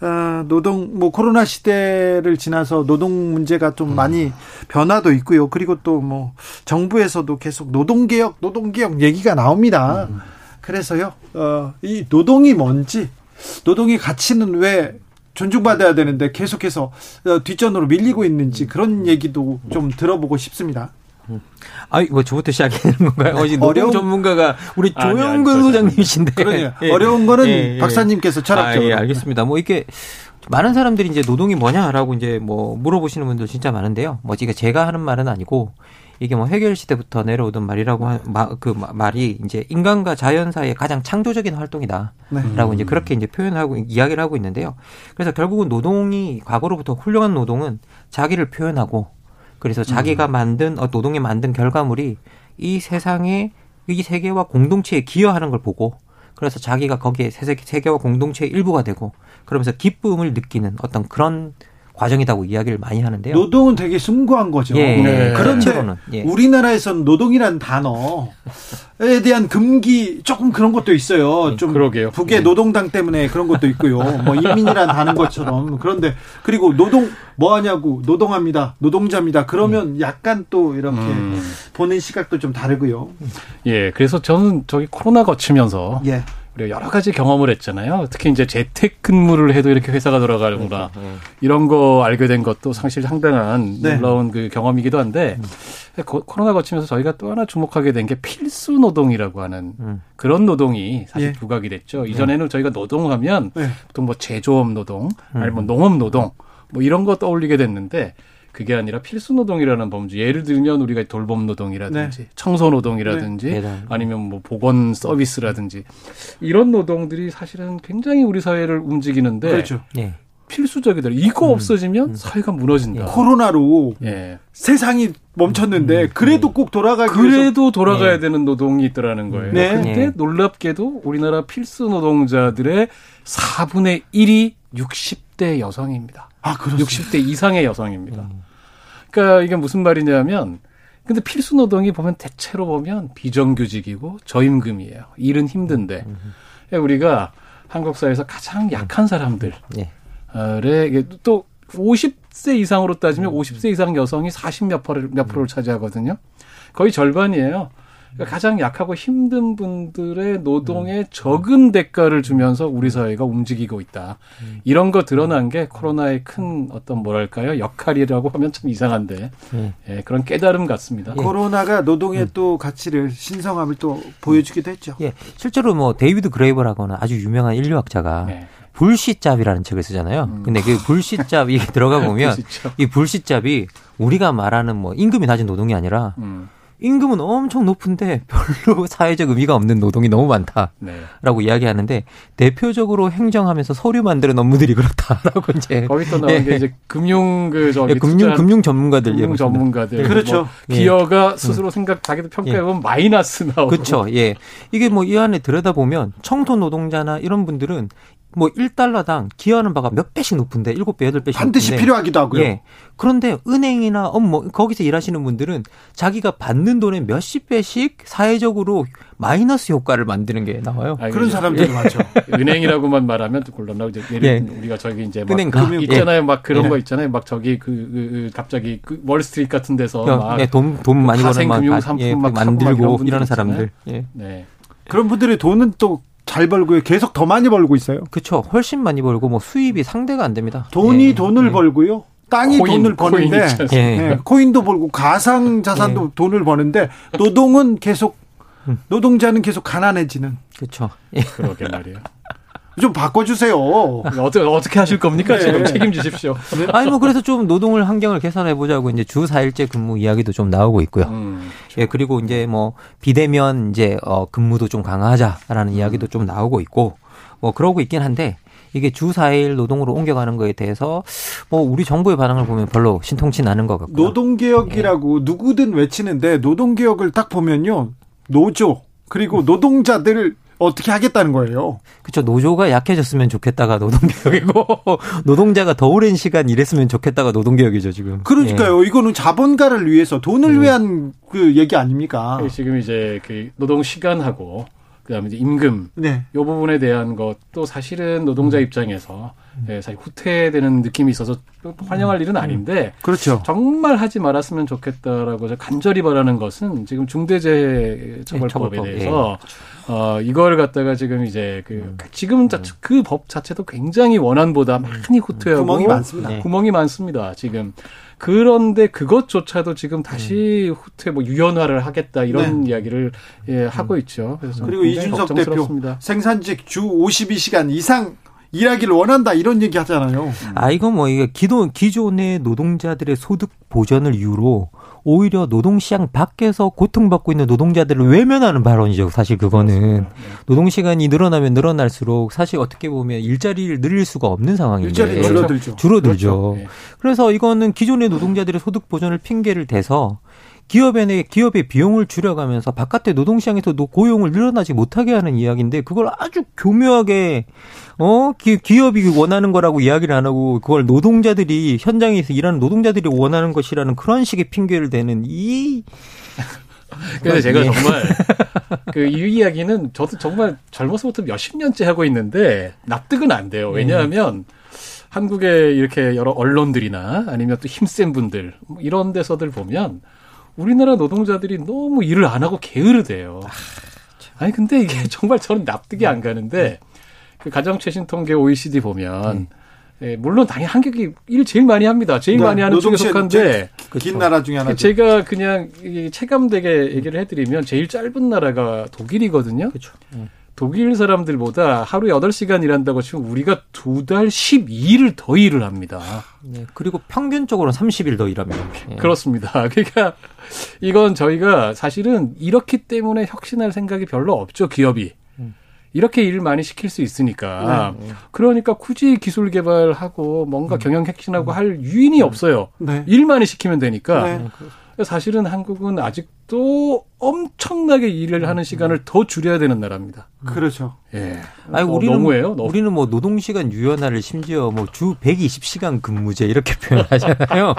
어, 노동 뭐 코로나 시대를 지나서 노동 문제가 좀 많이 변화도 있고요. 그리고 또 뭐 정부에서도 계속 노동 개혁, 노동 개혁 얘기가 나옵니다. 그래서요. 어, 이 노동이 뭔지 노동의 가치는 왜 존중받아야 되는데 계속해서 어, 뒷전으로 밀리고 있는지 그런 얘기도 좀 들어보고 싶습니다. 아, 이거 저부터 시작하는 건가요? 어제 노동 전문가가 우리 조영근 소장님이신데. 그러네요. 예. 어려운 거는 예, 예. 박사님께서 철학적으로. 아, 예, 알겠습니다. 뭐 이게 많은 사람들이 이제 노동이 뭐냐라고 이제 뭐 물어보시는 분들 진짜 많은데요. 뭐 이게 제가 하는 말은 아니고 이게 뭐 해결 시대부터 내려오던 말이라고 하, 마, 그 말이 이제 인간과 자연 사이의 가장 창조적인 활동이다라고 네. 이제 그렇게 이제 표현하고 이야기를 하고 있는데요. 그래서 결국은 노동이 과거로부터 훌륭한 노동은 자기를 표현하고 그래서 자기가 음. 만든 어, 노동에 만든 결과물이 이 세상에 이 세계와 공동체에 기여하는 걸 보고 그래서 자기가 거기에 세계와 공동체의 일부가 되고 그러면서 기쁨을 느끼는 어떤 그런 과정이라고 이야기를 많이 하는데요. 노동은 되게 숭고한 거죠. 예, 네. 그런데 예. 우리나라에서는 노동이라는 단어에 대한 금기 조금 그런 것도 있어요. 음, 좀 그러게요. 북의 네. 노동당 때문에 그런 것도 있고요. 뭐 [laughs] 이민이란 다는 것처럼 그런데 그리고 노동 뭐 하냐고 노동합니다. 노동자입니다. 그러면 음. 약간 또 이렇게 음. 보는 시각도 좀 다르고요. 예, 그래서 저는 저기 코로나 거치면서 예. 우리가 여러 가지 경험을 했잖아요. 특히 이제 재택근무를 해도 이렇게 회사가 돌아가는구나. 네, 네. 이런 거 알게 된 것도 사실 상당한 네. 놀라운 그 경험이기도 한데 음. 코로나 거치면서 저희가 또 하나 주목하게 된 게 필수 노동이라고 하는 음. 그런 노동이 사실 예. 부각이 됐죠. 네. 이전에는 저희가 노동하면 네. 보통 뭐 제조업 노동, 음. 아니면 농업 노동 뭐 이런 거 떠올리게 됐는데 그게 아니라 필수 노동이라는 범주. 예를 들면 우리가 돌봄 노동이라든지 네. 청소 노동이라든지 네. 아니면 뭐 보건 서비스라든지 이런 노동들이 사실은 굉장히 우리 사회를 움직이는데 그렇죠. 네. 필수적이더라. 이거 음. 없어지면 음. 사회가 무너진다. 예. 코로나로 예. 세상이 멈췄는데 음. 그래도 꼭 돌아가기 그래도 돌아가야 네. 되는 노동이 있더라는 거예요. 네. 근데 네. 놀랍게도 우리나라 필수 노동자들의 4분의 1이 60대 여성입니다. 아, 그렇습니다. 60대 이상의 여성입니다. 음. 그러니까 이게 무슨 말이냐면 근데 필수 노동이 보면 대체로 보면 비정규직이고 저임금이에요. 일은 힘든데 음. 그러니까 우리가 한국 사회에서 가장 약한 사람들에 네. 또 50세 이상으로 따지면 50세 이상 여성이 40몇 프로를 몇 프로를 차지하거든요. 거의 절반이에요. 그러니까 가장 약하고 힘든 분들의 노동에 음. 적은 대가를 주면서 우리 사회가 움직이고 있다. 음. 이런 거 드러난 게 코로나의 큰 어떤 뭐랄까요 역할이라고 하면 참 이상한데 음. 예, 그런 깨달음 같습니다. 예. 코로나가 노동의 음. 또 가치를 신성함을 또 보여주기도 했죠. 예, 실제로 뭐 데이비드 그레이버라거나 아주 유명한 인류학자가 네. bullshit job이라는 책을 쓰잖아요. 음. 근데 그 bullshit job 이 [laughs] 들어가 보면 [laughs] 이 bullshit job이 우리가 말하는 뭐 임금이 낮은 노동이 아니라 음. 임금은 엄청 높은데 [laughs] 별로 사회적 의미가 없는 노동이 너무 많다라고 네. 이야기하는데 대표적으로 행정하면서 서류 만드는 업무들이 그렇다라고 이제 [laughs] 거기 또 나온 게 예. 이제 금융 그 저기 예, 금융 금융 전문가들 금융 전문가들 네. 그렇죠 뭐 기여가 예. 스스로 생각 자기도 평가해 보면 예. 마이너스 나오고 그렇죠 예 이게 뭐 이 안에 들여다 보면 청소 노동자나 이런 분들은 뭐 1달러당 기여하는 바가 몇 배씩 높은데 7배, 8배씩 반드시 높은데. 필요하기도 하고요. 예. 그런데 은행이나 업무 거기서 일하시는 분들은 자기가 받는 돈의 몇십 배씩 사회적으로 마이너스 효과를 만드는 게 나와요. 아, 그런 사람들이 예. 많죠. [laughs] 은행이라고만 말하면 곤란하고 이제 예를 예. 우리가 저기 이제 막 은행 그, 있잖아요. 막 그런 예. 거 있잖아요. 막 저기 그, 그, 그 갑자기 그 월스트리트 같은 데서 막 돈, 돈 많이 버는 막 금융 상품 예, 막 만들고 이러는 사람들. 예. 네. 그런 분들이 돈은 또 잘 벌고요. 계속 더 많이 벌고 있어요. 그렇죠. 훨씬 많이 벌고 뭐 수입이 상대가 안 됩니다. 돈이 예. 돈을 예. 벌고요. 땅이 코인, 돈을 버는데 코인 예. 네, 코인도 벌고 가상 자산도 예. 돈을 버는데 노동은 계속 음. 노동자는 계속 가난해지는. 그렇죠. 그러게 말이에요. 좀 바꿔주세요. 어떻게 어떻게 하실 겁니까? 네. 지금 책임지십시오. 네. 아니 뭐 그래서 좀 노동을 환경을 개선해 보자고 이제 주 4일째 근무 이야기도 좀 나오고 있고요. 음, 그렇죠. 예 그리고 이제 뭐 비대면 이제 어 근무도 좀 강화하자라는 음. 이야기도 좀 나오고 있고 뭐 그러고 있긴 한데 이게 주 4일 노동으로 옮겨가는 거에 대해서 뭐 우리 정부의 반응을 보면 별로 신통치 않은 것 같고요. 노동개혁이라고 예. 누구든 외치는데 노동개혁을 딱 보면요. 노조 그리고 노동자들 어떻게 하겠다는 거예요. 그렇죠. 노조가 약해졌으면 좋겠다가 노동개혁이고 [laughs] 노동자가 더 오랜 시간 일했으면 좋겠다가 노동개혁이죠 지금. 그러니까요. 예. 이거는 자본가를 위해서 돈을 음. 위한 그 얘기 아닙니까? 지금 이제 그 노동 시간하고 그다음에 이제 임금 네. 요 부분에 대한 것도 사실은 노동자 음. 입장에서 예, 사실 후퇴되는 느낌이 있어서 환영할 일은 아닌데 그렇죠. 정말 하지 말았으면 좋겠다라고 간절히 바라는 것은 지금 중대재해처벌법에 네, 대해서 예. 어 이걸 갖다가 지금 이제 그 음. 지금 자, 그법 자체도 굉장히 원안보다 많이 후퇴하고 구멍이 많습니다. 네. 구멍이 많습니다. 지금 그런데 그것조차도 지금 다시 음. 후퇴 뭐 유연화를 하겠다 이런 네. 이야기를 예, 하고 있죠. 그래서 그리고 이준석 대표 생산직 주 52시간 이상 일하기를 원한다 이런 얘기 하잖아요. 아 이건 뭐 이게 기존 기존의 노동자들의 소득 보전을 이유로 오히려 노동시장 밖에서 고통받고 있는 노동자들을 외면하는 발언이죠. 사실 그거는 네. 노동 시간이 늘어나면 늘어날수록 사실 어떻게 보면 일자리를 늘릴 수가 없는 상황인데 일자리 줄어들죠. 줄어들죠. 그렇죠. 네. 그래서 이거는 기존의 노동자들의 소득 보전을 핑계를 대서 기업의 기업의 비용을 줄여가면서 바깥의 노동시장에서도 고용을 늘어나지 못하게 하는 이야기인데 그걸 아주 교묘하게 어 기, 기업이 원하는 거라고 이야기를 안 하고 그걸 노동자들이 현장에서 일하는 노동자들이 원하는 것이라는 그런 식의 핑계를 대는 이 [laughs] 근데 제가 예. 정말 [laughs] 그 이 이야기는 저도 정말 젊어서부터 몇십 년째 하고 있는데 납득은 안 돼요. 왜냐하면 음. 한국의 이렇게 여러 언론들이나 아니면 또 힘센 분들 뭐 이런 데서들 보면 우리나라 노동자들이 너무 일을 안 하고 게으르대요. 아, 아니 근데 이게 음. [laughs] 정말 저는 납득이 안 가는데 그 가장 최신 통계 OECD 보면 음. 예, 물론 당연히 한국이 일 제일 많이 합니다. 제일 네, 많이 하는 쪽에 속한데 긴 그렇죠. 나라 중에 하나. 제가 그냥 체감되게 얘기를 해드리면 제일 짧은 나라가 독일이거든요. 그렇죠. 음. 독일 사람들보다 하루에 8시간 일한다고 치면 우리가 두달 12일을 더 일을 합니다. 네, 그리고 평균적으로 30일 더 일합니다. 네. 그렇습니다. [laughs] 그러니까 이건 저희가 사실은 이렇기 때문에 혁신할 생각이 별로 없죠, 기업이. 음. 이렇게 일 많이 시킬 수 있으니까. 네. 그러니까 굳이 기술 개발하고 뭔가 음. 경영 혁신하고 음. 할 유인이 없어요. 네. 일 많이 시키면 되니까. 네. 사실은 한국은 아직 도 엄청나게 일을 하는 시간을 더 줄여야 되는 나라입니다. 그렇죠. 예. 아니, 우리는, 너무해요. 너무. 우리는 뭐 노동 시간 유연화를 심지어 뭐 주 120시간 근무제 이렇게 [laughs] 표현하잖아요.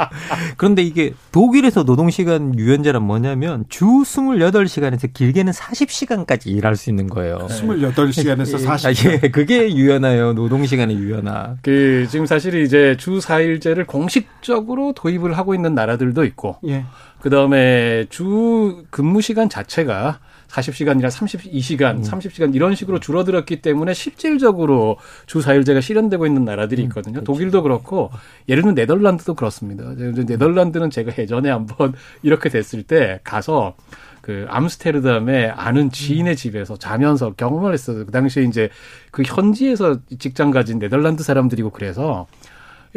그런데 이게 독일에서 노동 시간 유연제란 뭐냐면 주 28시간에서 길게는 40시간까지 일할 수 있는 거예요. 28시간에서 40시간. 예, 그게 유연화예요. 노동 시간의 유연화. 그, 지금 사실 이제 주 4일제를 공식적으로 도입을 하고 있는 나라들도 있고. 예. 그 다음에 주 근무 시간 자체가 40시간이나 32시간, 음. 30시간 이런 식으로 줄어들었기 때문에 실질적으로 주 4일제가 실현되고 있는 나라들이 음, 있거든요. 음, 독일도 그렇고 예를 들면 네덜란드도 그렇습니다. 네덜란드는 제가 예전에 한번 [laughs] 이렇게 됐을 때 가서 그 암스테르담에 아는 지인의 집에서 자면서 경험을 했어요. 그 당시에 이제 그 현지에서 직장 가진 네덜란드 사람들이고 그래서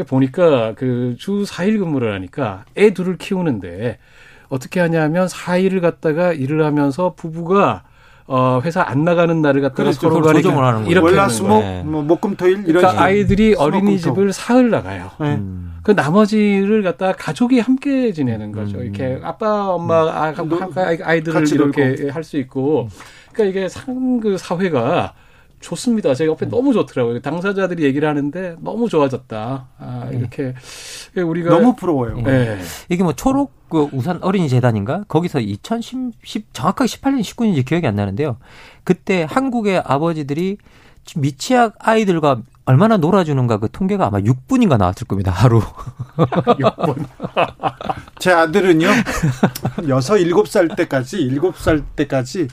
보니까 그 주 4일 근무를 하니까 애 둘을 키우는데 어떻게 하냐면 4일을 갖다가 일을 하면서 부부가 어 회사 안 나가는 날을 갖다가 그렇죠. 서로 간에 조정을 하는 거예요. 이렇게 월화수목 네. 뭐 목금토일 이런 그러니까 아이들이 어린이집을 사흘 나가요. 네. 음. 그 나머지를 갖다 가족이 함께 지내는 거죠. 음. 이렇게 아빠 엄마 음. 아, 아이들을 이렇게 할 수 있고 그러니까 이게 상 그 사회가 좋습니다. 제가 옆에 음. 너무 좋더라고요. 당사자들이 얘기를 하는데 너무 좋아졌다. 아, 네. 이렇게 우리가 너무 부러워요. 네. 이게 뭐 초록 그 우산 어린이 재단인가? 거기서 2010 정확하게 18년 19년인지 기억이 안 나는데요. 그때 한국의 아버지들이 미취학 아이들과 얼마나 놀아주는가 그 통계가 아마 6분인가 나왔을 겁니다, 하루. [laughs] 6분. 제 아들은요, 6, 7살 때까지, 7살 때까지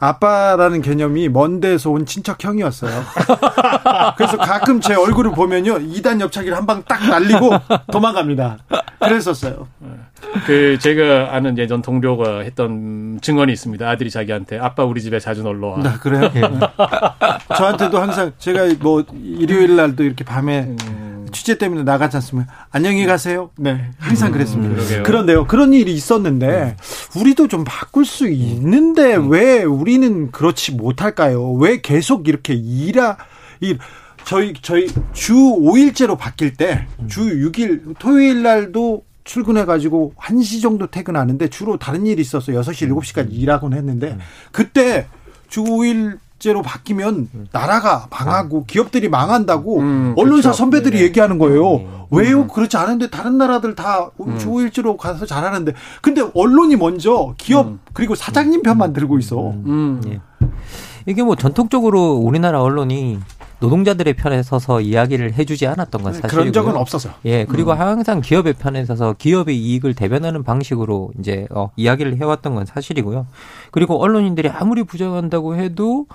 아빠라는 개념이 먼 데서 온 친척 형이었어요. [laughs] 그래서 가끔 제 얼굴을 보면요. 2단 옆차기를 한 방 딱 날리고 도망갑니다. 그랬었어요. 그 제가 아는 예전 동료가 했던 증언이 있습니다. 아들이 자기한테 아빠 우리 집에 자주 놀러 와. 나 네, 그래요? 네. 저한테도 항상 제가 뭐 일요일 날도 이렇게 밤에 음. 취재 때문에 나가지 않습니까? 안녕히 가세요. 네, 항상 음, 그랬습니다. 음, 그런데요, 그런 일이 있었는데 우리도 좀 바꿀 수 있는데 음. 왜 우리는 그렇지 못할까요? 왜 계속 이렇게 일하 일 저희 저희 주 5일제로 바뀔 때 주 6일 토요일 날도 출근해 가지고 1시 정도 퇴근하는데 주로 다른 일이 있어서 6시 7시까지 일하곤 했는데 그때 주 5일 제로 바뀌면 나라가 망하고 기업들이 망한다고 음, 언론사 그렇죠. 선배들이 네. 얘기하는 거예요. 음, 왜요? 음. 그렇지 않은데 다른 나라들 다 음. 주일제로 가서 잘하는데 근데 언론이 먼저 기업 음. 그리고 사장님 편만 들고 있어. 예. 이게 뭐 전통적으로 우리나라 언론이 노동자들의 편에 서서 이야기를 해주지 않았던 건 사실이고요. 그런 적은 없어서. 예, 그리고 음. 항상 기업의 편에 서서 기업의 이익을 대변하는 방식으로 이제 어, 이야기를 해왔던 건 사실이고요. 그리고 언론인들이 아무리 부정한다고 해도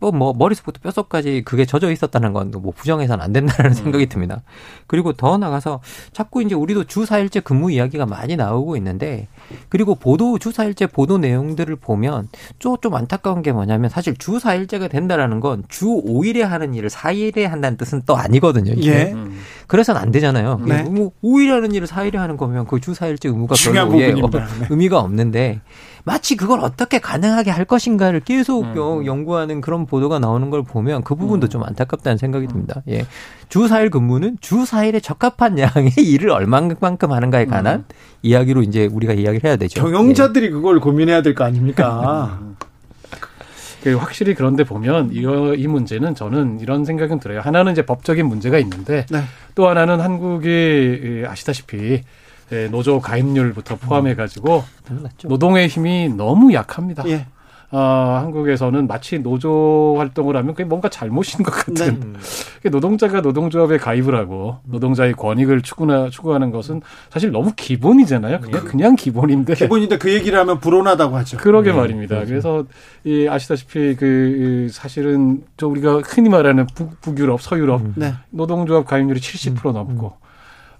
뭐, 뭐 머리속부터 뼛속까지 그게 젖어 있었다는 건 뭐 부정해서는 안 된다는 음. 생각이 듭니다. 그리고 더 나가서 자꾸 이제 우리도 주 4일째 근무 이야기가 많이 나오고 있는데 그리고 보도 주 4일째 보도 내용들을 보면 좀, 좀 안타까운 게 뭐냐면 사실 주 4일째가 된다라는 건 주 5일에 하는 일을 4일에 한다는 뜻은 또 아니거든요. 이게. 예. 음. 그래서는 안 되잖아요. 네. 뭐 5일에 하는 일을 4일에 하는 거면 그 주 4일째 의무가 별로 예, 어, 의미가 없는데 마치 그걸 어떻게 가능하게 할 것인가를 계속 음. 음. 연구하는 그런 보도가 나오는 걸 보면 그 부분도 음. 좀 안타깝다는 생각이 듭니다. 예. 주 4일 근무는 주 4일에 적합한 [laughs] 양의 일을 얼만큼 하는가에 관한 음. 이야기로 이제 우리가 이야기를 해야 되죠. 경영자들이 예. 그걸 고민해야 될 거 아닙니까? 그 확실히 그런데 보면 이거 이 문제는 저는 이런 생각은 들어요. 하나는 이제 법적인 문제가 있는데 네. 또 하나는 한국이 아시다시피 예, 노조 가입률부터 포함해 가지고 음, 노동의 힘이 너무 약합니다. 예. 어, 한국에서는 마치 노조 활동을 하면 그게 뭔가 잘못인 것 같은. 네. 노동자가 노동조합에 가입을 하고 노동자의 권익을 추구나, 추구하는 것은 사실 너무 기본이잖아요. 그냥, 네. 그냥 기본인데. 기본인데 그 얘기를 하면 불온하다고 하죠. 그러게 네. 말입니다. 그렇죠. 그래서 이 아시다시피 그 사실은 저 우리가 흔히 말하는 북, 북유럽, 서유럽 음. 네. 노동조합 가입률이 70% 음. 넘고 음.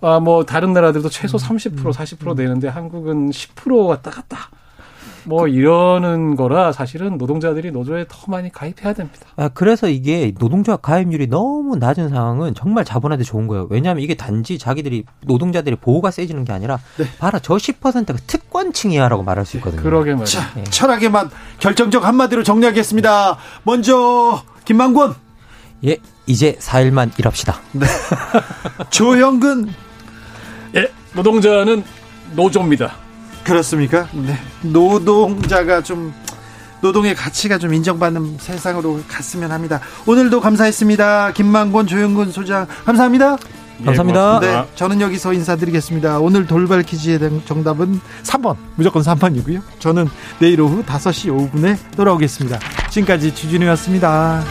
아, 뭐 다른 나라들도 최소 30% 40% 되는데 한국은 10% 왔다 갔다. 뭐 이러는 거라 사실은 노동자들이 노조에 더 많이 가입해야 됩니다. 아, 그래서 이게 노동조합 가입률이 너무 낮은 상황은 정말 자본한테 좋은 거예요. 왜냐하면 이게 단지 자기들이 노동자들이 보호가 세지는 게 아니라 네. 바로 저 10%가 특권층이야라고 말할 수 있거든요. 그러게 말이죠. 네. 철학의 맛 결정적 한마디로 정리하겠습니다. 먼저 김만권. 예, 이제 4일만 일합시다. 네. [laughs] 조영근 예, 노동자는 노조입니다. 그렇습니까? 네. 노동자가 좀 노동의 가치가 좀 인정받는 세상으로 갔으면 합니다. 오늘도 감사했습니다. 김만권, 조영근 소장 감사합니다. 네, 감사합니다. 네, 저는 여기서 인사드리겠습니다. 오늘 돌발 퀴즈의 정답은 3번, 무조건 3번이고요. 저는 내일 오후 5시 5분에 돌아오겠습니다. 지금까지 주진우였습니다.